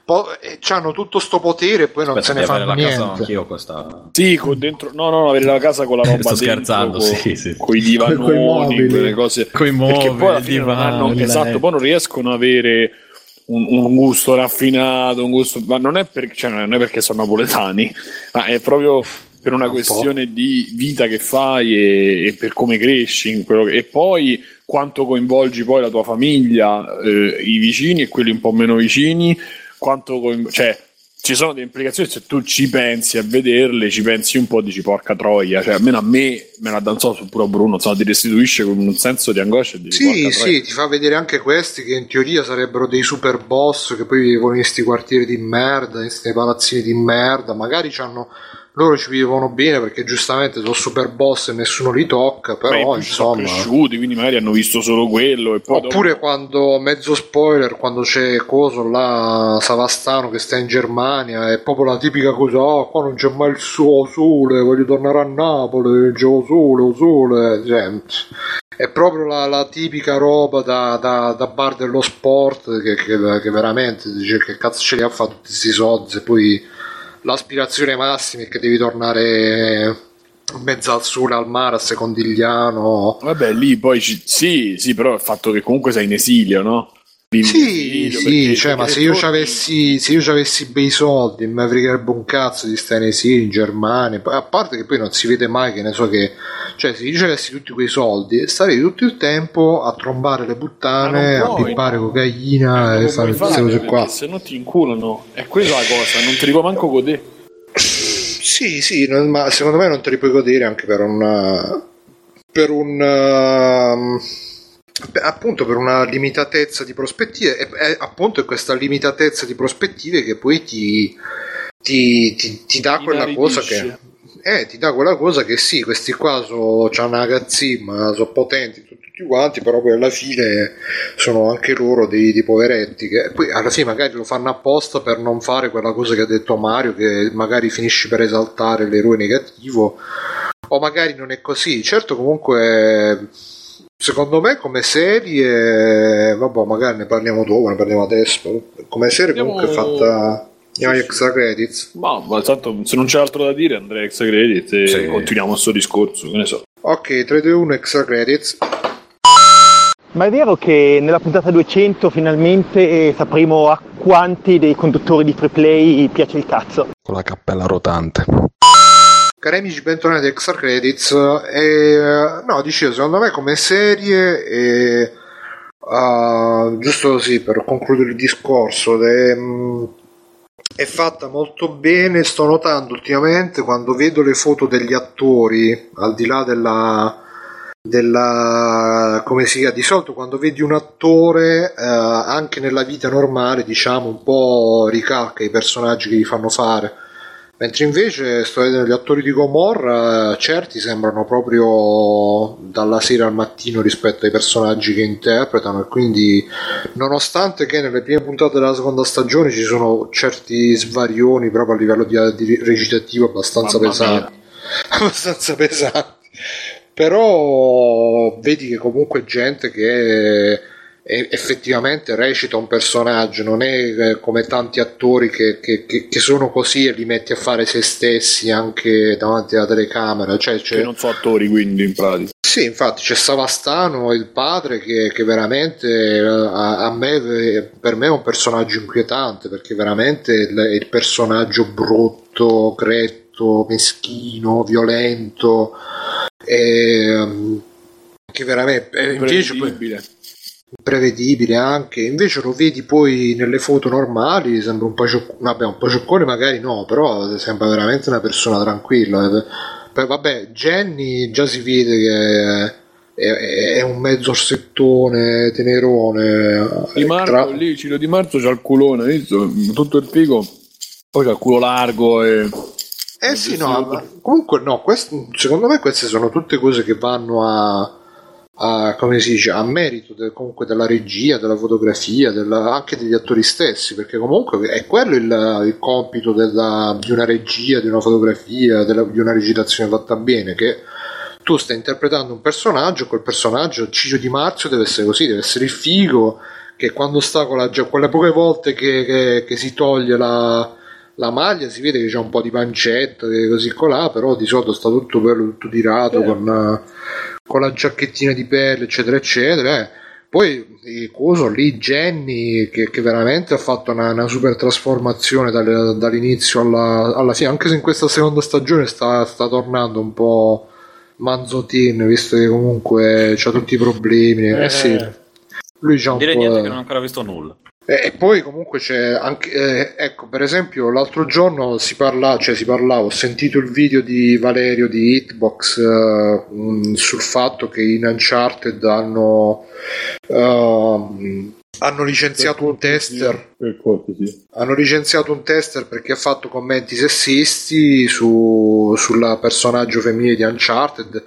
po- eh, hanno tutto sto potere e poi non Aspetta, se ne fanno la casa niente anch'io questa. Sì, con dentro, no, no, no, avere la casa con la roba Sto dentro, scherzando, con, sì, sì. con i divanoni, Coi mobili. quelle cose. Coi Perché mobili, poi alla fine non hanno, esatto, poi non riescono ad avere un, un gusto raffinato, un gusto, ma non è, per- cioè, non è perché sono napoletani, ma è proprio per una questione di vita che fai e, e per come cresci che- e poi quanto coinvolgi poi la tua famiglia, eh, i vicini e quelli un po' meno vicini, quanto coinv- cioè ci sono delle implicazioni se tu ci pensi a vederle, ci pensi un po' dici porca troia, cioè almeno a me me la danzò su pure a Bruno, insomma ti restituisce con un senso di angoscia e di Sì, sì, ti fa vedere anche questi che in teoria sarebbero dei super boss che poi vivono in questi quartieri di merda, in questi palazzini di merda, magari hanno loro ci vivono bene perché giustamente sono super boss e nessuno li tocca, però insomma... sono cresciuti, quindi magari hanno visto solo quello. Oppure quando, mezzo spoiler, quando c'è Coso là, Savastano che sta in Germania, è proprio la tipica cosa, ah, qua non c'è mai il suo sole, voglio tornare a Napoli, c'è lo sole, lo sole, cioè, è proprio la, la tipica roba da, da- da bar dello sport che, che- che veramente dice che cazzo ce li ha fatto tutti questi soldi e poi l'aspirazione massima è che devi tornare in mezzo al sole, al mare, a Secondigliano. Vabbè, lì poi ci- sì, sì, però il fatto che comunque sei in esilio, no? Sì, sì, cioè, ma se io avessi, se io avessi bei soldi, mi fregherebbe un cazzo di stare in esilio in Germania. A parte che poi non si vede mai che ne so che, cioè, se io avessi tutti quei soldi, starei tutto il tempo a trombare le puttane, a pippare no. cocaina e fare queste cose qua. Se no ti inculano. È quella la cosa, non te li puoi manco godere. Sì, sì, non- ma secondo me non te li puoi godere anche per un per un beh, appunto per una limitatezza di prospettive e e appunto è questa limitatezza di prospettive che poi ti ti, ti- ti dà quella cosa che eh, ti dà quella cosa che sì, questi qua so, c'hanno una cazzimma, sono potenti tu- tutti quanti, però poi alla fine sono anche loro dei, dei poveretti che poi alla fine magari lo fanno apposta per non fare quella cosa che ha detto Mario, che magari finisci per esaltare l'eroe negativo, o magari non è così. Certo, comunque. Secondo me come serie, vabbè, magari ne parliamo dopo, ne parliamo adesso. Come serie Andiamo- comunque è fatta Andiamo agli extra credits. Ma, ma tanto se non c'è altro da dire andrei extra credit e Sì. continuiamo il suo discorso, che ne so. Ok, 3, 2, 1 extra credits. Ma è vero che nella puntata 200 finalmente eh, sapremo a quanti dei conduttori di free play piace il cazzo. con la cappella rotante. Cari amici, bentornati a Extra Credits. E, no, dicevo, secondo me come serie, e, ah, giusto così per concludere il discorso, è, è fatta molto bene. Sto notando ultimamente quando vedo le foto degli attori, al di là della della come si chiama di solito quando vedi un attore eh, anche nella vita normale diciamo un po' ricalca i personaggi che gli fanno fare Mentre invece sto vedendo gli attori di Gomorra, certi sembrano proprio dalla sera al mattino rispetto ai personaggi che interpretano e quindi nonostante che nelle prime puntate della seconda stagione ci sono certi svarioni proprio a livello di, di recitativo abbastanza Mamma pesanti, abbastanza pesanti, però vedi che comunque è gente che e- effettivamente recita un personaggio, non è eh, come tanti attori che, che- che- sono così e li metti a fare se stessi anche davanti alla telecamera. Cioè, c'è- Che non so attori, quindi in pratica. sì, infatti c'è Savastano, il padre, che, che veramente eh, a, a me, per me è un personaggio inquietante perché veramente il, è il personaggio brutto, gretto, meschino, violento. E, um, che veramente eh, invece poi- Prevedibile. prevedibile anche invece lo vedi poi nelle foto normali sembra un po' cioccone vabbè un po' cioccone magari no però sembra veramente una persona tranquilla Eh, Poi, vabbè Jenny già si vede che è, un mezzo orsettone tenerone Di Eh, Marco, tra- lì, Ciro Di Marzo c'ha il culone, visto? Tutto il figo. Poi c'ha il culo largo e... Eh sì, no, comunque no, quest- secondo me queste sono tutte cose che vanno a, a- come si dice, a merito de- comunque della regia, della fotografia, della- anche degli attori stessi, perché comunque è quello il, il compito della- di una regia, di una fotografia, della- di una recitazione fatta bene, che tu stai interpretando un personaggio, quel personaggio Ciccio Di Marzio deve essere così, deve essere il figo che quando sta con la quelle poche volte che, che- che si toglie la, la maglia si vede che c'è un po' di pancetta così colà, però di solito sta tutto bello, tutto tirato con, eh, con la giacchettina di pelle, eccetera, eccetera. eh. Poi il coso lì, Jenny, che, che veramente ha fatto una, una super trasformazione dalle- dall'inizio alla, alla fine, anche se in questa seconda stagione sta, sta tornando un po' Manzotin, visto che comunque c'ha tutti i problemi. Eh, sì, lui c'ha un Dire po'. niente che non ho ancora visto nulla. E, poi comunque c'è anche, eh, ecco, per esempio, l'altro giorno si parla, cioè si parlava, ho sentito il video di Valerio di Hitbox eh, sul fatto che in Uncharted hanno, ehm, hanno licenziato un tester. Hanno licenziato un tester perché ha fatto commenti sessisti su, sulla personaggio femminile di Uncharted.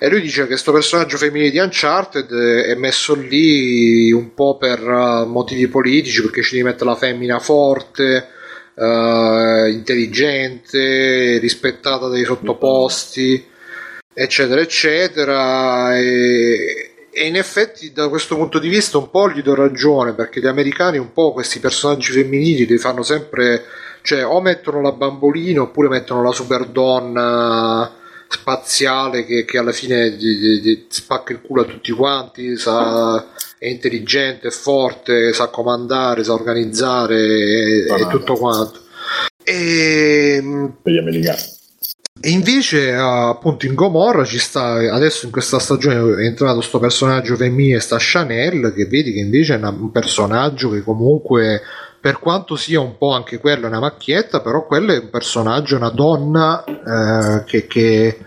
E lui dice che questo personaggio femminile di Uncharted è messo lì un po' per uh, motivi politici, perché ci devi mettere la femmina forte, uh, intelligente, rispettata dai sottoposti, eccetera, eccetera. E, e in effetti da questo punto di vista un po' gli do ragione perché gli americani un po' questi personaggi femminili li fanno sempre cioè o mettono la bambolina oppure mettono la super donna spaziale che, che alla fine gli, gli, gli spacca il culo a tutti quanti sa, è intelligente, è forte sa comandare, sa organizzare e, e tutto quanto e, Per gli americani. E invece appunto in Gomorra ci sta adesso in questa stagione è entrato sto personaggio femminile sta Chanel che vedi che invece è una- un personaggio che comunque per quanto sia un po' anche quella una macchietta però quello è un personaggio una donna eh, che, che,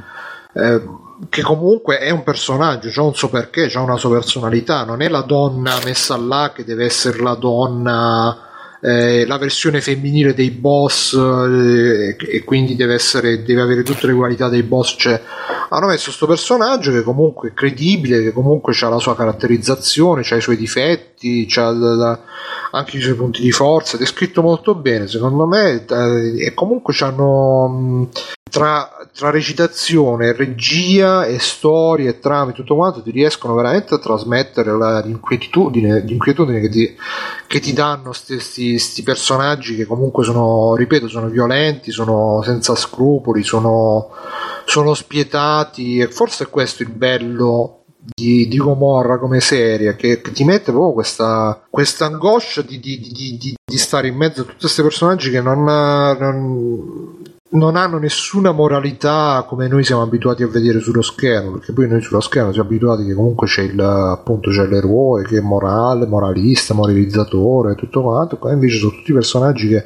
eh, che comunque è un personaggio c'ha un suo perché c'ha una sua personalità. Non è la donna messa là che deve essere la donna eh, la versione femminile dei boss eh, e quindi deve, essere, deve avere tutte le qualità dei boss cioè, hanno messo questo personaggio che comunque è credibile che comunque ha la sua caratterizzazione ha i suoi difetti la- anche i suoi punti di forza. Ed è scritto molto bene secondo me eh, e comunque c'hanno tra, tra recitazione, regia e storia e trame tutto quanto ti riescono veramente a trasmettere la- l'inquietudine, l'inquietudine che ti, che ti danno questi personaggi che comunque sono, ripeto, sono violenti, sono senza scrupoli, sono, sono spietati. E forse è questo il bello di, di Gomorra come serie che, che ti mette proprio questa, questa angoscia di- di- di stare in mezzo a tutti questi personaggi che non, non, non hanno nessuna moralità come noi siamo abituati a vedere sullo schermo perché poi noi sullo schermo siamo abituati che comunque c'è il appunto c'è l'eroe che è morale, moralista, moralizzatore tutto quanto qua invece sono tutti personaggi che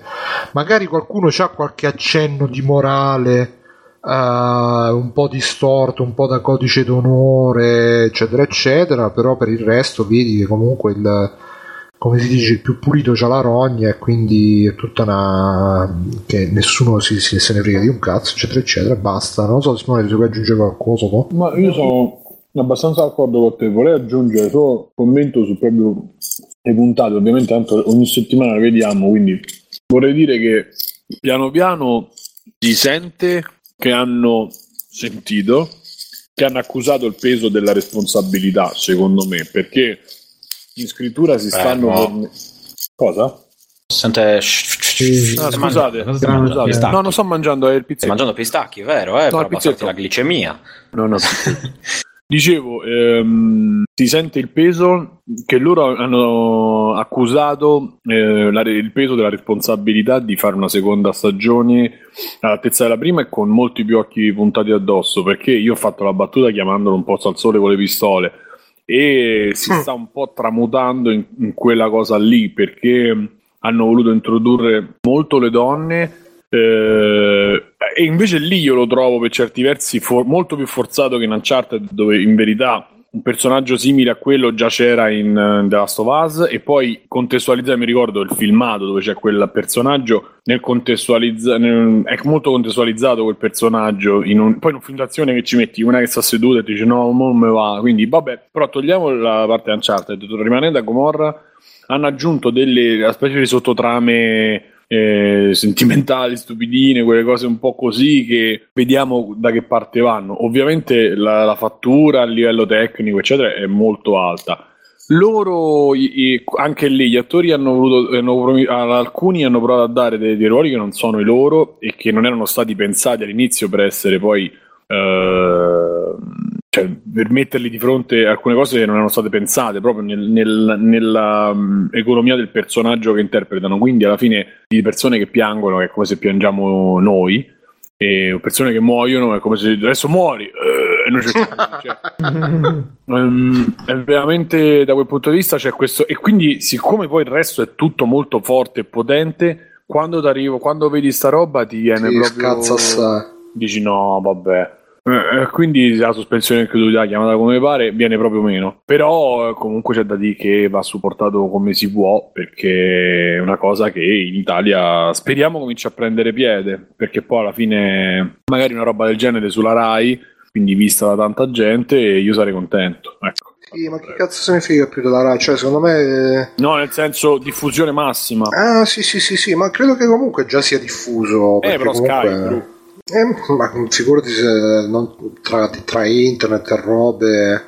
magari qualcuno ha qualche accenno di morale eh, un po' distorto, un po' da codice d'onore, eccetera, eccetera, però per il resto vedi che comunque il, come si dice, il più pulito c'ha la rogna e quindi è tutta una... che nessuno si, si- se ne frega di un cazzo, eccetera, eccetera, basta. Non so Simone se vuoi aggiungere qualcosa, no? Ma io sono abbastanza d'accordo con te. Vorrei aggiungere solo commento su proprio le puntate. Ovviamente, tanto ogni settimana le vediamo. Quindi vorrei dire che piano piano si sente che hanno sentito, che hanno accusato il peso della responsabilità, secondo me, perché in scrittura si stanno. no. forne- Cosa? Sente. Ah, scusate, Cosa stai mangiando? scusate. No, non sto mangiando il Stai pizzetto. mangiando pistacchi, vero? Eh, No, per la glicemia. No, no. Dicevo, ehm, si sente il peso che loro hanno accusato eh, la- il peso della responsabilità di fare una seconda stagione all'altezza della prima e con molti più occhi puntati addosso. Perché io ho fatto la battuta chiamandolo un po' al sole con le pistole e si sta un po' tramutando in, in quella cosa lì perché hanno voluto introdurre molto le donne eh, e invece lì io lo trovo per certi versi for- molto più forzato che in Uncharted dove in verità un personaggio simile a quello già c'era in uh, The Last of Us e poi contestualizzare, mi ricordo il filmato dove c'è quel personaggio nel contestualizza- nel- è molto contestualizzato quel personaggio un, poi in un film d'azione che ci metti una che sta seduta e ti dice no, non me va. Quindi vabbè, però togliamo la parte Uncharted rimanendo a Gomorra hanno aggiunto delle specie di sottotrame eh, sentimentali, stupidine, quelle cose un po' così che vediamo da che parte vanno. Ovviamente la, la fattura a livello tecnico, eccetera, è molto alta. Loro, i- i- anche lì, gli attori hanno voluto, hanno alcuni hanno provato a dare dei, dei ruoli che non sono i loro e che non erano stati pensati all'inizio per essere poi eh, cioè, per metterli di fronte a alcune cose che non erano state pensate proprio nel- nel- nella mm, economia del personaggio che interpretano. Quindi, alla fine, di persone che piangono è come se piangiamo noi, e persone che muoiono è come se adesso muori. eh, e noi cerchiamo, cioè, è veramente da quel punto di vista c'è questo e quindi siccome poi il resto è tutto molto forte e potente quando t'arrivo quando vedi sta roba ti viene Ti proprio assai. dici no vabbè Eh, quindi la sospensione incredulità, chiamata come pare, viene proprio meno. Però eh, comunque c'è da dire che va supportato come si può, perché è una cosa che in Italia speriamo cominci a prendere piede, perché poi alla fine magari una roba del genere sulla RAI, quindi vista da tanta gente, io sarei contento. Ecco. Sì, ma che cazzo se ne frega più della RAI? Cioè, secondo me... eh, No, nel senso diffusione massima. Ah, sì, sì, sì, sì, ma credo che comunque già sia diffuso. Eh, però Sky, comunque... bro. Eh, ma figurati se non, tra, tra internet e robe...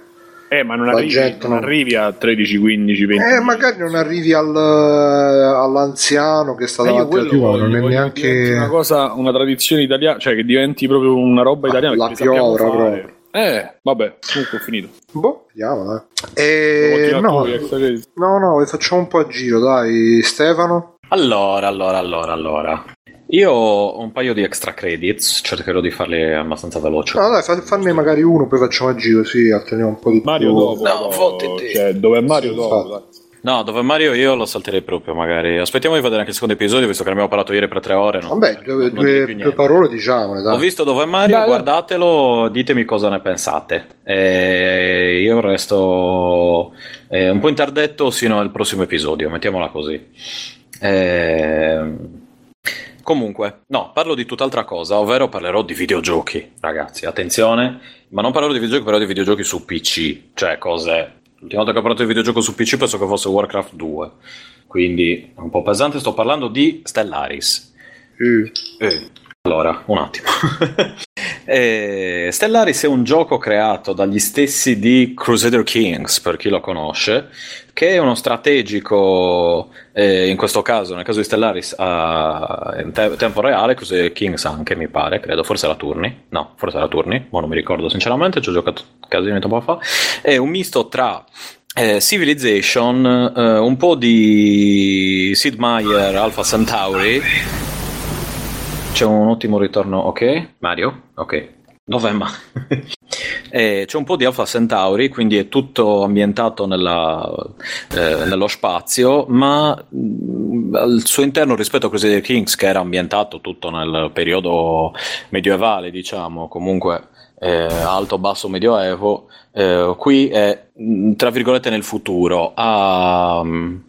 Eh, ma non arrivi, gente non non- arrivi a 13, 15, 20. Eh, magari non arrivi al, all'anziano che sta Eh, davanti divano, voglio, non è neanche... una cosa, una tradizione italiana, cioè che diventi proprio una roba italiana. la piovra, proprio. Eh, vabbè, comunque ho finito. Boh, vediamo, dai. Eh, no, no, no, facciamo un po' a giro, dai. Stefano? Allora, allora, allora, allora. Io ho un paio di extra credits, cercherò di farli abbastanza veloci. No, dai, fa- fanne magari uno, poi facciamo a giro, sì, alternatiamo un po' di Mario più. dopo. No, fottiti. cioè, dove è Mario Sì, dopo? No, dove Mario io lo salterei proprio, magari. Aspettiamo di vedere anche il secondo episodio, visto che ne abbiamo parlato ieri per tre ore. no? Vabbè, due, dico due- più due niente. parole diciamole, dai. Ho visto dove è Mario, Dai, dai. guardatelo, ditemi cosa ne pensate. E io resto eh, un po' interdetto sino al prossimo episodio, mettiamola così. Ehm, Comunque, no, parlo di tutt'altra cosa, ovvero parlerò di videogiochi, ragazzi, attenzione, ma non parlerò di videogiochi, parlerò di videogiochi su PC, cioè cose... L'ultima volta che ho parlato di videogioco su PC penso che fosse Warcraft 2, quindi è un po' pesante, sto parlando di Stellaris. Sì. Eh, allora, un attimo. Eh, Stellaris è un gioco creato dagli stessi di Crusader Kings, per chi lo conosce, che è uno strategico, eh, in questo caso, nel caso di Stellaris, a in te- tempo reale, Crusader Kings anche, mi pare, credo, forse la Turni, no, forse la Turni, ma non mi ricordo sinceramente, ci ho giocato casino di tempo fa, è un misto tra eh, Civilization, eh, un po' di Sid Meier, Alpha Centauri, c'è un ottimo ritorno, ok? Mario? Ok. Ma? Eh, c'è un po' di Alpha Centauri, quindi è tutto ambientato nella, eh, nello spazio, ma mh, al suo interno rispetto a Crusader Kings, che era ambientato tutto nel periodo medievale, diciamo, comunque eh, alto, basso, medioevo, eh, qui è mh, tra virgolette nel futuro. Ha, mh,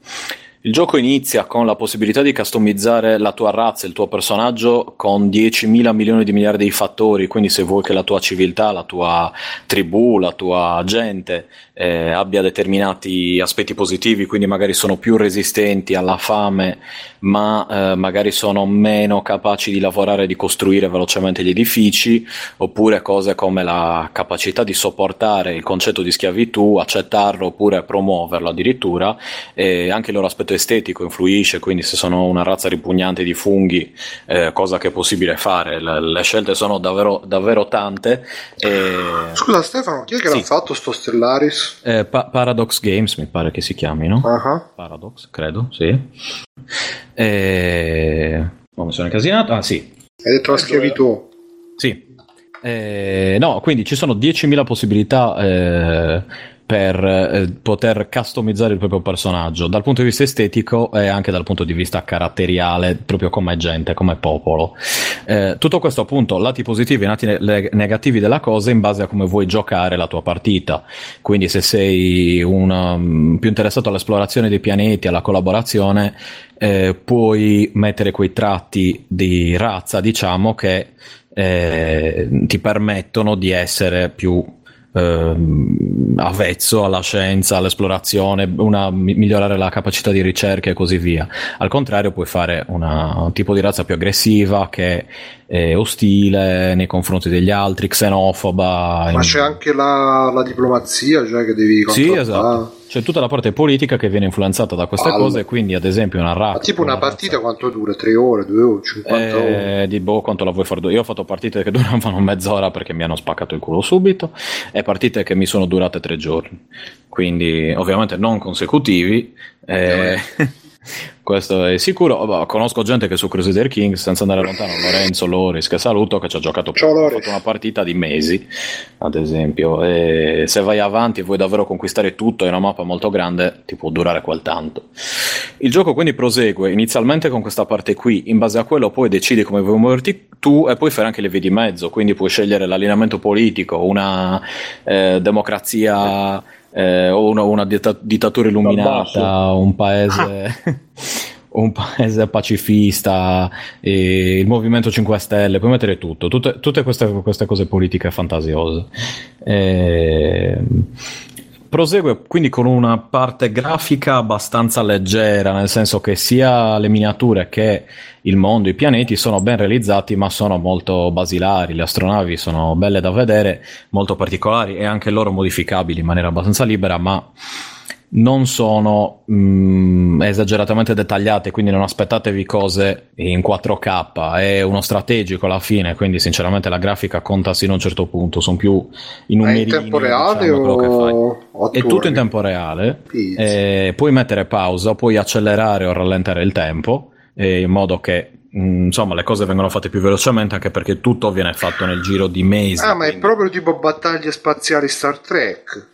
il gioco inizia con la possibilità di customizzare la tua razza, il tuo personaggio con 10.000 milioni di miliardi di fattori, quindi se vuoi che la tua civiltà, la tua tribù, la tua gente eh, abbia determinati aspetti positivi, quindi magari sono più resistenti alla fame, ma eh, magari sono meno capaci di lavorare e di costruire velocemente gli edifici, oppure cose come la capacità di sopportare il concetto di schiavitù, accettarlo oppure promuoverlo addirittura, e anche il loro aspetto estetico influisce, quindi se sono una razza ripugnante di funghi, eh, cosa che è possibile fare, le, le scelte sono davvero, davvero tante. e- Scusa Stefano, chi è che Sì. l'ha fatto sto Stellaris? Eh, Pa- Paradox Games mi pare che si chiami, no? Ah, Paradox, credo, sì. E... Oh, mi sono incasinato. Ah, sì. Hai detto la schiavitù. Sì. Eh, no, quindi ci sono 10.000 possibilità eh, per eh, poter customizzare il proprio personaggio dal punto di vista estetico e anche dal punto di vista caratteriale, proprio come gente, come popolo. Eh, tutto questo appunto lati positivi e lati ne- negativi della cosa in base a come vuoi giocare la tua partita. Quindi se sei un, um, più interessato all'esplorazione dei pianeti, alla collaborazione, eh, puoi mettere quei tratti di razza, diciamo, che eh, ti permettono di essere più ehm, avvezzo alla scienza, all'esplorazione, una- mi- migliorare la capacità di ricerca e così via. Al contrario, puoi fare una- un tipo di razza più aggressiva che è ostile nei confronti degli altri, xenofoba. Ma c'è anche la, la diplomazia, cioè che devi Sì, esatto. C'è tutta la parte politica che viene influenzata da queste Palle. cose, quindi ad esempio una razza. Ma tipo una partita quanto dura? 3 ore, 2 ore, 50 ore? Eh, di boh, quanto la vuoi fare? Io ho fatto partite che duravano mezz'ora perché mi hanno spaccato il culo subito, e partite che mi sono durate tre giorni, quindi ovviamente non consecutivi. eh, questo è sicuro. Oh, conosco gente che su Crusader Kings, senza andare lontano, Lorenzo Loris, che saluto, che ci ha giocato Ciao, fatto una partita di mesi, ad esempio. E se vai avanti e vuoi davvero conquistare tutto in una mappa molto grande, ti può durare quel tanto. Il gioco quindi prosegue inizialmente con questa parte qui, in base a quello poi decidi come vuoi muoverti tu e poi fai anche le vie di mezzo, quindi puoi scegliere l'allineamento politico, una eh, democrazia eh, o una, una ditta- dittatura illuminata, un paese... un paese pacifista, il Movimento 5 Stelle, puoi mettere tutto, tutte, tutte queste, queste, cose politiche fantasiose. E prosegue quindi con una parte grafica abbastanza leggera, nel senso che sia le miniature che il mondo, i pianeti sono ben realizzati, ma sono molto basilari. Le astronavi sono belle da vedere, molto particolari e anche loro modificabili in maniera abbastanza libera, ma non sono mh, mm, esageratamente dettagliate, quindi non aspettatevi cose in 4K, è uno strategico alla fine, quindi sinceramente la grafica conta sino a un certo punto, sono più i numeri. in tempo reale diciamo, o... È tutto in tempo reale, eh, puoi mettere pausa, puoi accelerare o rallentare il tempo, eh, in modo che mm, insomma le cose vengono fatte più velocemente anche perché tutto viene fatto nel giro di mesi. Ah, ma è proprio tipo battaglie spaziali Star Trek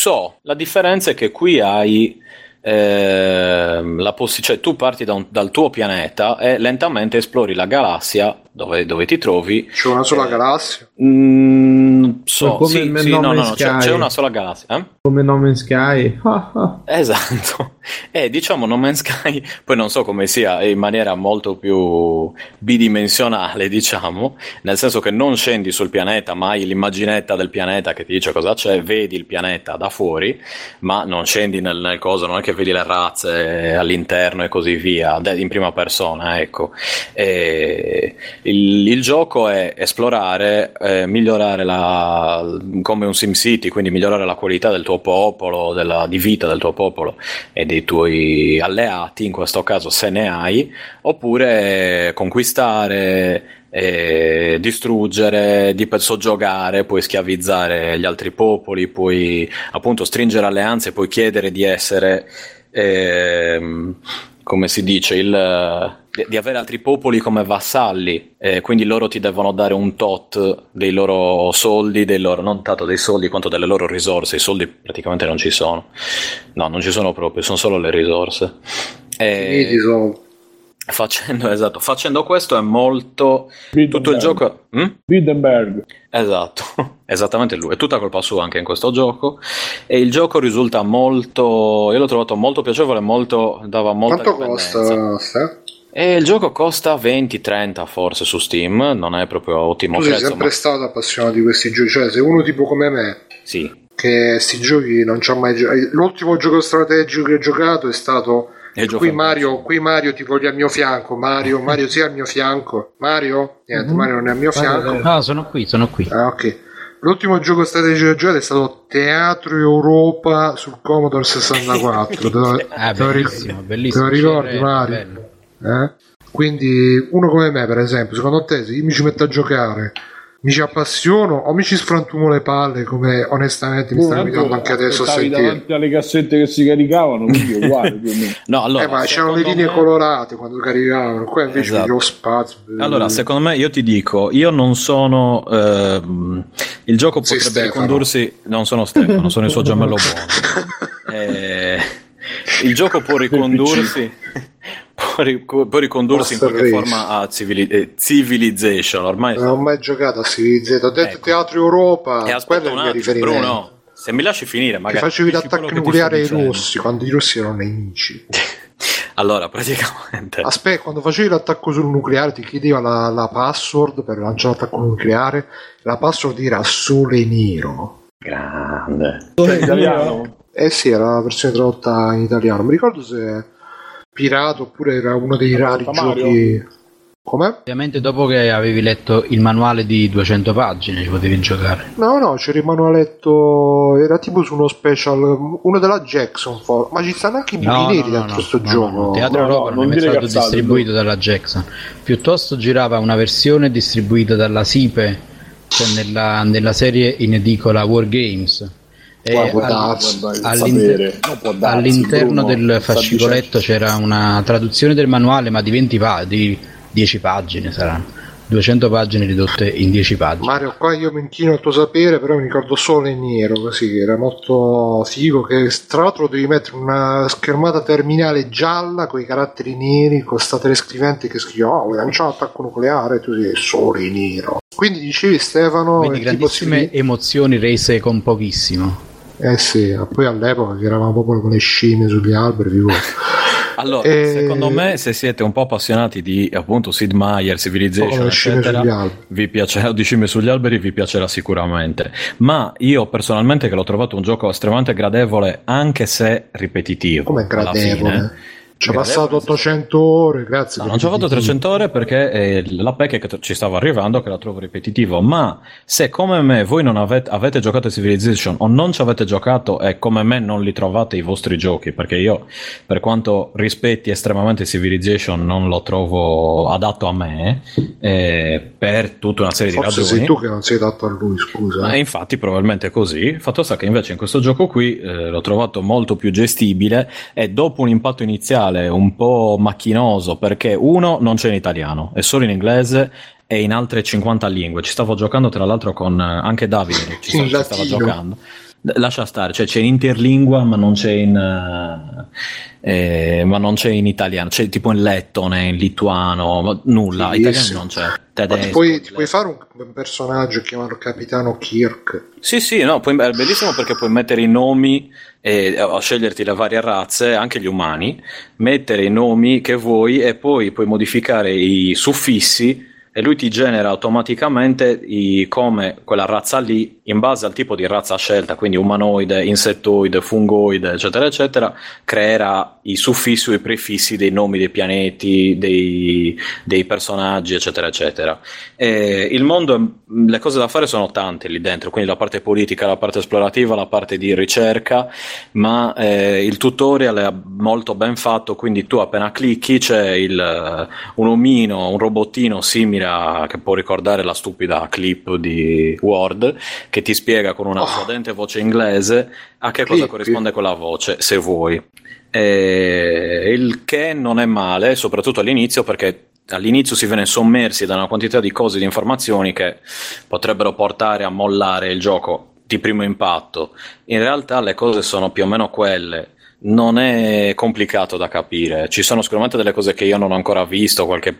so, la differenza è che qui hai eh, la poss- cioè tu parti da un, dal tuo pianeta e lentamente esplori la galassia dove, dove ti trovi. C'è una sola eh, galassia? Mm, so, come sì, sì, no, no, no, c'è, c'è, una sola galassia. Eh? Come No Man's Sky. esatto. E eh, diciamo No Man's Sky, poi non so come sia in maniera molto più bidimensionale, diciamo, nel senso che non scendi sul pianeta, ma hai l'immaginetta del pianeta che ti dice cosa c'è, vedi il pianeta da fuori, ma non scendi nel, nel coso, non è che vedi le razze all'interno e così via, in prima persona, ecco. E il, il gioco è esplorare, eh, migliorare la, come un SimCity, quindi migliorare la qualità del tuo popolo, della, di vita del tuo popolo e dei tuoi alleati, in questo caso se ne hai, oppure conquistare, eh, distruggere, di soggiogare, puoi schiavizzare gli altri popoli, puoi appunto stringere alleanze, puoi chiedere di essere, eh, come si dice, il di avere altri popoli come vassalli, eh, quindi loro ti devono dare un tot dei loro soldi, dei loro, non tanto dei soldi quanto delle loro risorse, i soldi praticamente non ci sono, no, non ci sono proprio, sono solo le risorse. E... Sì, sono Facendo, esatto, facendo questo è molto Bidenberg. tutto il gioco hm? Bidenberg esatto, esattamente lui è tutta colpa sua anche in questo gioco e il gioco risulta molto io l'ho trovato molto piacevole molto dava molta quanto costa? E il gioco costa 20-30 forse su Steam, non è proprio ottimo tu prezzo. sei sempre ma... stato appassionato di questi giochi, cioè se uno tipo come me, sì. che questi giochi non c'ha mai giocato, l'ultimo gioco strategico che ho giocato è stato qui Mario, qui Mario ti voglio al mio fianco, Mario, Mario sia al mio fianco, Mario, niente, mm-hmm. Mario non è al mio fianco. No, sono qui, sono qui. Ah, ok. L'ultimo gioco strategico che ho giocato è stato Teatro Europa sul Commodore 64. te, ah, bellissimo, bellissimo. Te lo ricordi, Mario? Eh? Quindi uno come me, per esempio, secondo te se io mi ci metto a giocare, mi ci appassiono o mi ci sfrantumo le palle come onestamente mi stanno guidando anche adesso a sentire. davanti alle cassette che si caricavano quindi uguale no, allora, eh, ma c'erano le linee me... colorate quando caricavano qua invece esatto. lo spazio. Allora secondo me io ti dico io non sono eh, il gioco potrebbe ricondursi non sono Stefano sono il suo gemello buono. Eh, il gioco può ricondursi può, può ricondursi Master in qualche Race. forma a civili- eh, Civilization. Ormai non ho mai giocato a Civilization. Ho detto ecco. Teatro Europa. E aspetta un attimo, Bruno. Se mi lasci finire, magari. Ti facevi l'attacco nucleare ai russi quando i russi erano nemici. allora, praticamente. Aspetta, quando facevi l'attacco sul nucleare ti chiedeva la, la password per lanciare l'attacco nucleare. La password era Sole Nero. Grande. Sole italiano? Eh sì, era la versione tradotta in italiano. Mi ricordo se pirata oppure era uno dei rari giochi. Come? Ovviamente dopo che avevi letto il manuale di 200 pagine ci potevi giocare. No, no, c'era il manualetto, era tipo su uno special, uno della Jackson, for... ma ci stanno anche i buchi no, neri no, dentro questo no, gioco. No, Teatro Europa non, non è stato distribuito dalla Jackson, piuttosto girava una versione distribuita dalla Sipe, cioè nella, nella serie in edicola War Games Guarda, può al- darsi. Guarda, all'inter- sapere. No, può darsi, all'interno Bruno, del fascicoletto c'era una traduzione del manuale, ma di 20 pa- di 10 pagine saranno. 200 pagine ridotte in 10 pagine. Mario, qua io mi inchino al tuo sapere, però mi ricordo solo in nero, così, era molto figo, che tra l'altro devi mettere una schermata terminale gialla con i caratteri neri, con sta telescrivente che scrive, oh, vuoi lanciare un attacco nucleare, e tu sei solo in nero. Quindi dicevi Stefano, Quindi tipo grandissime si- emozioni rese con pochissimo. Eh sì, poi all'epoca che eravamo proprio con le scimmie sugli alberi, figurati. Allora, Eh, secondo me, se siete un po' appassionati di appunto Sid Meier, Civilization, eccetera, vi piacerà di scimmie sugli alberi, vi piacerà sicuramente. Ma io personalmente che l'ho trovato un gioco estremamente gradevole, anche se ripetitivo. Come gradevole. Ci Gradevole, passato 800 ore, grazie. No, non ci ho fatto il titolo. 300 ore perché eh, la PEC che ci stava arrivando che la trovo ripetitivo, ma se come me voi non avete, avete giocato Civilization o non ci avete giocato e come me non li trovate i vostri giochi, perché io per quanto rispetti estremamente Civilization non lo trovo adatto a me eh, per tutta una serie di Forse ragioni. sei tu che non sei dato a lui, scusa. Eh, infatti, probabilmente è così. Fatto sta che invece in questo gioco qui eh, l'ho trovato molto più gestibile e dopo un impatto iniziale un po' macchinoso perché uno non c'è in italiano, è solo in inglese e in altre 50 lingue. Ci stavo giocando tra l'altro con eh, anche Davide, ci, sta- ci stava giocando. Lascia stare, cioè c'è in interlingua ma non c'è in, eh, eh, ma non c'è in italiano, c'è tipo in lettone, in lituano, ma nulla, Fighissimo. italiano non c'è. Ma Tedesco, ti puoi, ti puoi fare un personaggio chiamato Capitano Kirk? Sì, sì, no, poi è bellissimo perché puoi mettere i nomi e o sceglierti le varie razze, anche gli umani, mettere i nomi che vuoi e poi puoi modificare i suffissi e lui ti genera automaticamente i- come quella razza lì in base al tipo di razza scelta, quindi umanoide, insettoide, fungoide, eccetera, eccetera, creerà i suffissi o i prefissi dei nomi dei pianeti, dei, dei personaggi, eccetera, eccetera. E il mondo, le cose da fare sono tante lì dentro, quindi la parte politica, la parte esplorativa, la parte di ricerca, ma eh, il tutorial è molto ben fatto, quindi tu appena clicchi c'è il, un omino, un robottino simile a, che può ricordare la stupida clip di Word, che ti spiega con una Oh. suadente voce inglese a che cosa corrisponde quella voce, se vuoi. Eh, il che non è male, soprattutto all'inizio, perché all'inizio si viene sommersi da una quantità di cose, di informazioni che potrebbero portare a mollare il gioco di primo impatto. In realtà le cose sono più o meno quelle. Non è complicato da capire, ci sono sicuramente delle cose che io non ho ancora visto, qualche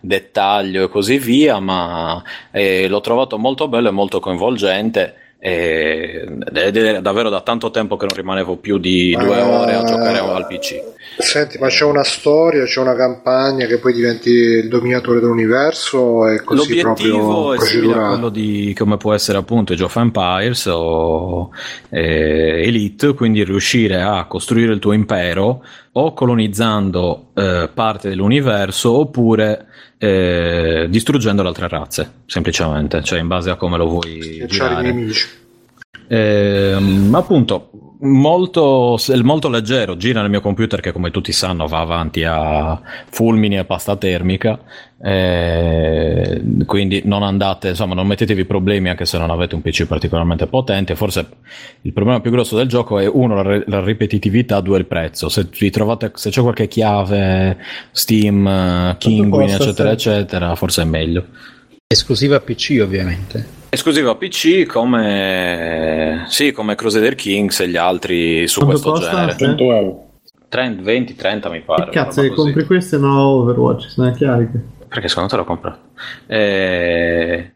dettaglio e così via, ma eh, l'ho trovato molto bello e molto coinvolgente. Ed è davvero da tanto tempo che non rimanevo più di due Ah. ore a giocare al PC. Senti, ma c'è una storia, c'è una campagna che poi diventi il dominatore dell'universo e così L'obiettivo è simile quello di come può essere appunto Age of Empires o eh, Elite, quindi riuscire a costruire il tuo impero o colonizzando eh, parte dell'universo oppure eh, distruggendo le altre razze, semplicemente, cioè in base a come lo vuoi Schiacciare i nemici. Ehm, appunto, molto, molto leggero, gira nel mio computer che come tutti sanno va avanti a fulmini e pasta termica, eh, quindi non andate, insomma non mettetevi problemi anche se non avete un PC particolarmente potente, forse il problema più grosso del gioco è uno la, re- la ripetitività, due il prezzo, se trovate, se c'è qualche chiave, Steam, Kinguin eccetera eccetera, forse è meglio. Esclusiva PC ovviamente. Esclusiva PC come, sì, come Crusader Kings e gli altri su Quanto questo costa? genere. Sì. 100 euro. 30, 20, 30 mi pare. Che cazzo, compri questo e no Overwatch, se ne cariche. Perché secondo te l'ho comprato? Eh,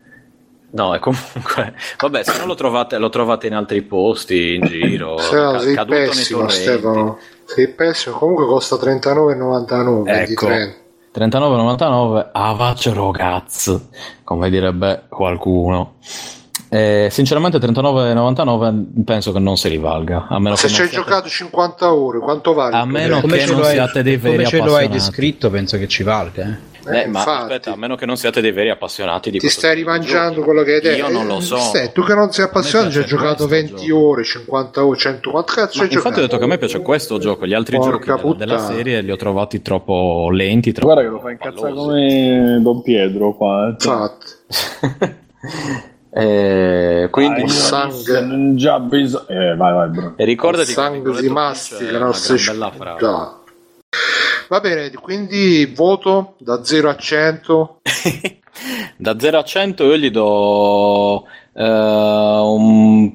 No, è comunque. Vabbè, se non lo trovate, lo trovate in altri posti, in giro. Stefano, ca- sei caduto nei pessimo, torrenti. Stefano. Sei pessimo. Comunque costa 39,99. Ecco. 23. 39,99 Avace ragazzi, come direbbe qualcuno. Eh, sinceramente 39,99 penso che non si rivalga. A meno Se che ci hai siate- giocato 50 ore, quanto vale? A meno tuo che non siate dei veri come ce lo hai appassionati. descritto, penso che ci valga. eh. Eh, Eh, ma infatti. aspetta, a meno che non siate dei veri appassionati di Ti questo stai rimangiando quello che hai detto. Io non lo so. Stai, tu che non sei appassionato, ci hai giocato questo 20 gioco. ore, 50 ore, 100. Quanto cazzo Ma hai infatti ho detto che a me piace questo gioco, gli altri Porca giochi della, della puttana. serie li ho trovati troppo lenti, troppo Guarda che lo fa incazzare come Don Pietro qua. eh. Infatti. E quindi il sangue già bis- eh, vai, vai, bro. e ricordati il sangue che si mastica non si bella frase. Va bene quindi voto da 0 a 100 Da 0 a 100 io gli do eh, un,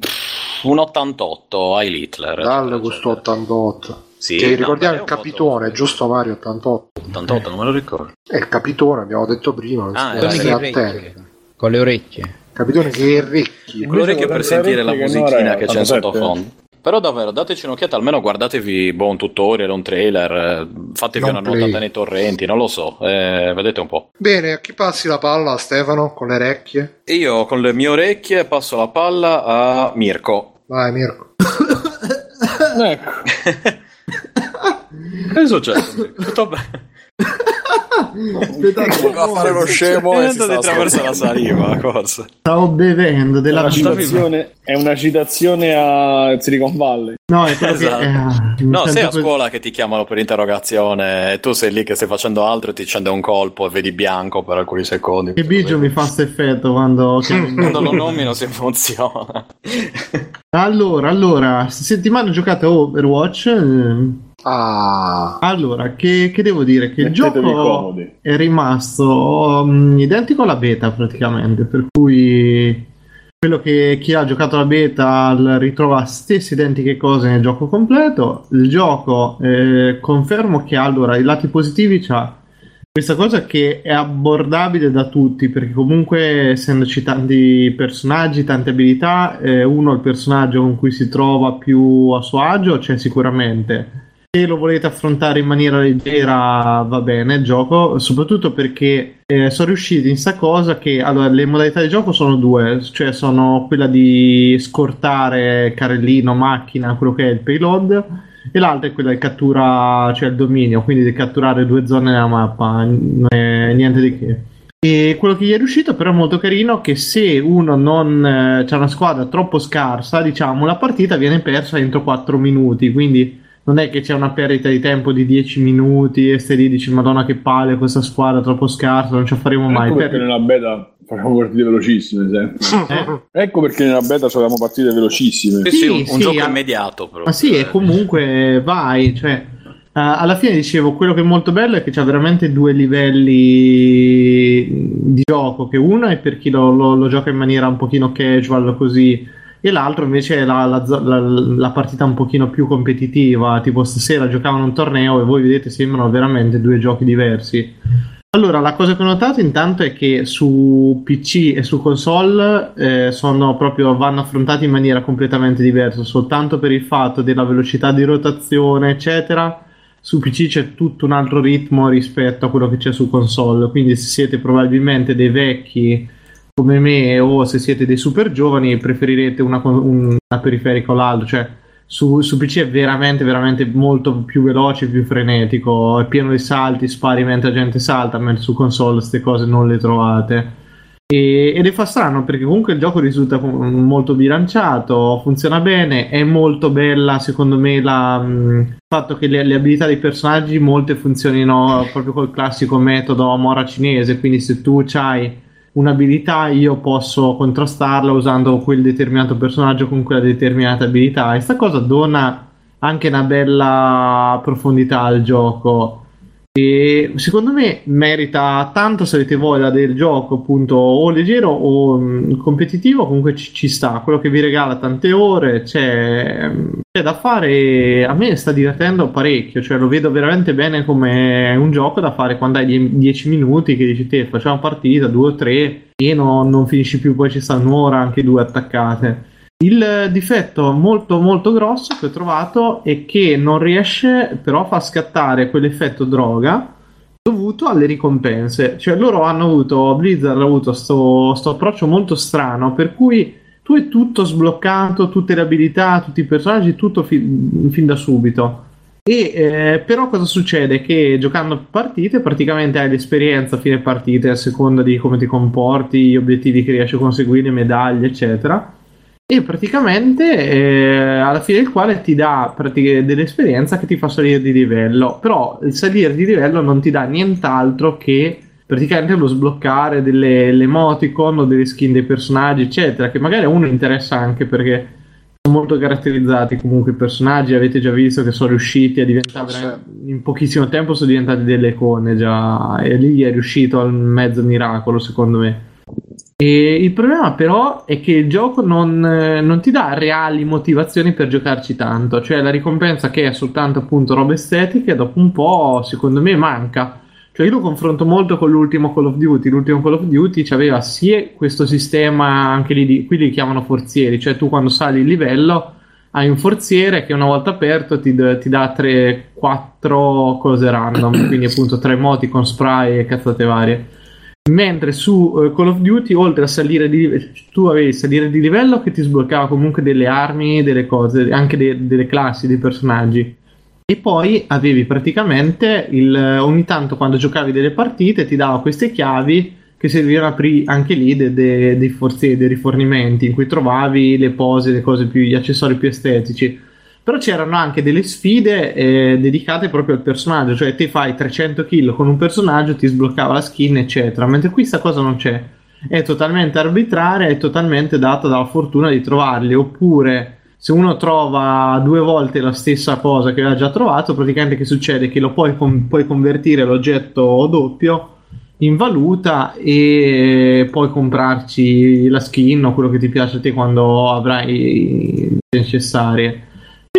un 88 ai Hitler. dalle questo 88 Sì, che ricordiamo il è capitone voto- giusto Mario 88 88, non me lo ricordo. è il capitone abbiamo detto prima Ah, stai eh, con le orecchie. capitone che è ricchi Quello lì che per sentire la musichina è che c'è in 87. sottofondo. Però davvero, dateci un'occhiata, almeno guardatevi boh, un tutorial, un trailer, eh, fatevi Non una play. nuotata nei torrenti, non lo so, eh, vedete un po'. bene a chi passi la palla Stefano con le orecchie Io con le mie orecchie passo la palla a Mirko. vai Mirko Ecco. Che è successo? Tutto bene? Voleva fare lo scemo e si andato di stava traverso la saliva, cosa? Stavo bevendo È della citazione, è una citazione a Silicon Valley. No, è Esatto. che... eh, No, sei a scuola che ti chiamano per interrogazione e tu sei lì che stai facendo altro e ti accende un colpo e vedi bianco per alcuni secondi. Che Biggio mi fa questo effetto quando Quando lo nomino si emoziona. Allora, allora, settimana a Overwatch. eh, ah Allora, che, che devo dire? Che il Mettetevi gioco comodi. è rimasto mm, identico alla beta praticamente, per cui quello che chi ha giocato la beta ritrova stesse identiche cose nel gioco completo. Il gioco eh, confermo che allora i lati positivi c'ha questa cosa che è abbordabile da tutti, perché comunque essendoci tanti personaggi, tante abilità, eh, uno il personaggio con cui si trova più a suo agio c'è sicuramente. Se lo volete affrontare in maniera leggera va bene il gioco, soprattutto perché eh, sono riusciti in sta cosa che allora, le modalità di gioco sono due, cioè sono quella di scortare carrellino, macchina, quello che è il payload, e l'altra è quella di cattura, cioè il dominio, quindi di catturare due zone nella mappa, eh, niente di che. E quello che gli è riuscito però è molto carino che se uno non eh, c'è una squadra troppo scarsa, diciamo, la partita viene persa entro 4 minuti, quindi non è che c'è una perdita di tempo di 10 minuti e stai lì dici madonna che palle questa squadra troppo scarsa, non ce la faremo mai. Ecco perché Per- nella beta facciamo partite velocissime, sempre. Eh? Ecco perché nella beta facevamo partite velocissime. Sì, sì, un, Sì, un sì, gioco ah. immediato proprio. Ma sì, e comunque vai, cioè, eh, alla fine dicevo, quello che è molto bello è che c'ha veramente due livelli di gioco, che uno è per chi lo, lo- lo gioca in maniera un pochino casual così, e l'altro invece è la, la la- la partita un pochino più competitiva, tipo stasera giocavano un torneo e voi vedete sembrano veramente due giochi diversi. Allora, la cosa che ho notato intanto è che su PC e su console eh, proprio, vanno affrontati in maniera completamente diversa, soltanto per il fatto della velocità di rotazione, eccetera. Su PC c'è tutto un altro ritmo rispetto a quello che c'è su console, quindi se siete probabilmente dei vecchi come me o se siete dei super giovani preferirete una, un- una periferica o l'altro, cioè su, su PC è veramente, veramente molto più veloce, più frenetico, è pieno di salti, spari mentre la gente salta, mentre su console queste cose non le trovate. E, ed è fa strano perché comunque il gioco risulta molto bilanciato, funziona bene, è molto bella secondo me la, il fatto che le, le abilità dei personaggi molte funzionino proprio col classico metodo mora cinese, quindi se tu hai un'abilità io posso contrastarla usando quel determinato personaggio con quella determinata abilità. E sta cosa dona anche una bella profondità al gioco e secondo me merita tanto se avete voglia del gioco appunto o leggero o mh, competitivo comunque ci, ci sta. Quello che vi regala tante ore c'è, c'è da fare a me sta divertendo parecchio cioè lo vedo veramente bene come un gioco da fare quando hai 10 minuti che dici te facciamo partita due o tre e no- non finisci più poi ci sta un'ora anche due attaccate il difetto molto molto grosso che ho trovato è che non riesce però a far scattare quell'effetto droga dovuto alle ricompense. Cioè loro hanno avuto, Blizzard ha avuto sto, sto approccio molto strano per cui tu hai tutto sbloccato, tutte le abilità, tutti i personaggi, tutto fi- fin da subito. E eh, però cosa succede? Che giocando partite praticamente hai l'esperienza a fine partita a seconda di come ti comporti, gli obiettivi che riesci a conseguire, medaglie, eccetera e praticamente eh, alla fine del quale ti dà dell'esperienza che ti fa salire di livello. Però il salire di livello non ti dà nient'altro che praticamente lo sbloccare delle le emoticon o delle skin dei personaggi, eccetera, che magari a uno interessa anche perché sono molto caratterizzati comunque i personaggi, avete già visto che sono riusciti a diventare in pochissimo tempo sono diventati delle icone già. E lì è riuscito al mezzo miracolo secondo me. E il problema però è che il gioco non, eh, non ti dà reali motivazioni per giocarci tanto, cioè la ricompensa che è soltanto appunto robe estetiche dopo un po' secondo me manca. Cioè io lo confronto molto con l'ultimo Call of Duty, l'ultimo Call of Duty aveva sia questo sistema anche lì, di, qui li chiamano forzieri, cioè tu quando sali il livello hai un forziere che una volta aperto ti, ti dà 3-4 cose random, quindi appunto 3 moti con spray e cazzate varie. Mentre su eh, Call of Duty, oltre a salire di livello, tu avevi salire di livello che ti sbloccava comunque delle armi, delle cose, anche de- delle classi dei personaggi. E poi avevi praticamente il, ogni tanto quando giocavi delle partite ti dava queste chiavi che servivano a aprire anche lì de- de- dei forzieri, dei rifornimenti in cui trovavi le pose, le cose più, gli accessori più estetici. Però c'erano anche delle sfide eh, dedicate proprio al personaggio, cioè te fai 300 kill con un personaggio, ti sbloccava la skin, eccetera. Mentre qui sta cosa non c'è. È totalmente arbitraria, è totalmente data dalla fortuna di trovarli. Oppure se uno trova due volte la stessa cosa che aveva già trovato, praticamente che succede? Che lo puoi, con- puoi convertire l'oggetto doppio in valuta e puoi comprarci la skin o quello che ti piace a te quando avrai le necessarie.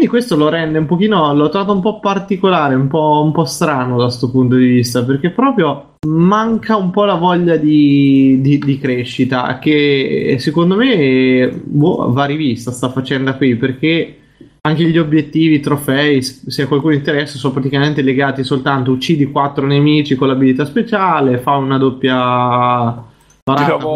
Quindi questo lo rende un pochino, l'ho trovato un po' particolare, un po', un po' strano da questo punto di vista, perché proprio manca un po' la voglia di, di- di crescita, che secondo me boh, va rivista sta faccenda qui, perché anche gli obiettivi, i trofei, se a qualcuno interessa, sono praticamente legati soltanto uccidi quattro nemici con l'abilità speciale, fa una doppia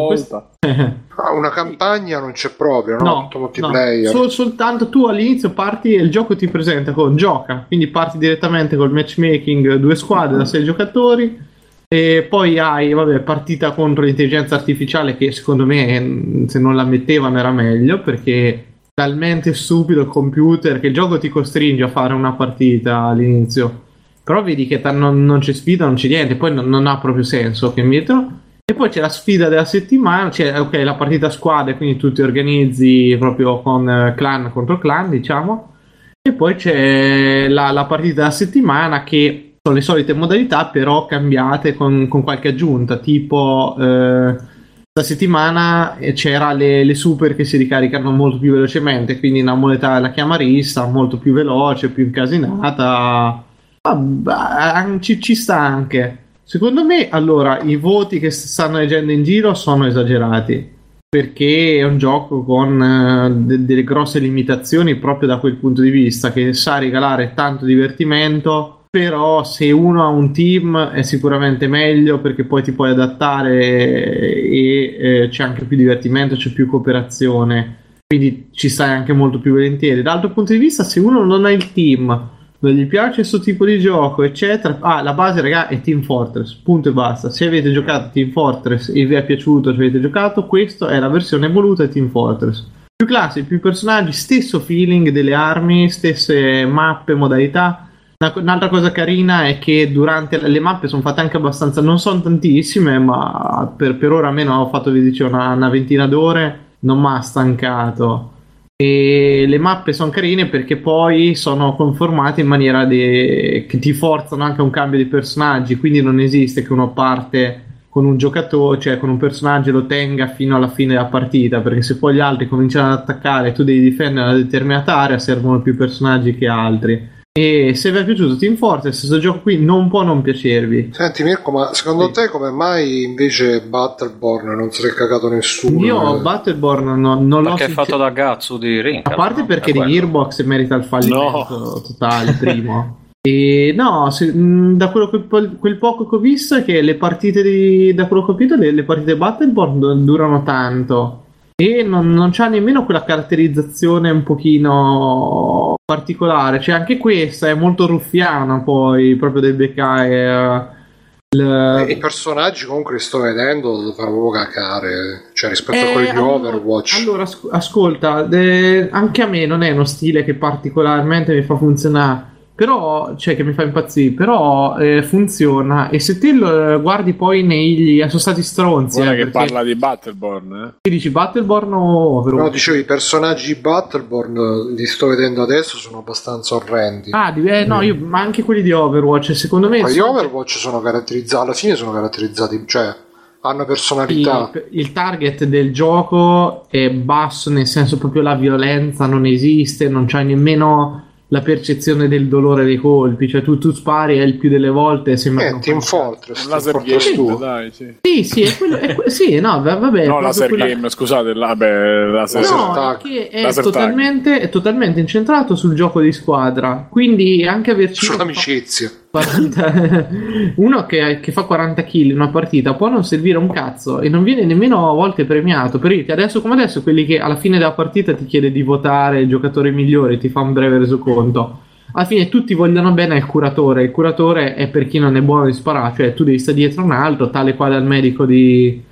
quest- volta. Ah, una campagna non c'è proprio, no? No, no. Sol- soltanto tu all'inizio parti e il gioco ti presenta con gioca, quindi parti direttamente col matchmaking due squadre da sei giocatori e poi hai vabbè, partita contro l'intelligenza artificiale che secondo me se non la mettevano era meglio perché è talmente stupido il computer che il gioco ti costringe a fare una partita all'inizio però vedi che ta- non, non c'è sfida, non c'è niente, poi non, non ha proprio senso che mettono. E poi c'è la sfida della settimana, cioè ok, la partita a squadre, quindi tu ti organizzi proprio con eh, clan contro clan, diciamo. E poi c'è la, la partita della settimana che sono le solite modalità, però cambiate con, con qualche aggiunta, tipo eh, questa settimana c'era le, le super che si ricaricano molto più velocemente, quindi una modalità la chiamarista molto più veloce, più incasinata. Vabbè, ci, ci sta anche. Secondo me, allora, i voti che stanno leggendo in giro sono esagerati. Perché è un gioco con eh, de- delle grosse limitazioni proprio da quel punto di vista, che sa regalare tanto divertimento, però se uno ha un team è sicuramente meglio perché poi ti puoi adattare e eh, c'è anche più divertimento, c'è più cooperazione, quindi ci stai anche molto più volentieri. Dall'altro punto di vista, se uno non ha il team, non gli piace questo tipo di gioco, eccetera. Ah, la base, raga, è Team Fortress. Punto e basta. Se avete giocato Team Fortress e vi è piaciuto, se avete giocato, questa è la versione evoluta di Team Fortress. Più classi, più personaggi, stesso feeling delle armi, stesse mappe, modalità. Una- Un'altra cosa carina è che durante le mappe sono fatte anche abbastanza, non sono tantissime, ma per, per ora almeno ho fatto vi dicevo, una, una ventina d'ore, non mi ha stancato e le mappe sono carine perché poi sono conformate in maniera de- che ti forzano anche a un cambio di personaggi quindi non esiste che uno parte con un giocatore cioè con un personaggio lo tenga fino alla fine della partita perché se poi gli altri cominciano ad attaccare e tu devi difendere una determinata area servono più personaggi che altri e se vi è piaciuto Team Fortress questo gioco qui non può non piacervi Senti Mirko, ma secondo Sì. te come mai invece Battleborn non se l'è cagato nessuno? io Battleborn non, non l'ho Perché è fatto da Gazzu di Rinca. A parte no? perché È di. Gearbox merita il fallimento totale, primo. E no, se- mh, da quello che, quel poco che ho visto è che le partite di, da quello che ho capito, le, le partite Battleborn du- durano tanto e non, non c'ha nemmeno quella caratterizzazione un pochino particolare. Cioè, anche questa è molto ruffiana, poi proprio del beccare. E I personaggi comunque li sto vedendo lo fanno proprio cacare, cioè rispetto a quelli di allora- Overwatch. Allora, asc- ascolta, eh, anche a me non è uno stile che particolarmente mi fa funzionare. Però, cioè che mi fa impazzire, però eh, funziona e se te lo eh, guardi poi negli... sono stati stronzi. Guarda eh, che perché- parla di Battleborn, eh. Ti dici Battleborn o Overwatch? No, dicevo, i personaggi di Battleborn eh, li sto vedendo adesso, sono abbastanza orrendi. Ah, di- eh, no, io, ma anche quelli di Overwatch, secondo me... Ma gli sono- Overwatch sono caratterizzati, alla fine sono caratterizzati, cioè hanno personalità. il, il target del gioco è basso, nel senso proprio la violenza non esiste, non c'hai nemmeno la percezione del dolore dei colpi, cioè tu, tu spari e il più delle volte sembra... Eh, Team Fortress, Un laser Fortress game, 2. dai, sì. Sì, sì, è quello, è que- sì, no, va- vabbè. No, laser quella- game, scusate, la, vabbè, laser No, tag. è Laser tag. totalmente, è totalmente incentrato sul gioco di squadra. Quindi anche averci Sull'amicizia. Partita- uno che, che fa 40 kill in una partita può non servire un cazzo e non viene nemmeno a volte premiato. Per dirti adesso come adesso, quelli che alla fine della partita ti chiede di votare il giocatore migliore, ti fa un breve resoconto. Alla fine tutti vogliono bene al curatore. Il curatore è per chi non è buono di sparare, cioè tu devi stare dietro un altro, tale quale al medico di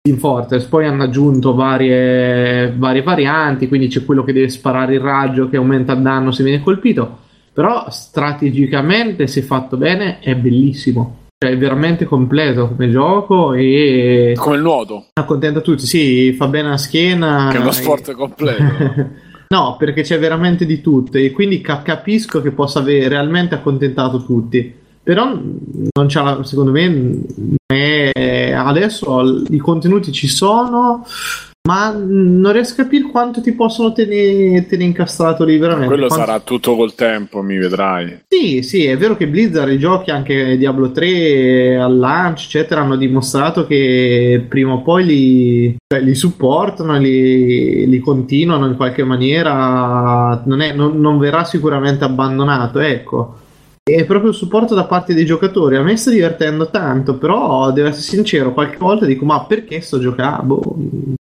Team Fortress. Poi hanno aggiunto varie, varie varianti, quindi c'è quello che deve sparare il raggio che aumenta il danno se viene colpito. Però strategicamente, se fatto bene, è bellissimo. Cioè, è veramente completo come gioco e come il nuoto, accontenta tutti. Sì, fa bene alla schiena. che è uno e- sport completo. no, perché c'è veramente di tutto e quindi ca- capisco che possa aver realmente accontentato tutti. Però non c'ha la- secondo me adesso i contenuti ci sono, ma non riesco a capire quanto ti possono tenere, tenere incastrato lì veramente. Quello Quanto- sarà tutto col tempo, mi vedrai. Sì, sì, è vero che Blizzard i giochi anche Diablo 3 al launch, eccetera, hanno dimostrato che prima o poi li, cioè, li supportano, li, li continuano in qualche maniera, non, è- non- non verrà sicuramente abbandonato, ecco. E proprio il supporto da parte dei giocatori a me sta divertendo tanto, però devo essere sincero, qualche volta dico ma perché sto giocando? Boh,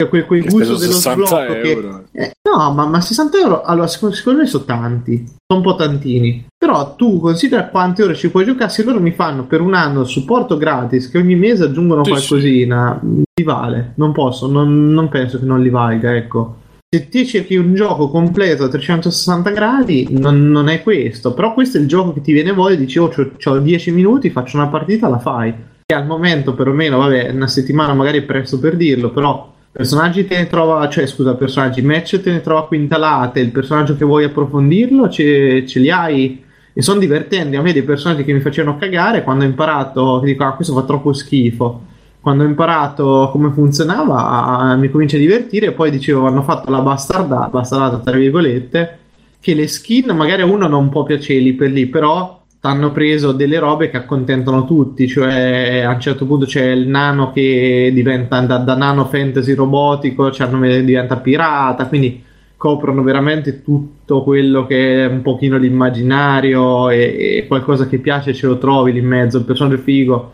quel, quel gusto dello 60 sblocco che... Eh, no, ma, ma 60 euro, allora secondo, secondo me sono tanti, sono un po' tantini. Però tu considera quante ore ci puoi giocare, se loro mi fanno per un anno il supporto gratis, che ogni mese aggiungono Sì, qualcosina, li vale, non posso, non, non penso che non li valga, ecco. Se ti cerchi un gioco completo a 360 gradi, non, non è questo, però questo è il gioco che ti viene voglia, dici oh ho 10 minuti, faccio una partita, la fai. E al momento perlomeno, vabbè, una settimana magari è presto per dirlo, però personaggi te ne trova, cioè scusa, personaggi, match te ne trova quintalate, il personaggio che vuoi approfondirlo ce, ce li hai e sono divertenti. A me dei personaggi che mi facevano cagare quando ho imparato, che dico, ah, questo fa troppo schifo. Quando ho imparato come funzionava, mi comincia a divertire e poi dicevo, hanno fatto la bastardata, bastardata tra virgolette, che le skin magari a uno non può piacere lì per lì, però hanno preso delle robe che accontentano tutti, cioè a un certo punto c'è il nano che diventa da, da nano fantasy robotico, cioè diventa pirata, quindi coprono veramente tutto quello che è un pochino l'immaginario e, e qualcosa che piace ce lo trovi lì in mezzo, il personaggio figo.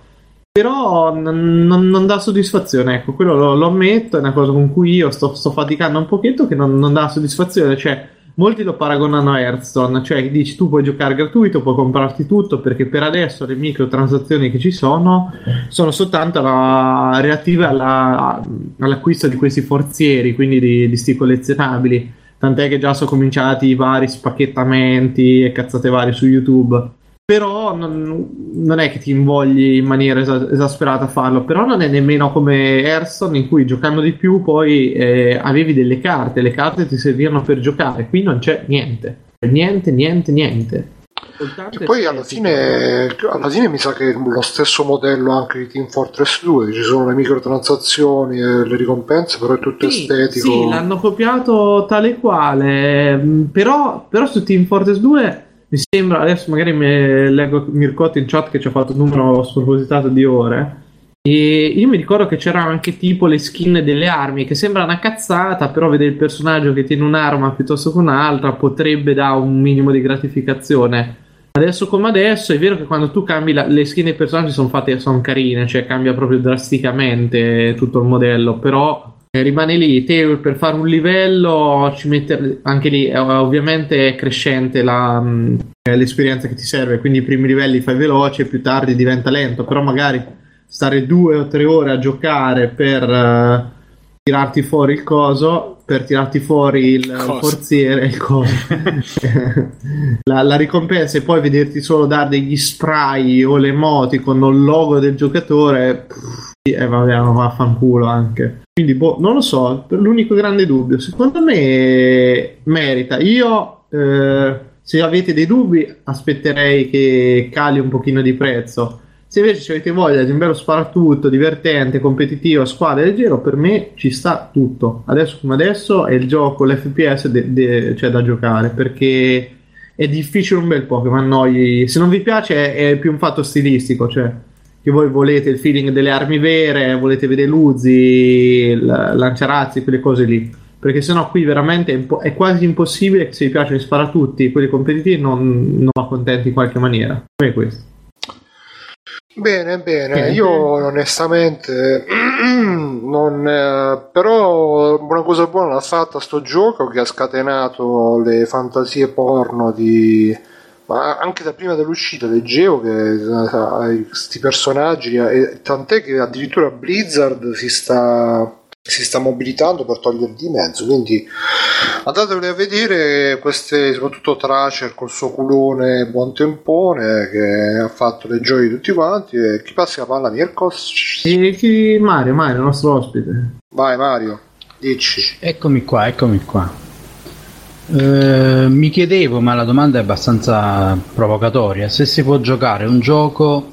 Però non, non- dà soddisfazione, ecco, quello lo, lo ammetto, è una cosa con cui io sto, sto faticando un pochetto che non, non dà soddisfazione, cioè molti lo paragonano a Hearthstone, cioè dici tu puoi giocare gratuito, puoi comprarti tutto perché per adesso le microtransazioni che ci sono sono soltanto la- relative alla- all'acquisto di questi forzieri, quindi di, di sti collezionabili. Tant'è che già sono cominciati i vari spacchettamenti e cazzate varie su YouTube. Però non, non è che ti invogli in maniera esa- esasperata a farlo. Però non è nemmeno come Hearthstone in cui giocando di più poi eh, avevi delle carte. Le carte ti servivano per giocare. Qui non c'è niente. Niente, niente, niente. Soltanto E poi alla fine, alla fine mi sa che è lo stesso modello anche di Team Fortress 2, ci sono le microtransazioni e le ricompense, però è tutto Sì, estetico. Sì, l'hanno copiato tale quale. mm, Però, però su Team Fortress 2 mi sembra, adesso magari mi leggo Mircotto in chat che ci ha fatto un numero spropositato di ore. E io mi ricordo che c'erano anche tipo le skin delle armi, che sembra una cazzata, però vedere il personaggio che tiene un'arma piuttosto che un'altra potrebbe dare un minimo di gratificazione. Adesso come adesso è vero che quando tu cambi la- le skin dei personaggi sono fatte, sono carine, cioè cambia proprio drasticamente tutto il modello, però rimane lì, te per fare un livello ci mette anche lì, eh, ovviamente è crescente la, eh, l'esperienza che ti serve, quindi i primi livelli fai veloce, più tardi diventa lento, però magari stare due o tre ore a giocare per eh, tirarti fuori il coso per tirarti fuori il, il forziere, il coso. la, la, ricompensa è poi vederti solo dare degli spray o le moti con il logo del giocatore. E eh, vabbè, vaffanculo anche. Quindi, boh, non lo so, l'unico grande dubbio. Secondo me merita. Io, eh, se avete dei dubbi, aspetterei che cali un pochino di prezzo se invece avete voglia di un bello sparatutto, divertente, competitivo, a squadra leggero, per me ci sta tutto. Adesso come adesso è il gioco, l'FPS de- de- cioè da giocare, perché è difficile un bel po' che annoi. Se non vi piace è, è più un fatto stilistico, cioè che voi volete il feeling delle armi vere, volete vedere Luzzi, lanciarazzi, quelle cose lì. Perché sennò qui veramente è, è, quasi impossibile se vi piacciono i sparatutti, quelli competitivi, non, non accontenti in qualche maniera. Come questo. Bene, bene, io onestamente non, eh, però una cosa buona l'ha fatta sto gioco che ha scatenato le fantasie porno di ma anche da prima dell'uscita leggevo che questi personaggi e tant'è che addirittura Blizzard si sta si sta mobilitando per toglierli di mezzo quindi andateveli a vedere queste soprattutto Tracer col suo culone buon tempone che ha fatto le gioie di tutti quanti e chi passa la palla Mirkos e Mario Mario il nostro ospite. Vai Mario dici. Eccomi qua eccomi qua. Eh, mi chiedevo ma la domanda è abbastanza provocatoria se si può giocare un gioco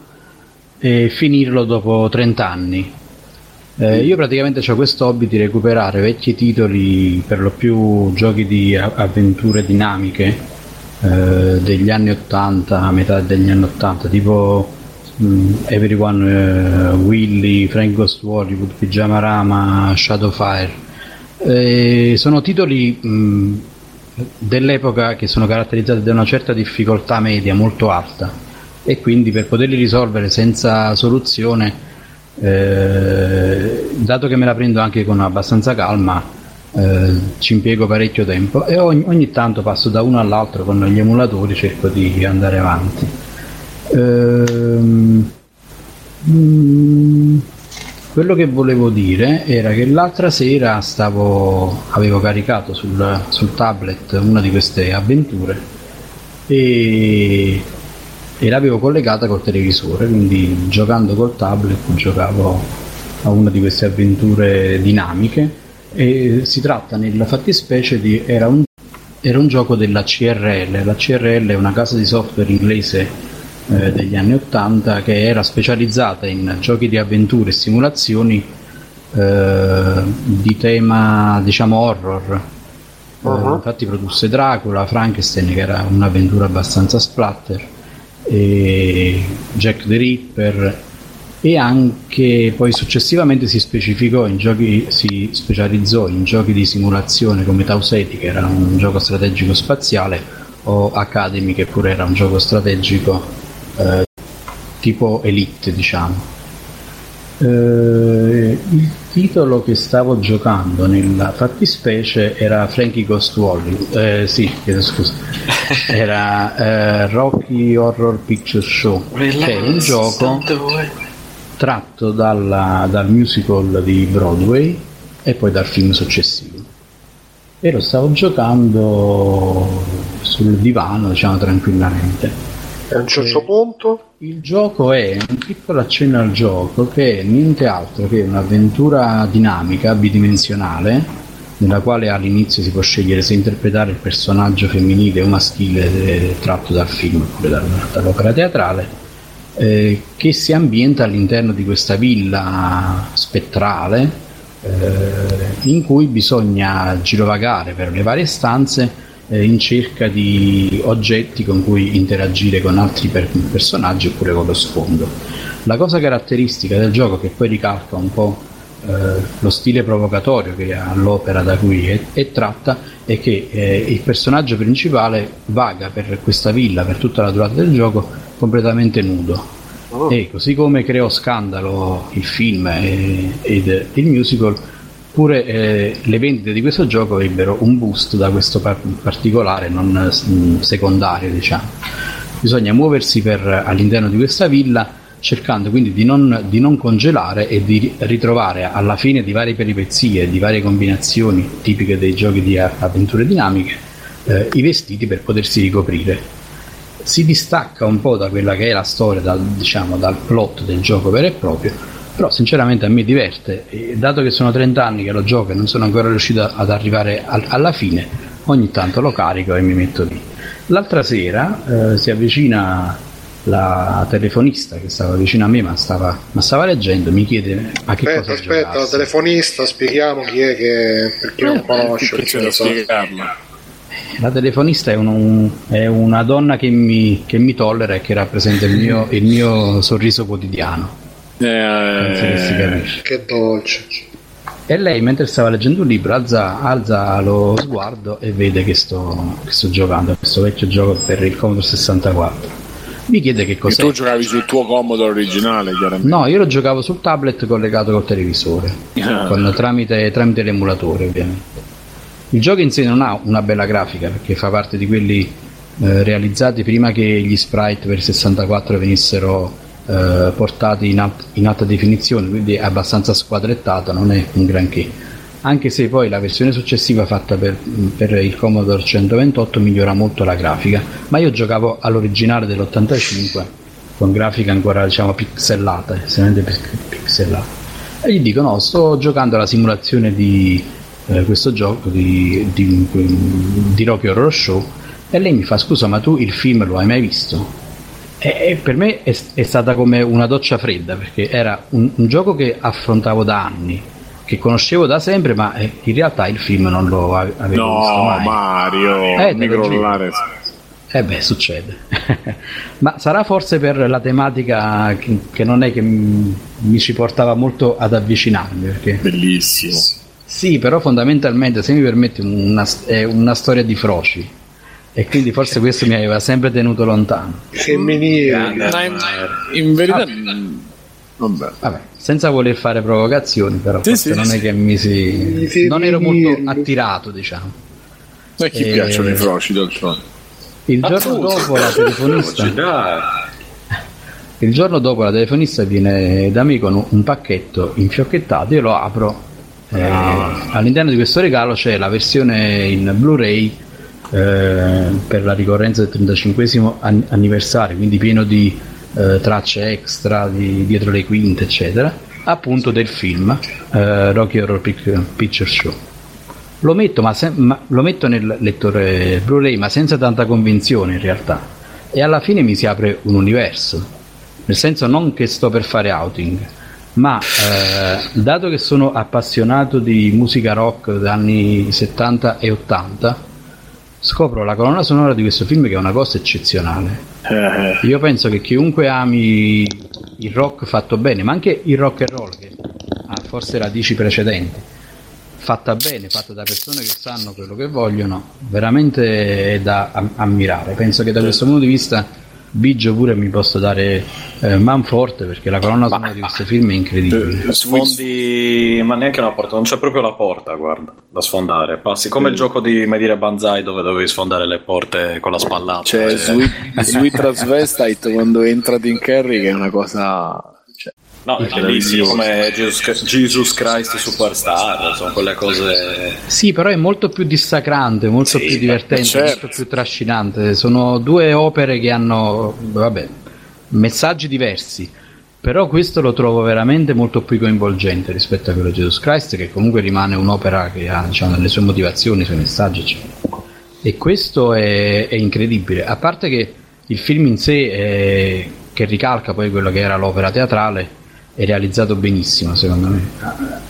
e finirlo dopo 30 anni eh, io praticamente ho questo hobby di recuperare vecchi titoli, per lo più giochi di avventure dinamiche eh, degli anni 80, a metà degli anni 80, tipo mh, mm, Everyone uh, Willy, Frank Ghost Hollywood, Pyjama Rama, Shadowfire. Eh, sono titoli mh, mm, dell'epoca che sono caratterizzati da una certa difficoltà media molto alta e quindi per poterli risolvere senza soluzione eh, dato che me la prendo anche con abbastanza calma, eh, ci impiego parecchio tempo e ogni, ogni, tanto passo da uno all'altro con gli emulatori, cerco di andare avanti. Ehm, mm, quello che volevo dire era che l'altra sera stavo, avevo caricato sul, sul tablet una di queste avventure e e l'avevo collegata col televisore, quindi giocando col tablet giocavo a una di queste avventure dinamiche. E si tratta nella fattispecie di era un, era un gioco della CRL, la CRL è una casa di software inglese eh, degli anni 80 che era specializzata in giochi di avventure e simulazioni eh, di tema diciamo horror. Uh-huh. infatti produsse Dracula, Frankenstein che era un'avventura abbastanza splatter Jack the Ripper e anche poi successivamente si specificò in giochi si specializzò in giochi di simulazione come Tauseti che era un gioco strategico spaziale o Academy che pure era un gioco strategico eh, tipo Elite diciamo eh, il titolo che stavo giocando nella fattispecie era Frankie Ghost Hollywood eh, sì chiedo scusa. Era eh, Rocky Horror Picture Show che è un gioco tratto dalla, dal musical di Broadway e poi dal film successivo. E lo stavo giocando sul divano diciamo tranquillamente a un certo punto il gioco è un piccolo accenno al gioco che è niente altro che un'avventura dinamica bidimensionale nella quale all'inizio si può scegliere se interpretare il personaggio femminile o maschile eh, tratto dal film oppure dall'opera teatrale eh, che si ambienta all'interno di questa villa spettrale eh, in cui bisogna girovagare per le varie stanze eh, in cerca di oggetti con cui interagire con altri per- personaggi oppure con lo sfondo. La cosa caratteristica del gioco che poi ricalca un po' eh, lo stile provocatorio che ha l'opera da cui è, è tratta è che eh, il personaggio principale vaga per questa villa per tutta la durata del gioco completamente nudo. Oh. E così come creò scandalo il film ed il musical, Pure eh, le vendite di questo gioco ebbero un boost da questo par- particolare, non mm, secondario, diciamo. Bisogna muoversi per, all'interno di questa villa cercando quindi di non, di non, congelare e di ritrovare alla fine di varie peripezie, di varie combinazioni tipiche dei giochi di avventure dinamiche, eh, i vestiti per potersi ricoprire. Si distacca un po' da quella che è la storia, dal, diciamo, dal plot del gioco vero e proprio, però sinceramente a me diverte e dato che sono 30 anni che lo gioco e non sono ancora riuscito ad arrivare al, alla fine, ogni tanto lo carico e mi metto lì. L'altra sera eh, si avvicina la telefonista che stava vicino a me ma stava, ma stava leggendo mi chiede a che aspetta, cosa aspetta giocassi. la telefonista spieghiamo chi è che per chi eh, non conosce la telefonista è, un, è, una donna che mi, che mi, tollera e che rappresenta il mio, il mio sorriso quotidiano eh, che, che dolce e lei mentre stava leggendo un libro alza, alza lo sguardo e vede che sto, che sto giocando questo vecchio gioco per il Commodore 64 mi chiede che cos'è. E tu giocavi sul tuo Commodore originale, chiaramente? No, io lo giocavo sul tablet collegato col televisore, ah. con, tramite, tramite l'emulatore ovviamente. Il gioco in sé non ha una bella grafica perché fa parte di quelli eh, realizzati prima che gli sprite per 64 venissero eh, portati in, alt- in alta definizione, quindi è abbastanza squadrettato, non è un granché anche se poi la versione successiva fatta per, per, il Commodore 128 migliora molto la grafica, ma io giocavo all'originale dell'85 con grafica ancora diciamo pixellata, estremamente pixellata. E gli dico no, sto giocando alla simulazione di eh, questo gioco di, di, di Rocky Horror Show e lei mi fa scusa ma tu il film lo hai mai visto? E, per me è, è, stata come una doccia fredda perché era un, un gioco che affrontavo da anni che conoscevo da sempre, ma eh, in realtà il film non lo avevo no, visto mai. Mario, eh, mi crollare. Eh beh, succede. ma sarà forse per la tematica che, che non è che mi, mi, ci portava molto ad avvicinarmi. Perché... Bellissimo. Sì, però fondamentalmente, se mi permetti, una, è una storia di froci. E quindi forse questo mi aveva sempre tenuto lontano. Femminile. In, in verità... Ah Vabbè. Vabbè. senza voler fare provocazioni, però sì, sì, non sì. è che mi si. Non ero molto attirato, diciamo. A chi e... piacciono i froci d'altronde? Il giorno dopo la telefonista. Il giorno dopo la telefonista viene da me con un pacchetto infiocchettato, io lo apro. Eh, ah. all'interno di questo regalo c'è la versione in Blu-ray eh, per la ricorrenza del 35 anniversario, quindi pieno di eh, tracce extra di, dietro le quinte, eccetera, appunto del film eh, Rocky Horror Picture Show. Lo metto, ma se, ma, lo metto nel lettore Blu-ray, ma senza tanta convinzione in realtà. E alla fine mi si apre un universo. Nel senso non che sto per fare outing, ma eh, dato che sono appassionato di musica rock degli anni 70 e 80, scopro la colonna sonora di questo film che è una cosa eccezionale. Eh. Io penso che chiunque ami il rock fatto bene, ma anche il rock and roll, che ha forse radici precedenti, fatta bene, fatta da persone che sanno quello che vogliono, veramente è da ammirare. Penso che da questo punto di vista Biggio pure mi posso dare eh, man forte perché la colonna sonora ma, di questo film è incredibile. Eh, sfondi, ma neanche una porta, non c'è proprio la porta, guarda, da sfondare. Passi come il gioco di mai dire Banzai dove dovevi sfondare le porte con la spallata. C'è cioè, Sweet, Sweet Transvestite quando entra Dean Carrey che è una cosa No, è bellissimo come Jesus, Jesus, Christ Superstar, sono quelle cose... Sì, però è molto più dissacrante, molto sì, più divertente, certo. molto più trascinante. Sono due opere che hanno, vabbè, messaggi diversi. Però questo lo trovo veramente molto più coinvolgente rispetto a quello di Jesus Christ, che comunque rimane un'opera che ha diciamo, le sue motivazioni, i suoi messaggi, eccetera. E questo è, è incredibile. A parte che il film in sé, è, che ricalca poi quello che era l'opera teatrale, è realizzato benissimo secondo me.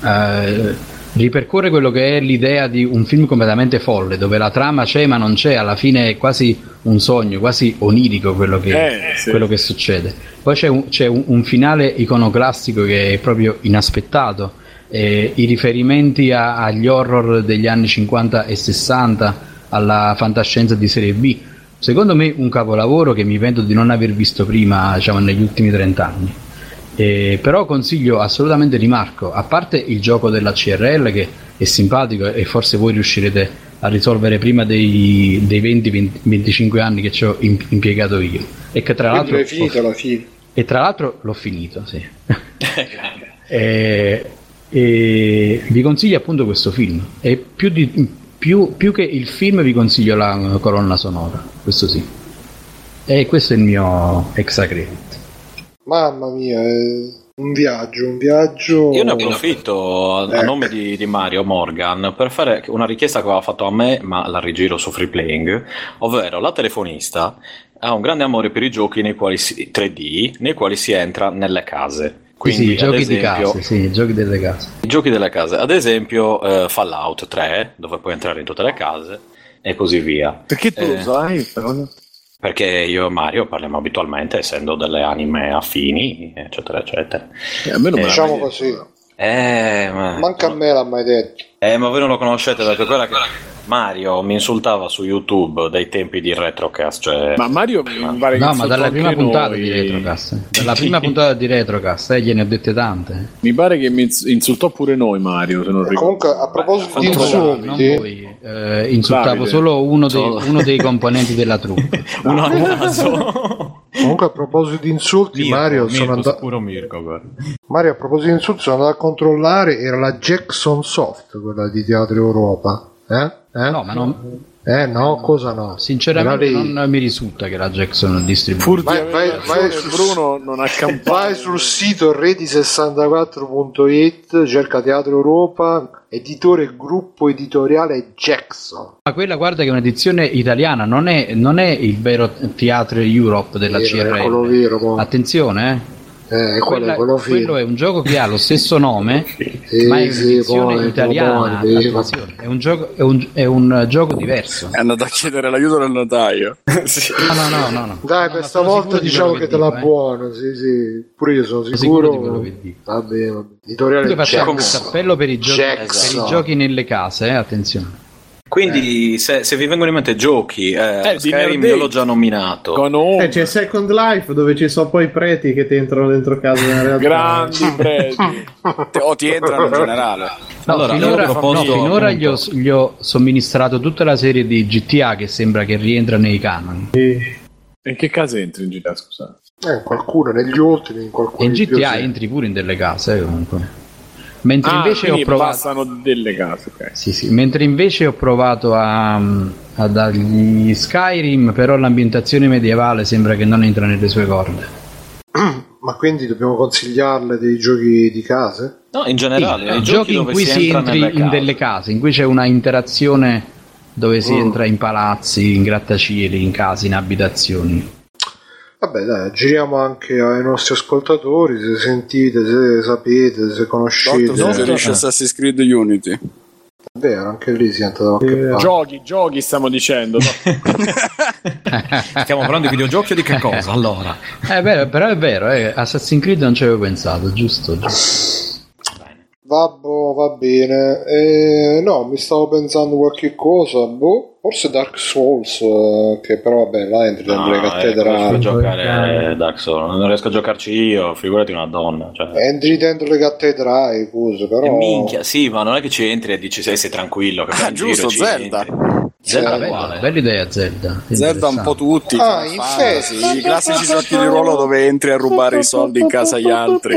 Eh, ripercorre quello che è l'idea di un film completamente folle, dove la trama c'è ma non c'è, alla fine è quasi un sogno, quasi onirico quello che, eh, sì. quello che succede. Poi c'è, un, c'è un, un, finale iconoclastico che è proprio inaspettato, eh, i riferimenti a, agli horror degli anni 50 e 60, alla fantascienza di serie B. Secondo me un capolavoro che mi pento di non aver visto prima, diciamo, negli ultimi 30 anni. Eh, però consiglio assolutamente di Marco, a parte il gioco della CRL che è simpatico e forse voi riuscirete a risolvere prima dei, dei 20-25 anni che ci ho impiegato io. E che tra l'altro. È finito alla fine. E tra l'altro l'ho finito, sì. e, e vi consiglio appunto questo film. E più, di, più, più che il film vi consiglio la colonna sonora, questo sì. E questo è il mio extra credit. Mamma mia, è un viaggio, un viaggio. Io ne approfitto a, a Ecco. nome di, di Mario Morgan per fare una richiesta che aveva fatto a me, ma la rigiro su Free Playing, ovvero la telefonista ha un grande amore per i giochi nei quali si, 3D, nei quali si entra nelle case. Quindi, sì, ad giochi di esempio, case, sì, giochi delle case. I giochi delle case, ad esempio eh, Fallout 3, dove puoi entrare in tutte le case e così via. Perché tu Eh. lo sai? Perché io e Mario parliamo abitualmente, essendo delle anime affini, eccetera, eccetera. Eh, a me non l'ha Diciamo così. Eh, ma, Manca a me l'ha mai detto. eh, ma voi non lo conoscete perché quella che Mario mi insultava su YouTube dai tempi di Retrocast. Cioè... Ma Mario mi pare che No, ma dalla prima puntata noi. di Retrocast. Dalla prima puntata di Retrocast, eh, gliene ho dette tante. Mi pare che mi ins- insultò pure noi Mario, se non ricordo. Comunque, a proposito di insulti, Non voi, eh, insultavo Davide. solo uno dei, uno dei componenti della troupe. Uno a caso. comunque a proposito di insulti, Mario, sono andato, puro Mirko. guarda. Mario, a proposito di insulti, sono andato a controllare, era la Jackson Soft, quella di Teatro Europa. Eh? Eh? No, ma non, Eh no, cosa no? sinceramente Era lei. non mi risulta che la Jackson distribuisca. Vai- vai- vai sul- Bruno non ha campato. Vai sul sito reti64.it, cerca Teatro Europa, editore gruppo editoriale Jackson. Ma quella guarda che è un'edizione italiana, non è, non è il vero Teatro Europe della Vero, CRL. vero, poi. Attenzione, eh. Eh, quello, Quella- quello quello è un gioco che ha lo stesso nome, Sì, ma è sì, un'edizione poi, italiana. poi, sì, è, un gioco, è, un, è un gioco diverso. È andato a chiedere l'aiuto del notaio. No, no, no, no, no. Dai, No, sicuro di diciamo quello che te la dico, eh. buono, sì, sì. Pure io sono sicuro. sicuro di che dico. Vabbè, vabbè. Editoriale Comunque facciamo questo Jackson. appello per i giochi, per i giochi nelle case, eh, attenzione. Quindi, se, se vi vengono in mente giochi, eh, Eh, Skyrim io l'ho già nominato. Eh, c'è Second Life dove ci sono poi i preti che ti entrano dentro casa nella realtà. grandi preti. O ti entrano in generale. No, Allora, finora, proposto, no, finora gli, ho, gli ho somministrato tutta la serie di GTA che sembra che rientra nei canoni. In che casa entri in GTA, scusate? Eh, qualcuno negli ultimi, in E qualcuno in più, GTA entri pure in delle case, eh, comunque. Mentre Ah, invece ho provato. passano delle case, ok. Sì, sì, mentre invece ho provato a, a dargli Skyrim, però l'ambientazione medievale sembra che non entra nelle sue corde. Ma quindi dobbiamo consigliarle dei giochi di case? No, in generale, Sì, i giochi in cui si entra entri nelle in case. delle case, in cui c'è una interazione dove si Mm. entra in palazzi, in grattacieli, in case, in abitazioni. Vabbè, dai, giriamo anche ai nostri ascoltatori. Se sentite, se sapete, se conoscete. Doctor suggerisce Assassin's Creed Unity. È vero, anche lì si da qualche Eh, parte. Giochi, giochi stiamo dicendo. Stiamo parlando di videogiochi o di che cosa? Allora, Eh, beh, però è vero, eh, Assassin's Creed non ci avevo pensato, giusto? giusto. Vabbè, va bene. Eh, no, mi stavo pensando qualche cosa. Boh, forse Dark Souls, eh, che però vabbè, là entri dentro le no, eh, non riesco a cattedrali. giocare Dark Souls, non riesco a giocarci io, figurati una donna. Cioè. Entri dentro le cattedrali, cose, però. E minchia, sì, ma non è che ci entri e dici sei, sei tranquillo. Che Ah, giusto, giro Zelda. Zelda è Bella, uguale. bella idea Zelda. Zelda un po' tutti. Ah, Final in Fantasy, festa. I classici giochi di ruolo dove entri a rubare i soldi in casa agli altri.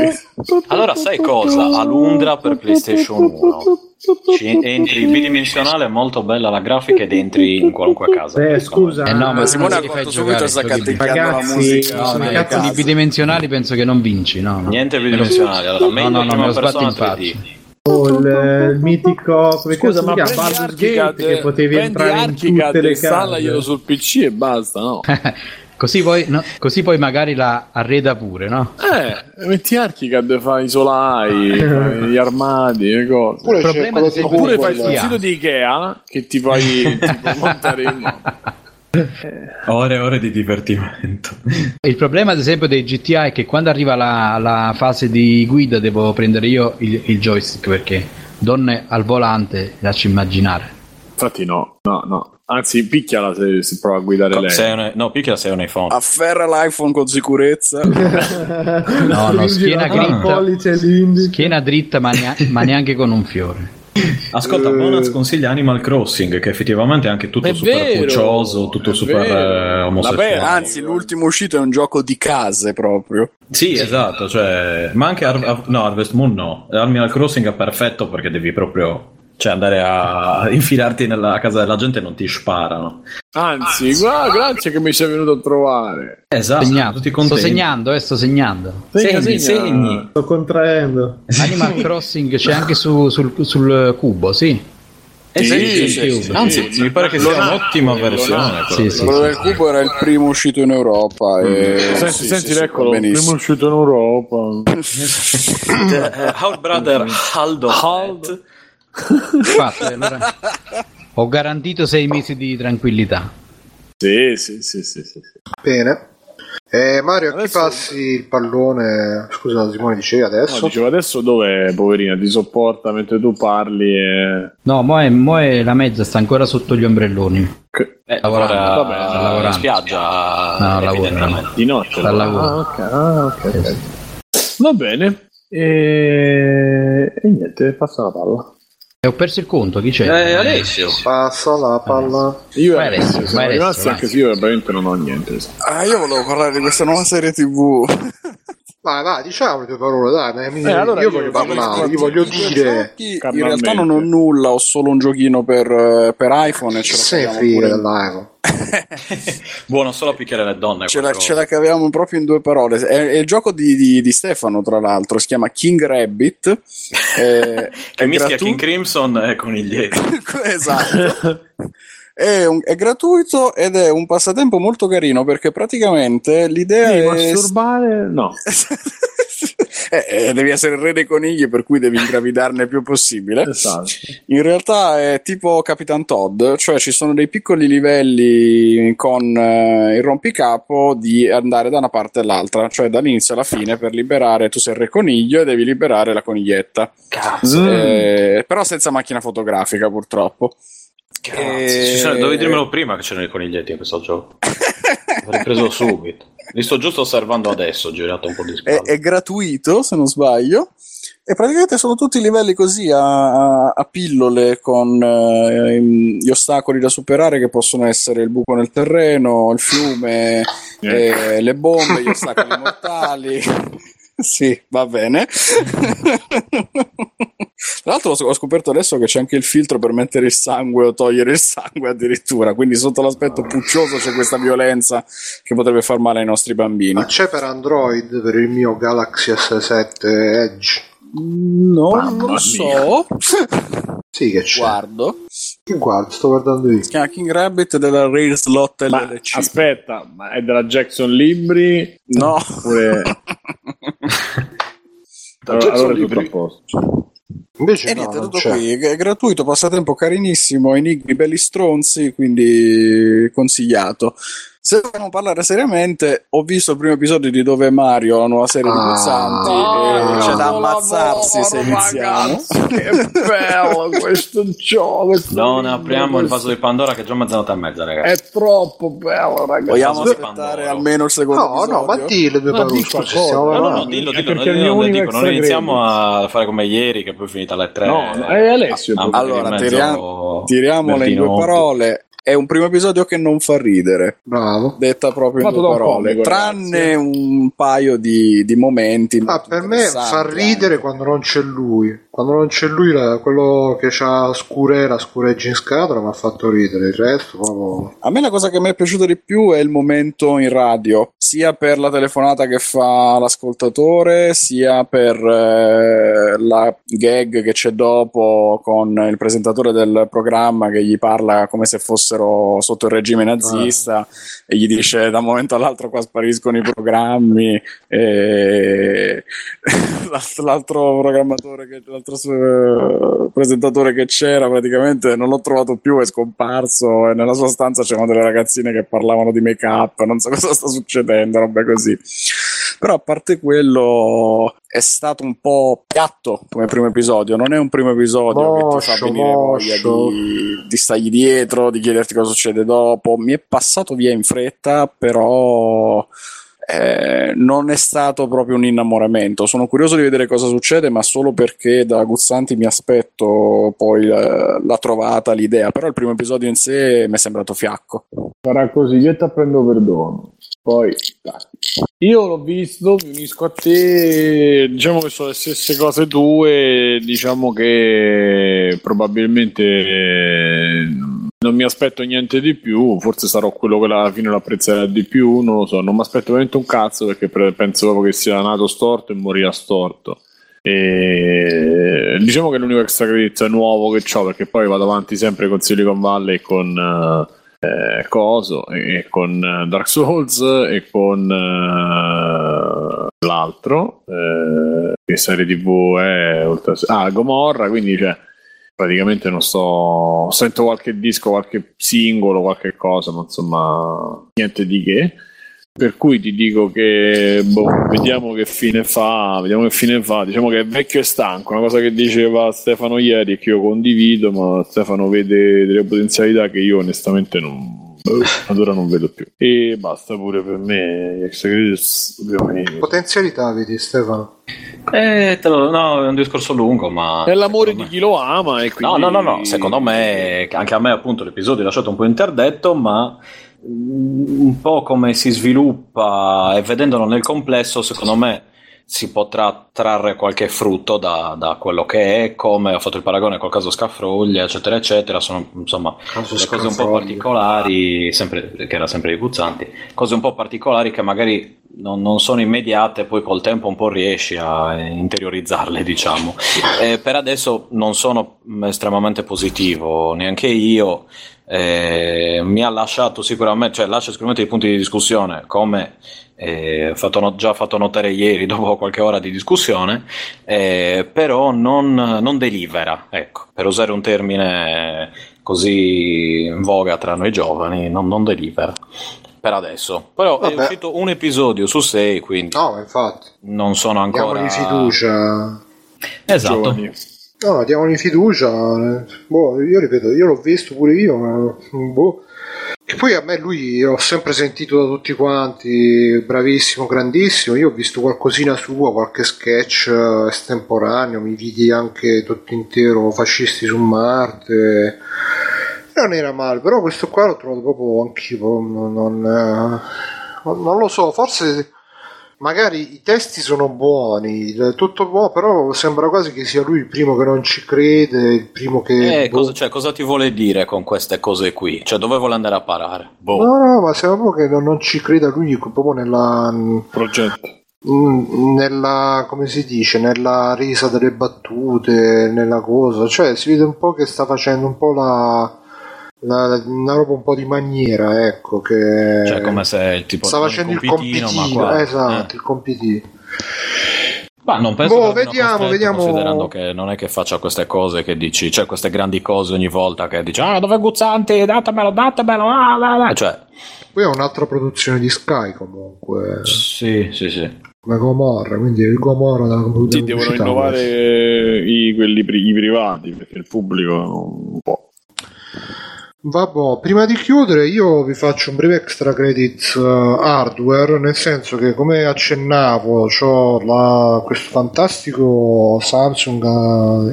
Allora, sai cosa? A Londra per PlayStation 1 ci entri bidimensionale, è molto bella la grafica ed entri in qualunque casa. Eh, scusa. Eh no, ma Simone non ha fatto subito la musica. No, sono ma i i cazzi cazzi bidimensionali penso che non vinci, no? no. Niente bidimensionale, allora meglio no, no, prima me lo sbatti persona in faccia. 3D. Oh, il, il mitico come Scusa, cazzo ma prendi Baldur's Gate che potevi prendi entrare in tutte le case sul PC e basta, no? così, poi, no, così poi magari la arreda pure, no? Eh, metti Archicad, fai i solai, fai gli armadi, le cose. Oppure Oppure Google. fai il sito di Ikea che ti puoi montare in... Ore e ore di divertimento. Il problema, ad esempio, dei GTA è che quando arriva la, la fase di guida devo prendere io il, il joystick perché donne al volante lascio immaginare. Infatti no, no, no. Anzi, picchiala se si prova a guidare lei. Sei un, no, picchia sei un iPhone. Afferra l'iPhone con sicurezza. No, no, schiena pollice l'indice. Schiena dritta, ma, nea- ma neanche con un fiore. Ascolta, Eh. Bonaz consiglia Animal Crossing, che effettivamente è anche tutto È super vero, puccioso, tutto è super eh, omosessuale. Vabbè, Anzi, l'ultimo uscito è un gioco di case proprio. Sì, esatto, cioè, ma anche Har- no, Harvest Moon no. Animal Crossing è perfetto perché devi proprio cioè andare a infilarti nella casa della gente non ti sparano. Anzi, guarda, grazie che mi sei venuto a trovare. Esatto, Segnato. tutti Sto segnando, eh, sto segnando. Segna, Segni, segna. segni. Sto contraendo. Animal Crossing c'è anche su- sul, sul cubo, sì. Eh Sì, sì, sì. Anzi, mi pare che sia Lo nato, un'ottima versione. Quello del cubo era il primo uscito in Europa. E... Senti, sì, senti, sì, sì, eccolo, il primo uscito in Europa. Eh, Our brother Haldo. Haldo. Infatti, allora, ho garantito sei mesi di tranquillità. Sì, sì, sì, sì, sì. Bene. Eh, Mario, a chi Adesso- passi il pallone? Scusa, Simone, dicevi No, adesso? dicevo adesso dove, poverina, ti sopporta mentre tu parli e... No, mo è, mo è la mezza, sta ancora sotto gli ombrelloni. Eh, Lavorando. lavora Vabbè, sta in lavorando. spiaggia. No, lavora. Di notte. Sta lavoro. Ah, ok, ah, ok, ok. Va bene. E... e niente, passa la palla. E ho perso il conto, chi c'è? Eh, Alessio. Passa la palla. Io Vai adesso, siamo vai adesso, rimasti vai. anche se io veramente non ho niente. Ah, io volevo parlare di questa nuova serie TV. Vai, vai, diciamo le tue parole, dai. Eh, allora io io voglio parlare, io voglio Giochi, dire. In realtà non ho nulla, ho solo un giochino per, eh, per iPhone e ce la Se ne caviamo frega pure- dell'iPhone. Buono solo a picchiare le donne. Ce la, ce la caviamo proprio in due parole. È, è il gioco di, di- di Stefano, tra l'altro. Si chiama King Rabbit. Eh, Che è mischia gratu- King Crimson e coniglietti. esatto. È, un- è gratuito ed è un passatempo molto carino perché praticamente l'idea Sì, è. masturbare? No. Eh, eh, devi essere il re dei conigli, per cui devi ingravidarne il più possibile. Esatto. In realtà è tipo Capitan Todd, cioè ci sono dei piccoli livelli con eh, il rompicapo di andare da una parte all'altra, cioè dall'inizio alla fine per liberare, tu sei il re coniglio e devi liberare la coniglietta. Cazzo. Eh, però senza macchina fotografica purtroppo. Cazzo. Eh, sono- dovevi dirmelo prima che c'erano i coniglietti in questo gioco. L'avrei preso subito. Li sto giusto osservando adesso, ho girato un po' di È, spalle. è gratuito, se non sbaglio. E praticamente sono tutti livelli così a, a- a pillole con eh, gli ostacoli da superare che possono essere il buco nel terreno, il fiume, eh, le bombe, gli ostacoli mortali. Sì, va bene. Tra l'altro ho scoperto adesso che c'è anche il filtro per mettere il sangue o togliere il sangue addirittura, quindi sotto l'aspetto puccioso c'è questa violenza che potrebbe far male ai nostri bambini. Ma c'è per Android, per il mio Galaxy S7 Edge? No, non lo so. Sì che c'è. Guardo. Guarda, sto guardando io. Si chiama King Rabbit della Rare Slot Ma LLC. aspetta, ma è della Jackson Libri? No. Oppure... allora, allora tutto a posto. Invece E no, niente, tutto c'è. qui. È gratuito, passatempo carinissimo, enigmi belli stronzi, quindi consigliato. Se vogliamo parlare seriamente, ho visto il primo episodio di Dove Mario, la nuova serie di Ah. Guzzanti, No, e c'è da ammazzarsi se iniziamo. ragazzi, che bello questo gioco! Non apriamo il vaso di Pandora che è già mezzanotte e mezza, ragazzi. È troppo bello, ragazzi. Vogliamo di aspettare Pandora. almeno il secondo No, no, ma episodio? di le due parole. di No, no, no, dillo, dillo, dillo, dillo, universe non iniziamo a fare come ieri che poi è finita alle 3. No, no, è Alessio. Ah, Allora, tiriamo, in Bertino due parole. È un primo episodio che non fa ridere. Bravo. detta proprio in Fatto due da un parole, comico, tranne un paio di, di momenti. Ah, molto per me fa ridere anche. quando non c'è lui. Quando non c'è lui, la- quello che ha scurera, scureggia in scatola, mi ha fatto ridere. Il resto, proprio. A me la cosa che mi è piaciuta di più è il momento in radio, sia per la telefonata che fa l'ascoltatore, sia per eh, la gag che c'è dopo con il presentatore del programma che gli parla come se fossero sotto il regime nazista e gli dice da un momento all'altro qua spariscono i programmi e l'altro programmatore che, l'altro eh, presentatore che c'era praticamente non l'ho trovato più è scomparso e nella sua stanza c'erano delle ragazzine che parlavano di make up non so cosa sta succedendo roba così però a parte quello è stato un po' piatto come primo episodio non è un primo episodio che ti fa Moscio, venire voglia moscio. di, di stargli dietro di chiederti cosa succede dopo mi è passato via in fretta però eh, non è stato proprio un innamoramento. Sono curioso di vedere cosa succede, ma solo perché da Guzzanti mi aspetto poi la, la trovata, l'idea. Però il primo episodio in sé mi è sembrato fiacco. Sarà così, io ti prendo perdono. Poi, io l'ho visto, mi unisco a te. Diciamo che sono le stesse cose tue. Diciamo che probabilmente eh, non mi aspetto niente di più. Forse sarò quello che alla fine lo apprezzerà di più. Non lo so, non mi aspetto veramente un cazzo perché penso proprio che sia nato storto e morirà storto. E diciamo che è l'unico extra credit nuovo che ho perché poi vado avanti sempre con Silicon Valley e con. eh, Coso e con eh, Dark Souls e con eh, l'altro eh, che serie tv è ah Gomorra quindi cioè praticamente non sto sento qualche disco qualche singolo qualche cosa ma insomma niente di che per cui ti dico che boh, vediamo che fine fa, vediamo che fine fa. Diciamo che è vecchio e stanco, una cosa che diceva Stefano ieri e che io condivido, ma Stefano vede delle potenzialità che io onestamente non, boh, ad ora non vedo più. E basta pure per me, finire. Potenzialità, vedi Stefano? Eh, te lo- no, è un discorso lungo, ma. È l'amore di chi lo ama e No, quindi... no, no, no, secondo me anche a me appunto l'episodio è lasciato un po' interdetto, ma un po' come si sviluppa e vedendolo nel complesso, secondo me si potrà trarre qualche frutto da, da quello che è, come ho fatto il paragone col caso Scaffroglia, eccetera, eccetera, sono insomma cose un po' particolari, sempre, che era sempre di Guzzanti, cose un po' particolari che magari non, non sono immediate, poi col tempo un po' riesci a interiorizzarle, diciamo. Eh, per adesso non sono estremamente positivo, neanche io. Eh, mi ha lasciato sicuramente, cioè lascia sicuramente dei punti di discussione, come eh, fatto no- già fatto notare ieri dopo qualche ora di discussione, eh, però non, non delibera, ecco, per usare un termine così in voga tra noi giovani, non, non delibera. Per adesso, però è Vabbè. uscito un episodio su sei, quindi No, infatti. non sono ancora. Diamogli fiducia. Esatto. Giovani. No, diamogli fiducia. Boh, io ripeto, io l'ho visto pure io, ma boh. Poi a me lui ho sempre sentito da tutti quanti bravissimo, grandissimo. Io ho visto qualcosina sua, qualche sketch eh, estemporaneo, mi vidi anche tutto intero Fascisti su Marte. Non era male, però questo qua l'ho trovato proprio anch'io. Non, non, eh, non lo so, forse magari i testi sono buoni, tutto buono, però sembra quasi che sia lui il primo che non ci crede, il primo che... Eh, boh. cosa, cioè, cosa ti vuole dire con queste cose qui? Cioè, dove vuole andare a parare? Boh. No, no, ma sembra proprio che non, non ci creda lui proprio nella, Progetto. mm, nella, come si dice, nella risa delle battute, nella cosa, cioè si vede un po' che sta facendo un po' la, la- una roba un po' di maniera, ecco, che... Cioè, come se il tipo sta non facendo il compitino, compitino, esatto, eh. il compitino. Ma non penso Boh, vediamo, vediamo. Considerando che non è che faccia queste cose che dici, cioè queste grandi cose ogni volta che dici, ah, dove è Guzzanti? Datemelo, datemelo, ah, ah, ah. Cioè, Poi è un'altra produzione di Sky comunque, sì, sì, sì. come Gomorra, quindi il Gomorra della Sì, devono innovare i, quelli i privati perché il pubblico un po'. Vabbè, prima di chiudere io vi faccio un breve extra credits eh, hardware, nel senso che come accennavo ho questo fantastico Samsung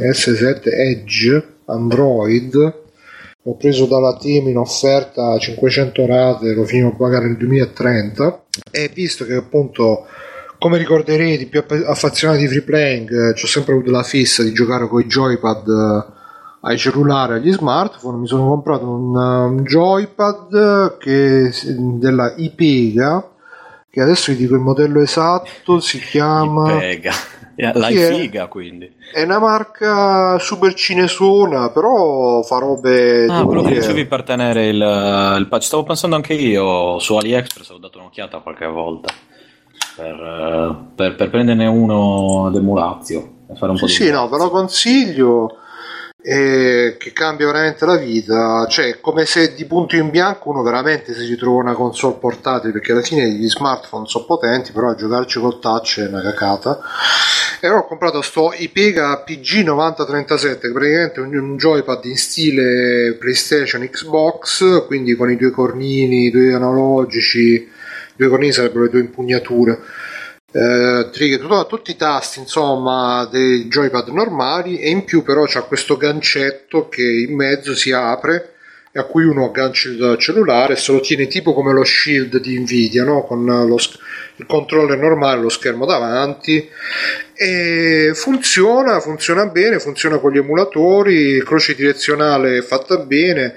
eh, S7 Edge Android, l'ho preso dalla team in offerta a 500 rate, lo finirò a pagare nel 2030 e visto che appunto come ricorderete più app- affezionati di free playing eh, ho sempre avuto la fissa di giocare con i joypad eh, ai cellulari, agli smartphone, mi sono comprato un, um, joypad che, della Ipega, che adesso vi dico il modello esatto, si chiama... Pega. La Chi è? figa, quindi. È una marca super cinesona, però fa robe... Ah, quello che dicevi per tenere il, il patch. Stavo pensando anche io su AliExpress, ho dato un'occhiata qualche volta per, eh, per, per prenderne uno ad emulazio e fare un po' Sì, di sì, no, ve lo consiglio. Eh, che cambia veramente la vita. Cioè, come se di punto in bianco uno veramente si ritrova una console portatile, perché alla fine gli smartphone sono potenti, però a giocarci col touch è una cacata. E allora ho comprato sto Ipega PG9037, che praticamente è un, joypad in stile PlayStation Xbox, quindi con i due cornini, i due analogici, due cornini sarebbero le due impugnature. Eh, tutto, tutti i tasti insomma dei joypad normali e in più però c'è questo gancetto che in mezzo si apre e a cui uno aggancia il cellulare se lo tiene tipo come lo shield di Nvidia no? con lo, il controller normale, lo schermo davanti e funziona, funziona bene, funziona con gli emulatori, croce direzionale fatta bene.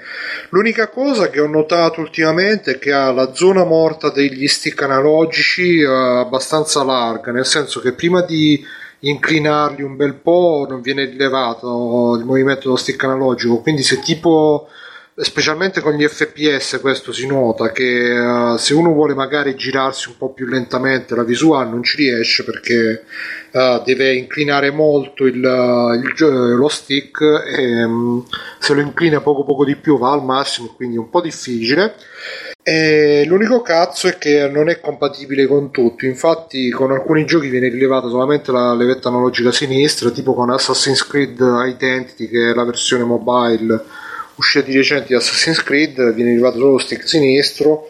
L'unica cosa che ho notato ultimamente è che ha la zona morta degli stick analogici eh, abbastanza larga, nel senso che prima di inclinarli un bel po' non viene rilevato il movimento dello stick analogico, quindi se tipo specialmente con gli FPS questo si nota che uh, se uno vuole magari girarsi un po' più lentamente la visuale non ci riesce perché uh, deve inclinare molto il, il, lo stick e um, se lo inclina poco poco di più va al massimo quindi è un po' difficile. E l'unico cazzo è che non è compatibile con tutti. Infatti con alcuni giochi viene rilevata solamente la levetta analogica sinistra tipo con Assassin's Creed Identity che è la versione mobile uscita di recente di Assassin's Creed viene rilevato solo lo stick sinistro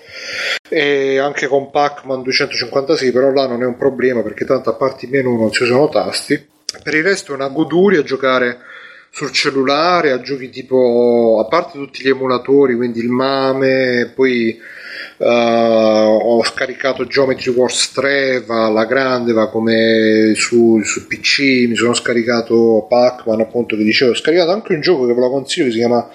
e anche con Pac-Man 256 però là non è un problema perché tanto a parte i menu non ci sono tasti. Per il resto è una goduria giocare sul cellulare a giochi tipo a parte tutti gli emulatori quindi il MAME poi uh, ho scaricato Geometry Wars 3 va alla grande va come su, su PC mi sono scaricato Pac-Man appunto che dicevo ho scaricato anche un gioco che ve lo consiglio che si chiama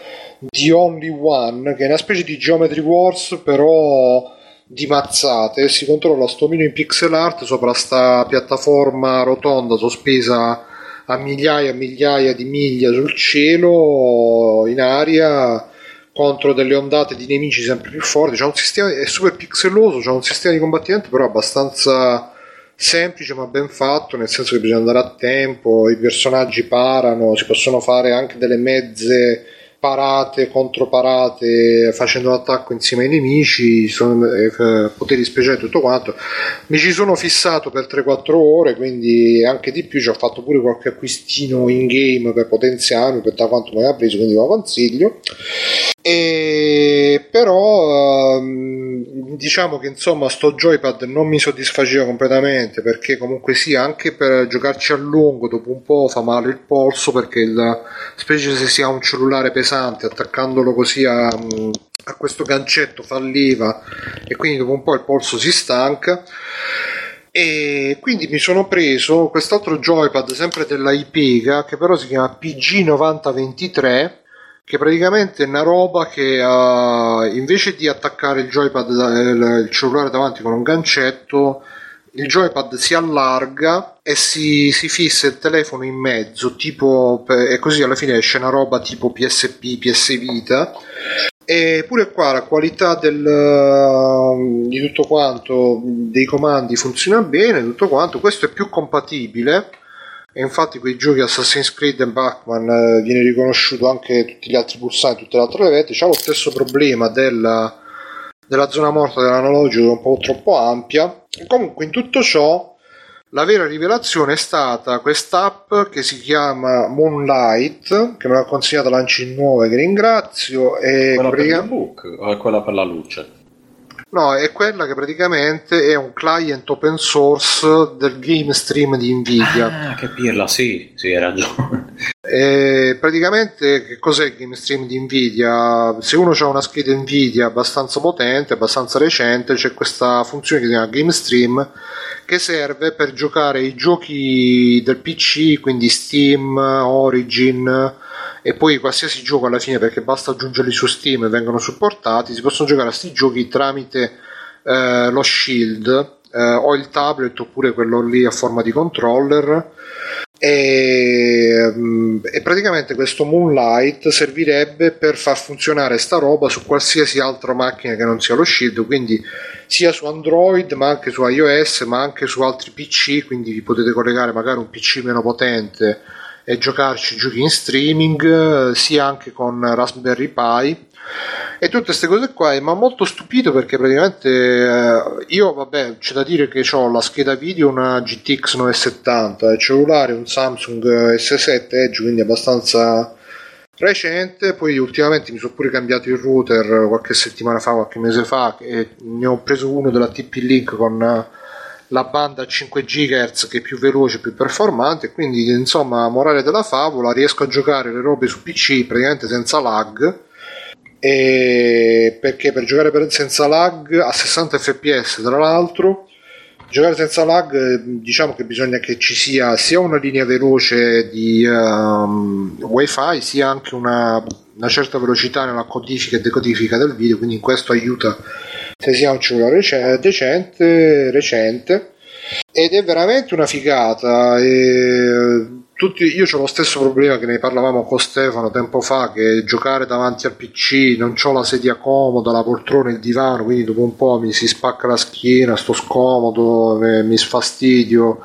The Only One, che è una specie di Geometry Wars, però di mazzate. Si controlla sto menu in pixel art sopra sta piattaforma rotonda sospesa a migliaia e migliaia di miglia sul cielo, in aria, contro delle ondate di nemici sempre più forti. C'è un sistema, è super pixeloso, c'è un sistema di combattimento però abbastanza semplice ma ben fatto, nel senso che bisogna andare a tempo, i personaggi parano, si possono fare anche delle mezze parate, controparate, facendo l'attacco insieme ai nemici, sono, eh, poteri speciali tutto quanto. Mi ci sono fissato per 3-4 ore, quindi anche di più, ci ho fatto pure qualche acquistino in game per potenziarmi, per da quanto mi ha preso, quindi lo consiglio. E però ehm, diciamo che insomma sto joypad non mi soddisfaceva completamente perché comunque sì anche per giocarci a lungo dopo un po' fa male il polso perché il, specie se si ha un cellulare pesante attaccandolo così a, a questo gancetto fa leva e quindi dopo un po' il polso si stanca. E quindi mi sono preso quest'altro joypad sempre della Ipega che però si chiama PG9023 che praticamente è una roba che uh, invece di attaccare il joypad il cellulare davanti con un gancetto il joypad si allarga e si, si fissa il telefono in mezzo tipo e così alla fine esce una roba tipo PSP, PS Vita. E pure qua la qualità del, di tutto quanto dei comandi funziona bene tutto quanto. Questo è più compatibile e infatti quei giochi Assassin's Creed e Batman eh, viene riconosciuto anche tutti gli altri pulsanti, tutte le altre levette, c'ha lo stesso problema della, della zona morta dell'analogico che è un po' troppo ampia. Comunque in tutto ciò la vera rivelazione è stata quest'app che si chiama Moonlight, che me l'ha consigliata Lanci 9, che ringrazio. E quella pratica... per il book o è quella per la luce? No, è quella che praticamente è un client open source del game stream di Nvidia. Ah, che pirla, sì, sì, hai ragione. E praticamente che cos'è il game stream di Nvidia? Se uno ha una scheda Nvidia abbastanza potente, abbastanza recente, c'è questa funzione che si chiama game stream che serve per giocare i giochi del PC, quindi Steam, Origin, e poi qualsiasi gioco alla fine perché basta aggiungerli su Steam e vengono supportati si possono giocare a questi giochi tramite eh, lo Shield eh, o il tablet oppure quello lì a forma di controller. E, mm, e, praticamente questo Moonlight servirebbe per far funzionare sta roba su qualsiasi altra macchina che non sia lo Shield quindi sia su Android ma anche su iOS ma anche su altri PC quindi vi potete collegare magari un PC meno potente e giocarci giochi in streaming eh, sia anche con Raspberry Pi e tutte queste cose qua mi ha molto stupito perché praticamente eh, io vabbè c'è da dire che ho la scheda video una GTX 970 il cellulare un Samsung S7 Edge quindi abbastanza recente, poi ultimamente mi sono pure cambiato il router qualche settimana fa, qualche mese fa, e ne ho preso uno della TP-Link con la banda 5 GHz che è più veloce, più performante, quindi insomma, morale della favola, riesco a giocare le robe su PC praticamente senza lag, e perché per giocare per, senza lag a 60 fps tra l'altro giocare senza lag diciamo che bisogna che ci sia sia una linea veloce di um, wifi sia anche una, una, certa velocità nella codifica e decodifica del video quindi in questo aiuta se si ha un cellulare decente recente ed è veramente una figata tutti, io ho lo stesso problema che ne parlavamo con Stefano tempo fa che giocare davanti al PC non ho la sedia comoda la poltrona il divano quindi dopo un po' mi si spacca la schiena sto scomodo mi sfastidio.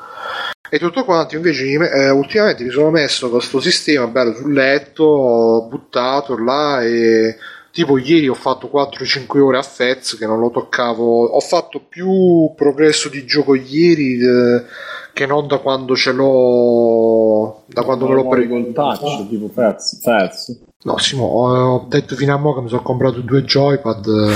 E tutto quanto invece eh, ultimamente mi sono messo con questo sistema bello sul letto buttato là e tipo ieri ho fatto 4-5 ore a Fez che non lo toccavo ho fatto più progresso di gioco ieri eh, che non da quando ce l'ho da quando me l'ho preso con touch tipo Fez, Fez. No, Simo, ho detto fino a mo' che mi sono comprato due joypad.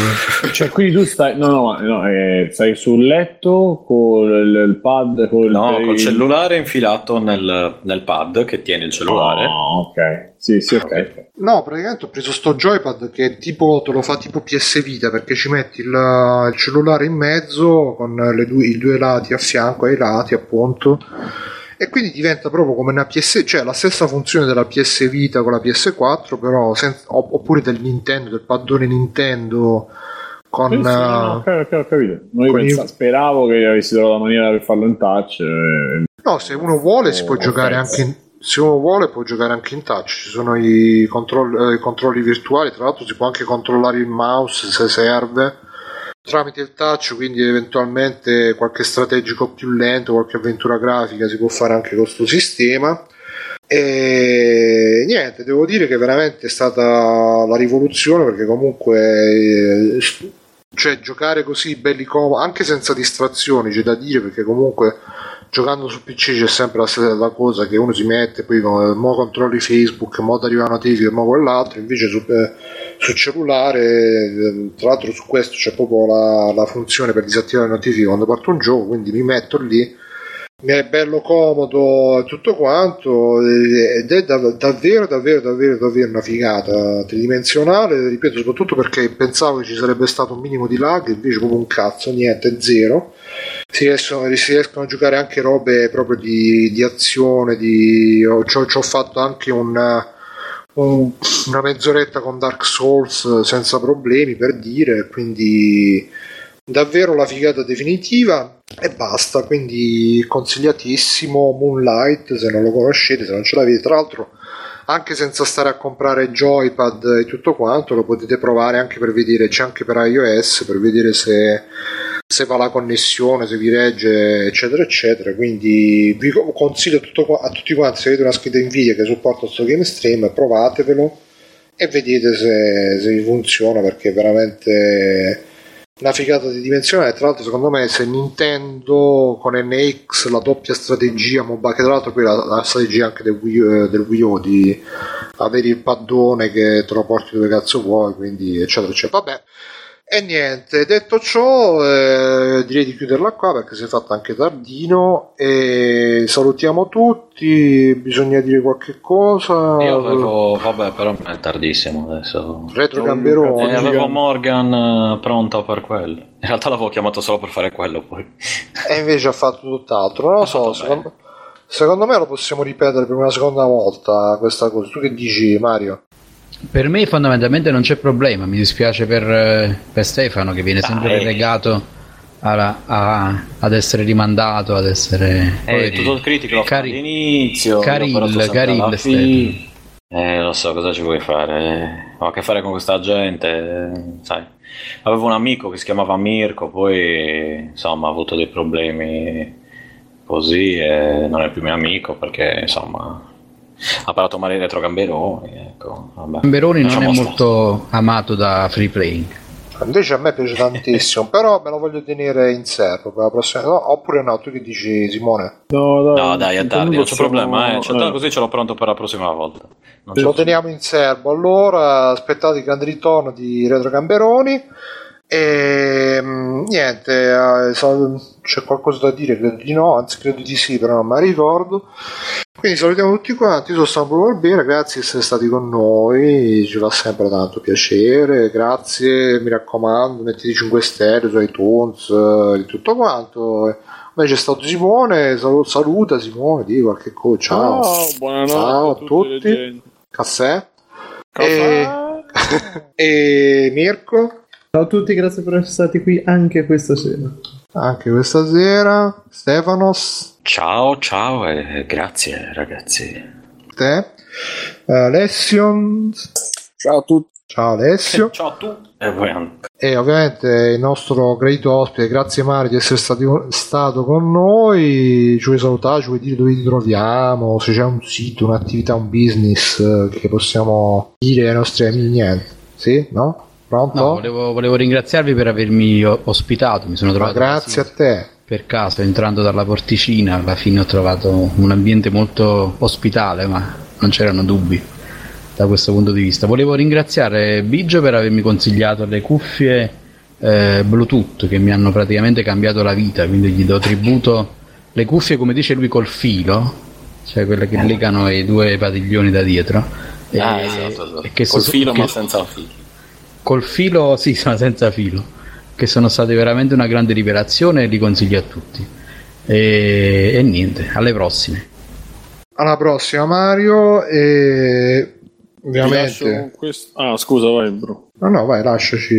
Cioè, quindi tu stai. No, no, no eh, stai sul letto con il, il pad. Col, no, il... col cellulare infilato nel, nel, pad che tiene il cellulare. Oh, ok. Sì, sì, ok. No, praticamente ho preso sto joypad che tipo te lo fa tipo PS Vita perché ci metti il, il cellulare in mezzo con due, i due lati a fianco ai lati, appunto e quindi diventa proprio come una PS, cioè la stessa funzione della PS Vita con la PS4, però senza, oppure del Nintendo, del paddone Nintendo con... Sì, sì, no, no, ho capito. Con pensa, i... Speravo che avessi trovato la maniera per farlo in touch. E... No, se uno vuole oh, si può giocare anche in, se uno vuole può giocare anche in touch, ci sono i, controll- eh, i controlli virtuali, tra l'altro si può anche controllare il mouse se serve tramite il touch, quindi eventualmente qualche strategico più lento, qualche avventura grafica si può fare anche con questo sistema. E niente, devo dire che veramente è stata la rivoluzione perché comunque cioè giocare così belli comodi, anche senza distrazioni, c'è da dire perché comunque giocando su PC c'è sempre la stessa cosa che uno si mette, poi mo controlli Facebook, mo ti arriva notifica, mo quell'altro, invece su, eh, sul cellulare, eh, tra l'altro su questo c'è proprio la, la funzione per disattivare le notifiche quando parto un gioco, quindi mi metto lì mi è bello comodo tutto quanto ed è dav- davvero davvero davvero davvero una figata tridimensionale ripeto soprattutto perché pensavo che ci sarebbe stato un minimo di lag invece proprio un cazzo niente zero. Si riescono, si riescono a giocare anche robe proprio di, di azione di, ho, ci ho fatto anche un una mezz'oretta con Dark Souls senza problemi per dire quindi davvero la figata definitiva e basta. Quindi consigliatissimo Moonlight se non lo conoscete se non ce l'avete tra l'altro anche senza stare a comprare joypad e tutto quanto lo potete provare anche per vedere c'è anche per iOS per vedere se se va la connessione, se vi regge, eccetera, eccetera. Quindi vi consiglio tutto, a tutti quanti, se avete una scheda Nvidia che supporta questo game stream, provatevelo e vedete se, se vi funziona perché è veramente una figata di dimensione. Tra l'altro, secondo me, se Nintendo con NX la doppia strategia mobile, che tra l'altro poi la, la strategia anche del Wii, eh, del Wii U di avere il paddone che te lo porti dove cazzo vuoi, quindi eccetera, eccetera. Vabbè e niente, detto ciò, eh, direi di chiuderla qua perché si è fatta anche tardino. E salutiamo tutti. Bisogna dire qualche cosa. Io avevo, vabbè, però è tardissimo adesso. Retro Gamberone. Eh, avevo Morgan eh, pronto per quello. In realtà l'avevo chiamato solo per fare quello poi. E invece ha fatto tutt'altro. Non lo so, secondo, secondo me lo possiamo ripetere per una seconda volta questa cosa. Tu che dici, Mario? Per me fondamentalmente non c'è problema, mi dispiace per, eh, per Stefano che viene sempre Dai. relegato alla, a, ad essere rimandato, ad essere... Eh, tutto il critico Cari- all'inizio, Caril, Caril Stefano. Eh, lo so cosa ci vuoi fare. Ho a che fare con questa gente, sai. Avevo un amico che si chiamava Mirko, poi insomma ha avuto dei problemi così e non è più mio amico perché insomma ha parlato male retro Gamberoni. Ecco, Gamberoni non è molto amato da free playing. Invece a me piace tantissimo, però me lo voglio tenere in serbo per la prossima. No, oppure no, tu che dici Simone? No, dai, No, dai, è tardi, non c'è problema, eh. Cioè, eh. così ce l'ho pronto per la prossima volta. Non c'è Lo teniamo in serbo. Allora, aspettate il grande ritorno di Retro Gamberoni. E mm, niente, eh, c'è qualcosa da dire? Credo di no, anzi, credo di sì, però non me la ricordo. Quindi salutiamo tutti quanti. Io sono Sandro Barbera, grazie di essere stati con noi, ci fa sempre tanto piacere. Grazie, mi raccomando, mettete 5 stelle su iTunes eh, di tutto quanto. Me c'è stato Simone, salu- saluta Simone, di qualche cosa. Ciao. Ciao, buonanotte Ciao a tutti. tutti. gente. Caffè. E... e Mirko, Ciao a tutti, grazie per essere stati qui anche questa sera. anche questa sera. Stefanos, Ciao, ciao e grazie ragazzi. te. Eh, Alessio, Ciao a tutti. ciao Alessio. Ciao a tutti. E ovviamente il nostro great ospite, grazie Mario di essere stati- stato con noi. Ci vuoi salutare, ci vuoi dire dove ti troviamo, se c'è un sito, un'attività, un business eh, che possiamo dire ai nostri amici. Niente, sì? No? Pronto? No, volevo, volevo ringraziarvi per avermi ospitato. Mi sono Ma trovato grazie a te. per caso entrando dalla porticina. Alla fine ho trovato un ambiente molto ospitale, ma non c'erano dubbi da questo punto di vista. Volevo ringraziare Biggio per avermi consigliato le cuffie eh, Bluetooth che mi hanno praticamente cambiato la vita. Quindi gli do tributo. Le cuffie, come dice lui, col filo, cioè quelle che legano i due padiglioni da dietro. Ah, E- esatto, esatto. e che Col so- filo che- ma senza filo. Col filo, sì, sono senza filo, che sono state veramente una grande rivelazione e li consiglio a tutti. E, e niente, alle prossime. Alla prossima Mario e ovviamente... con questo- Ah, scusa, vai, bro. No, no, vai, lasciaci.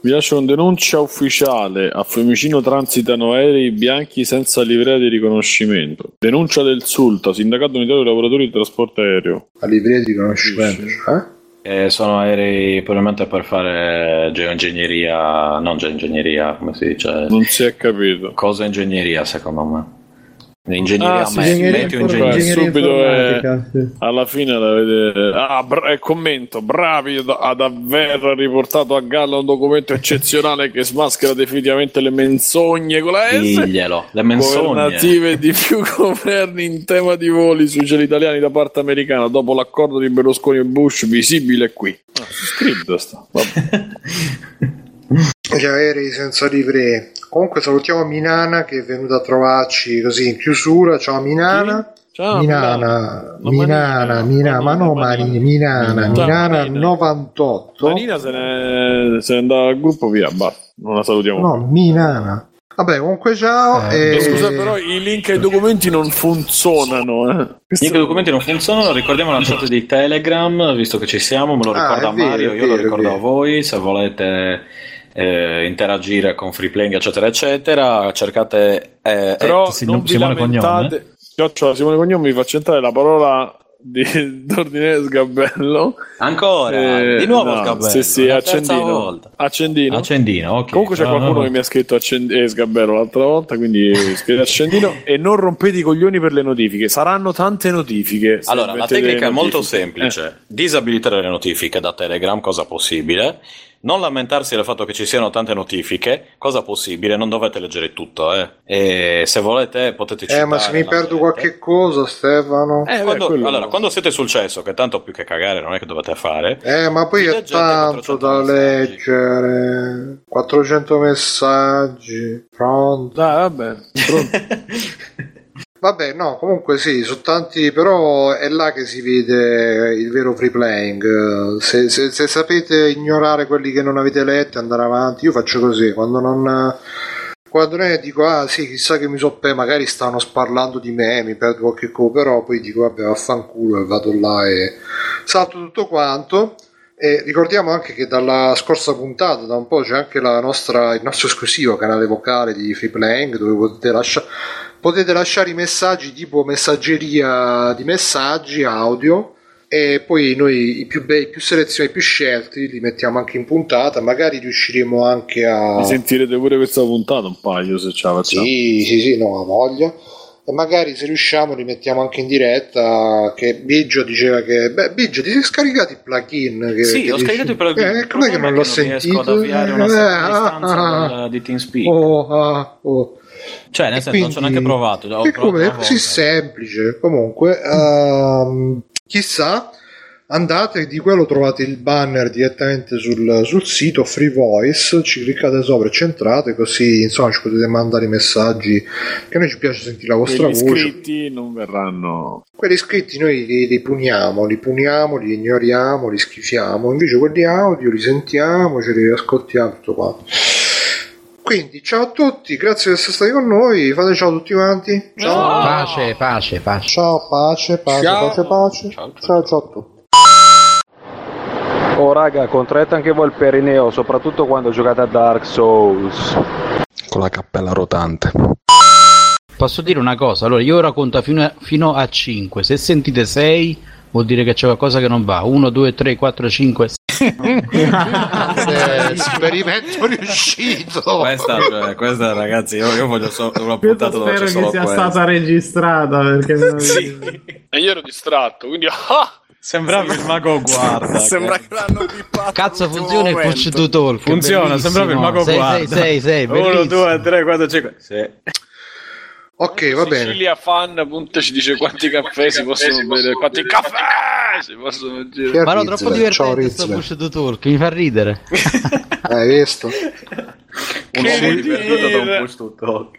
Vi lascio con denuncia ufficiale. A Fiumicino transitano aerei bianchi senza livrea di riconoscimento. Denuncia del SULTA, Sindacato Unitario dei Lavoratori di Trasporto Aereo. A livrea di riconoscimento. Eh? Eh, sono aerei probabilmente per fare geoingegneria, non geoingegneria, come si dice? Non si è capito. Cosa ingegneria secondo me? Ingegneria, Ah, sì, me- ingegneria ingegneria. subito è- informatica, sì. Alla fine l'avete. Ah, bra- eh, commento. Bravi ad, aver riportato a galla un documento eccezionale che smaschera definitivamente le menzogne con la S. Diglielo, le menzogne. governative di più governi in tema di voli sui cieli italiani da parte americana dopo l'accordo di Berlusconi e Bush visibile qui. Ah, su script sta. Gli aerei senza livree. Comunque salutiamo Minana che è venuta a trovarci così in chiusura. Ciao Minana. Ciao, Minana, Minana, Minana, ma no Manina, Marini, Minana. Minana Manina. 98. Marina se ne, se ne andava dal gruppo via, basta. Non la salutiamo. No, Minana. Vabbè, comunque ciao. Eh, e- Eh, Scusa, però i link ai documenti non funzionano. Eh. I documenti non funzionano, ricordiamo la chat di Telegram, visto che ci siamo, me lo Ah, ricorda è vero, Mario, è io lo vero, è ricordo a voi, se volete eh, interagire con Free Playing eccetera eccetera, cercate eh, Però eh, Sim- non vi Simone lamentate. Chiocciola Simone Cognome mi fa centrare la parola di d'ordine sgabello. ancora, Eh, di nuovo no, Sgabello, Sì, sì, accendino. Accendino. Accendino, ok. Comunque c'è No, no, qualcuno no. che mi ha scritto accend- eh, Sgabello l'altra volta, quindi scrivete accendino e non rompete i coglioni per le notifiche. Saranno tante notifiche. Allora, la tecnica è molto semplice. Disabilitare le notifiche da Telegram, cosa possibile. Non lamentarsi del fatto che ci siano tante notifiche, cosa possibile, non dovete leggere tutto, eh. E se volete potete Eh, citare ma se mi perdo gente. qualche cosa, Stefano. Eh, beh, Quando- quello- allora, quando siete sul cesso, che tanto più che cagare non è che dovete fare, Eh, ma poi è tanto 400 da messaggi. leggere. 400 messaggi. Pronto. Dai, vabbè. Pronto. Vabbè, no, comunque sì, sono tanti, però è là che si vede il vero free playing. Se, se- se sapete ignorare quelli che non avete letto andare avanti, io faccio così, quando non... Quando ne dico, ah sì, chissà che mi so pe, magari stanno parlando di me, mi perdo qualche cosa, però poi dico, vabbè, vaffanculo e vado là e salto tutto quanto. E ricordiamo anche che dalla scorsa puntata, da un po', c'è anche nostra, il nostro esclusivo canale vocale di Free Playing dove potete lasciare potete lasciare i messaggi tipo messaggeria di messaggi audio e poi noi i più bei, i più selezionati, i più scelti li mettiamo anche in puntata, magari riusciremo anche a Mi sentirete pure questa puntata un paio se ce la facciamo. sì, sì, sì, no, ha voglia. E magari se riusciamo li mettiamo anche in diretta che Biggio diceva che beh Biggio ti sei scaricato i plugin che, Sì, che ho dici- scaricato i plugin. eh, Il com'è che problema non è l'ho che non riesco sentito ad avviare una Eh, ah, distanza ah, di TeamSpeak. oh, ah, oh. Cioè, nel E senso, non ci ho neanche provato. Ho che provato come è così semplice comunque ehm, chissà andate di quello trovate il banner direttamente sul, sul sito Free Voice ci cliccate sopra e centrate così insomma ci potete mandare i messaggi che a noi ci piace sentire la vostra Gli voce iscritti non verranno. quelli iscritti noi li, li puniamo li puniamo, li ignoriamo li schifiamo invece quelli audio li sentiamo ce li ascoltiamo tutto quanto quindi ciao a tutti grazie di essere stati con noi fate ciao a tutti quanti ciao Pace, pace, pace. Ciao, pace, pace, Ciao. pace, pace. Ciao, ciao, a tutti. Oh raga, contraete anche voi il perineo, soprattutto quando giocate a Dark Souls. Con la cappella rotante. Posso dire una cosa? Allora, io ora conto fino a, fino a 5. Se sentite 6, vuol dire che c'è qualcosa che non va. 1, 2, 3, 4, 5. Eh, esperimento riuscito. Questa, cioè, questa, ragazzi, io, io voglio solo una Io puntata dove c'è spero solo che sia questo. stata registrata perché non- E io ero distratto, quindi ah! Sembrava il mago guarda. Sembra che l'hanno bippato. Cazzo, funziona il push to talk. Funziona, sembrava il mago 6, guarda. 6, 6, 6, 1, bellissimo. 2, 3, 4, 5. Sì. Ok, va bene. Sicilia fan appunto ci dice quanti caffè si possono bere, quanti caffè si possono bere. è Ma no, troppo divertente sto Rizzler. push to talk, mi fa ridere. Hai visto? Un uomo divertito da un push to talk.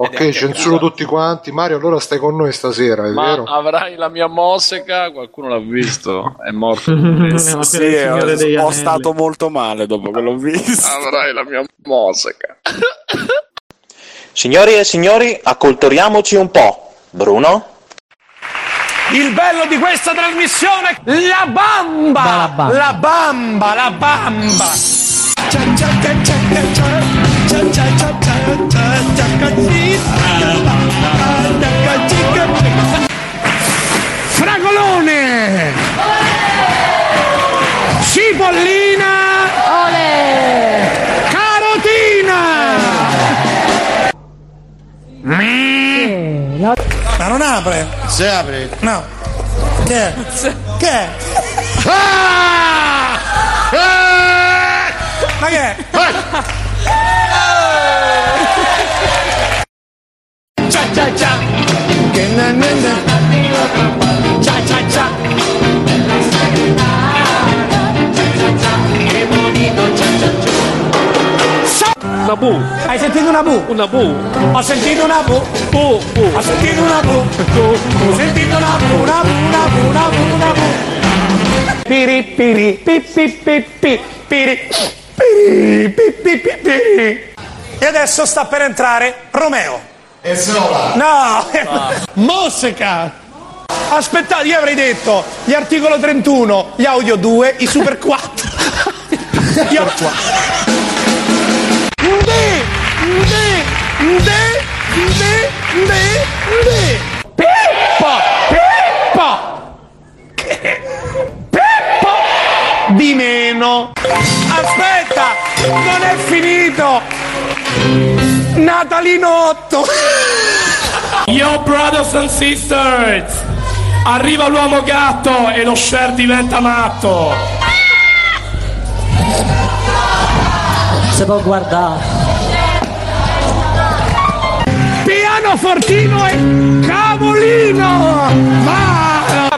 Ok, censuro tutti quanti. Mario, allora stai con noi stasera, è Ma vero? avrai la mia moseca? Qualcuno l'ha visto? È morto. Sì, sì, ho Anelli. stato molto male dopo che l'ho visto. avrai la mia moseca. Signori e signori, acculturiamoci un po'. Bruno? Il bello di questa trasmissione, la bamba! La bamba, la bamba! Fragolone! Cipollina! Carotina! Ma non apre? Si apre? No. Che è? Che è? Ah! Ah! Ma che è? Cia cia. Che na na na. Cia cia cia. Una bu. Hai sentito una bu? Una bu. Ho sentito una bu. Bu, bu. Ho sentito una bu. Bu, bu. Ho sentito una bu, una bu, una bu, una bu, una bu. Piri, piri, pi, pi, pi, pi, piri. Piri, pi, pi, pi, piri. E adesso sta per entrare Romeo. E No! Mosseca! Aspettate, io avrei detto gli articolo 31, gli audio 2, i super 4. Io... Nde, nde, nde, nde, nde, nde. Pippo, Pippo. Che? Pippo di meno. Aspetta, non è finito. Natalino 8. Yo brothers and sisters. Arriva l'uomo gatto e lo share diventa matto. Si può guardare. Piano fortino e cavolino! Ma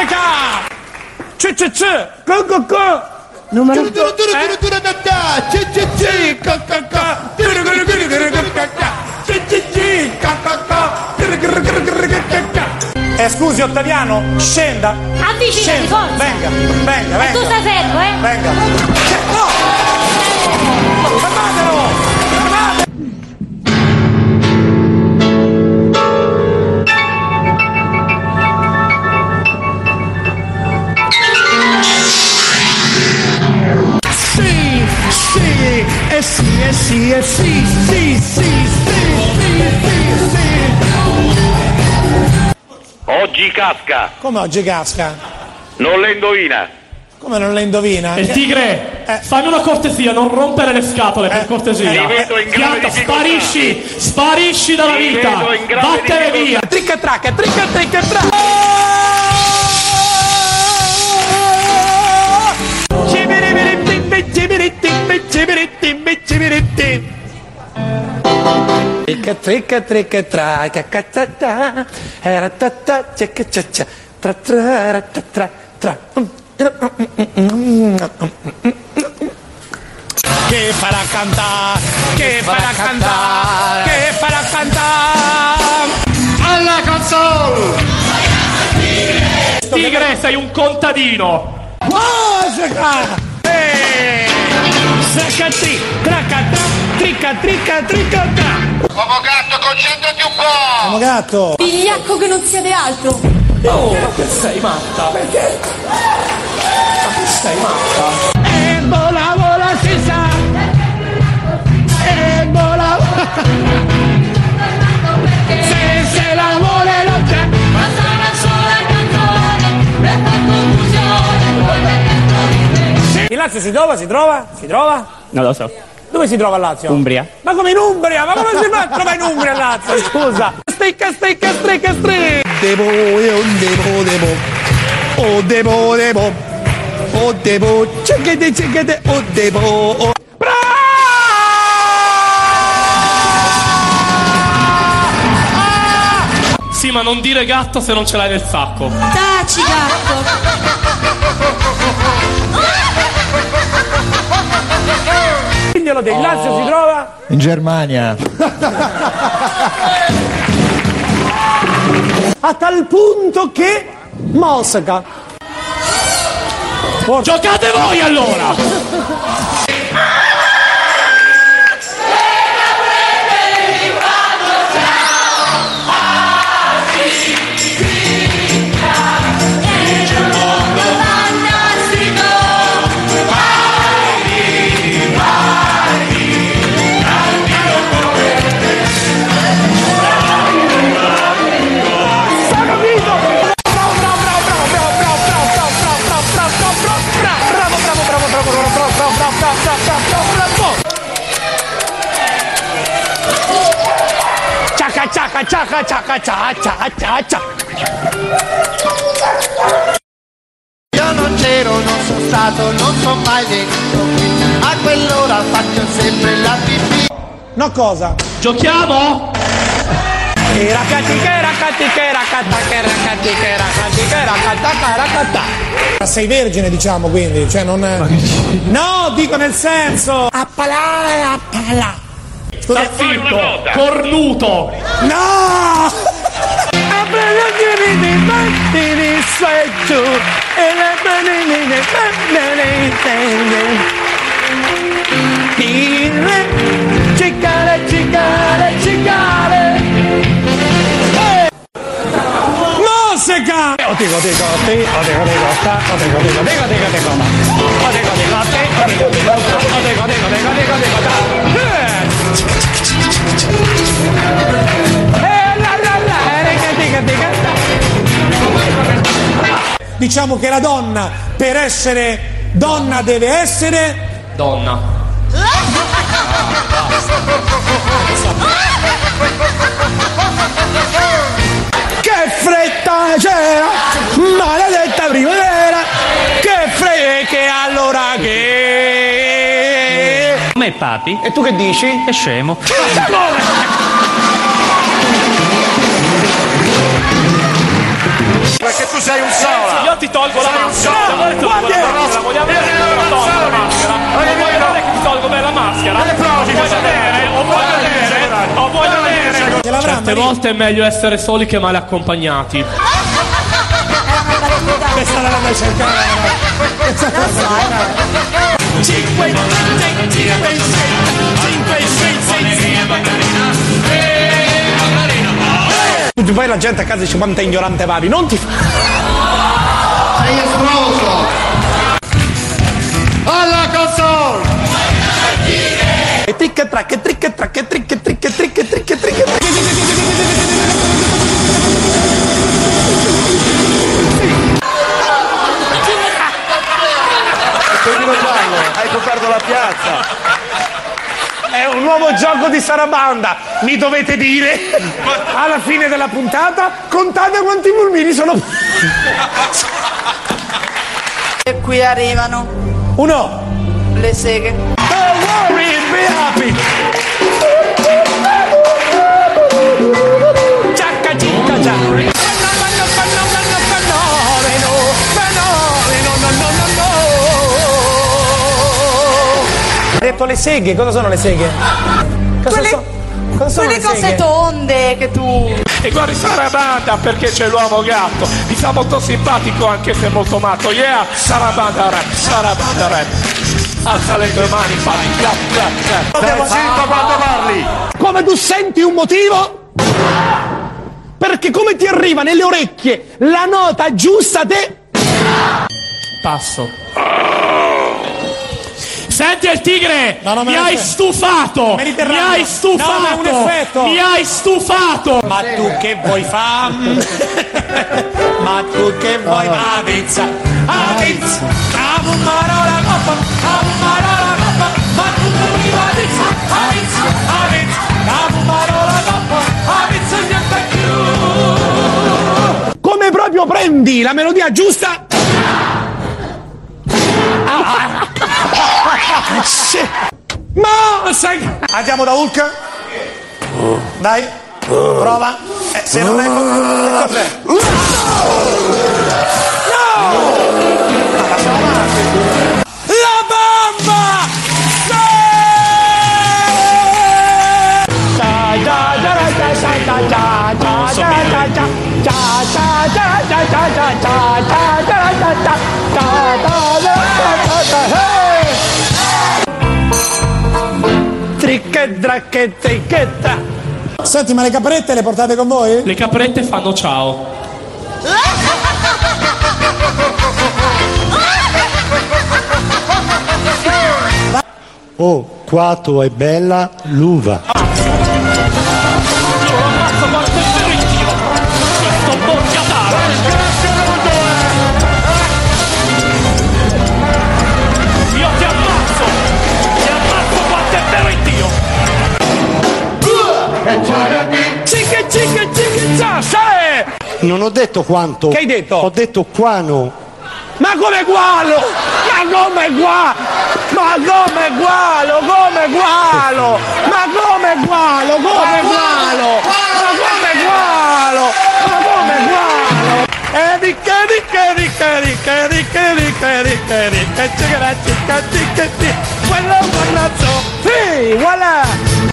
Musica! CCC! Go go go! Numero... Eh, scusi Ottaviano, scenda! Avvicinati, Scenda. forza! Venga, venga, venga! E tu stai fermo, eh! Venga! No! Eh sì, eh sì, eh sì, sì, sì, sì, sì, sì, sì. Oggi casca, Come oggi casca? non le indovina. Come non le indovina? Il tigre, fammi una cortesia, non rompere le scatole per cortesia. Ti vedo in grave Pianta, sparisci, sparisci dalla Ti vita. Vattene via. Tricca tracca, tricca tricca tracca. Tricca tricca tricca tracca cazzata era tata cecca cecca tra tra era tra tra. Tra che farà cantare che farà cantare che farà cantare. Alla console Tigre, sei un contadino. Musica! Saccati, tracca, tra, tricca, tricca, tricca, tra. Uomo gatto, concentrati un po'! Uomo gatto! Vigliacco che non siete altro. Oh, ma che sei matta? Perché? Ma che sei matta? E vola, vola, si sa! E vola, vola! Lazio si trova, si trova, si trova? Non lo so. Dove si trova il Lazio? Umbria. Ma come in Umbria? Ma come si fa a trovare in Umbria il Lazio? Scusa! Stecca, stecca, stecca, stecca! Devo, io devo, devo. Oh, devo, devo. Oh, devo. Cecchete, cecchete. Oh, devo. Oh. Sì, ma non dire gatto se non ce l'hai nel sacco. Taci, gatto. Diglielo del Lazio si trova? In Germania. A tal punto che Mosca. Giocate voi allora! Ciacca, ciacca, ciacca, ciacca, ciacca, ciacca. Io non c'ero, non sono stato, non sono mai venuto qui. A quell'ora faccio sempre la pipì. No cosa? Giochiamo? Era catichera, catichera, catachera, catichera, catichera, catacara, catà. Sei vergine, diciamo, quindi, cioè non... No, dico nel senso... Appalà, appalà. Sta zitto, cornuto. No! Cicare, cicare, cicare! Musica! O dico, dico, ti, o dico, dico, sta, o dico, dico, dico, dico, dico, ma. O dico, dico, ti, o dico, dico, o dico, dico, dico, dico, dico, da. Eh, la, la, la, dica, dica, dica. Diciamo che la donna, per essere donna, deve essere Donna. Che fretta c'era, maledetta primavera, che fretta, che allora che... Me papi. E tu che dici? È scemo. Perché tu sei un sola. Io ti tolgo la Sei un maschera. la eh, maschera, vogliamo vedere eh, che ti tolgo la eh, maschera? eh, Vuoi eh, vedere che ti tolgo bene la maschera? Eh, provi, Vuoi vedere? O vuoi vedere? O vuoi vedere? Certe volte è meglio essere soli che male accompagnati. Questa la vai cercare. 5, 5, 5, 6, Poi la gente a casa dice quanto è ignorante Vavi, non ti fa. Sei esploso! Alla console! E trick e track e trick e track e e trick e trick e trick e trick e trick Coperto la piazza. È un nuovo gioco di Sarabanda, mi dovete dire alla fine della puntata contate quanti pulmini sono. E qui arrivano Uno. le seghe. Don't worry, be happy. Detto le seghe, cosa sono le seghe? Cosa, Quelle- so- cosa sono Quelle le cose seghe? tonde che tu. E guardi Sarabanda perché c'è l'uomo gatto. Mi sta molto simpatico anche se molto matto. Yeah, Sarabanda rap, Sarabanda rap. Alza le tue mani, fai clap clap clap. Stai zitto quando parli! Come tu senti un motivo? Perché come ti arriva nelle orecchie la nota giusta te... Passo. Senti il tigre! no, mi me lo hai stufato! Mi hai stufato! No. Mi hai stufato! Ma tu che vuoi fare? Ma tu che vuoi fare? Avezza, avezza, amo parola coppa, amo parola coppa, ma tu prima avezza, avezza, avezza, amo parola coppa, avezza niente più. Come proprio prendi la melodia giusta? Ma sai... Andiamo da Hulk? Dai, prova. Eh, se non è... Cos'è? Tricche, dracche, tricchetta. Senti, ma le caprette le portate con voi? Le caprette fanno ciao. Oh, quato è bella l'uva. Non ho detto quanto. Che hai detto? Ho detto quano. Ma come gualo? Ma come gualo? Ma come gualo? Come gualo? Ma come gualo? Come gualo? Ma come gualo? Ma come gualo? E di che di che di che di che di che di che di che di che cicca cicca cicca cicca quello guardazzo sì voilà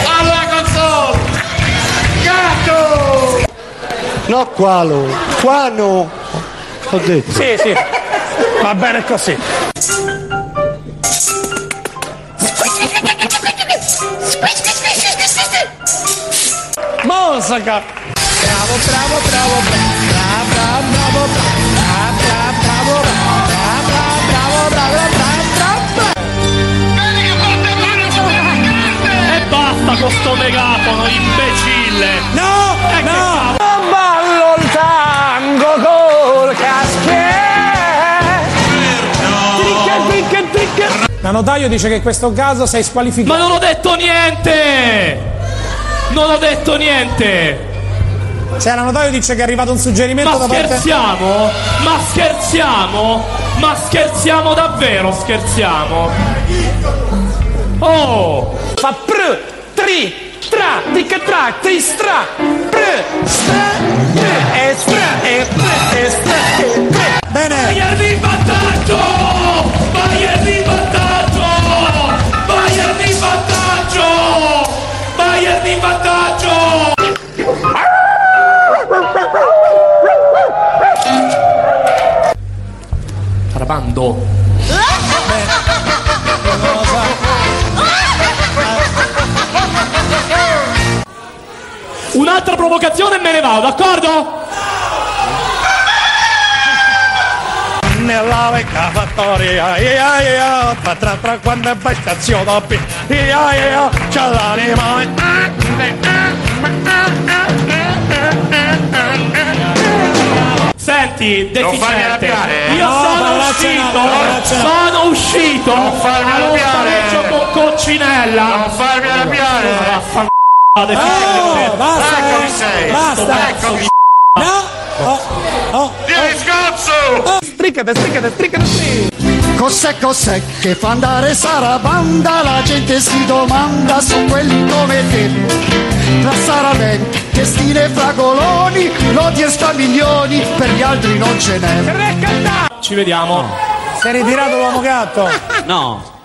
alla console gatto No, qualo. Quano. Ho detto. sì sì va bene così Mosca! Bravo, bravo, bravo, bravo, bravo, bravo, bravo, bravo, bravo, bravo, bravo, bravo, bravo, E basta con sto megafono, imbecille! No, Eh, che no! cavolo. Tango col caschiere! Tricche, tricche, tricche! La notaio dice che in questo caso sei squalificato. Ma non ho detto niente! Non ho detto niente! Cioè, la notaio dice che è arrivato un suggerimento Ma da parte... scherziamo? Ma scherziamo? Ma scherziamo davvero? Scherziamo? Oh! Fa pr, tri, Tra, tic tra, ti stra, pre, stra, pre, e stra, e pre, e stra, e pre. Bene. In vantaggio! Bayern in vantaggio! Bayern in vantaggio! Trabando. Un'altra provocazione e me ne vado, d'accordo? Nella vecchia fattoria, ia ia, tra tra tra quando è stazione P, ia ia, c'è l'anima. Senti, Non farmi deficiente, arrabbiare, io No, sono uscito, sono uscito Non farmi arrabbiare. con Coccinella. Non farmi arrabbiare. Vaffanculo, Oh, basta, Eccomi sei. Basta. Eccomi. No! Oh, oh. Vieni, scazzo! Striccate, striccate, striccate, Cos'è, cos'è che fa andare Sarabanda? La gente si domanda su quelli come te. Tra Saraven, che stile fragoloni, lodi e sta milioni, per gli altri non ce n'è. Ci vediamo. Si è ritirato l'uomo gatto? No.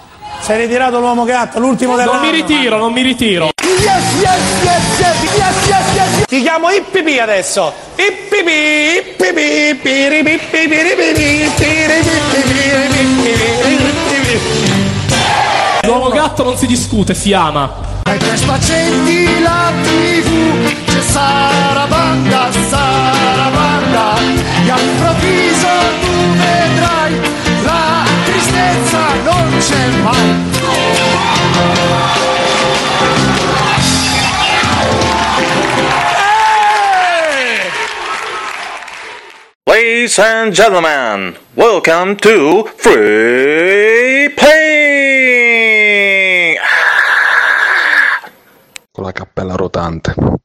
È ritirato l'uomo gatto, l'ultimo Non dell'anno. mi ritiro, non mi ritiro. Yes, yes, yes, yes, yes, yes, yes. Ti chiamo Ippipi adesso. Ippipi, ippipi, piripi, piripi, piripi, piripi. L'uomo gatto non si discute, si ama. Mentre spaccetti la tv c'è Sarabanda, Sarabanda E all'improvviso tu vedrai tristezza non c'è mai Ladies and gentlemen, welcome to Free Playing! Con la cappella rotante.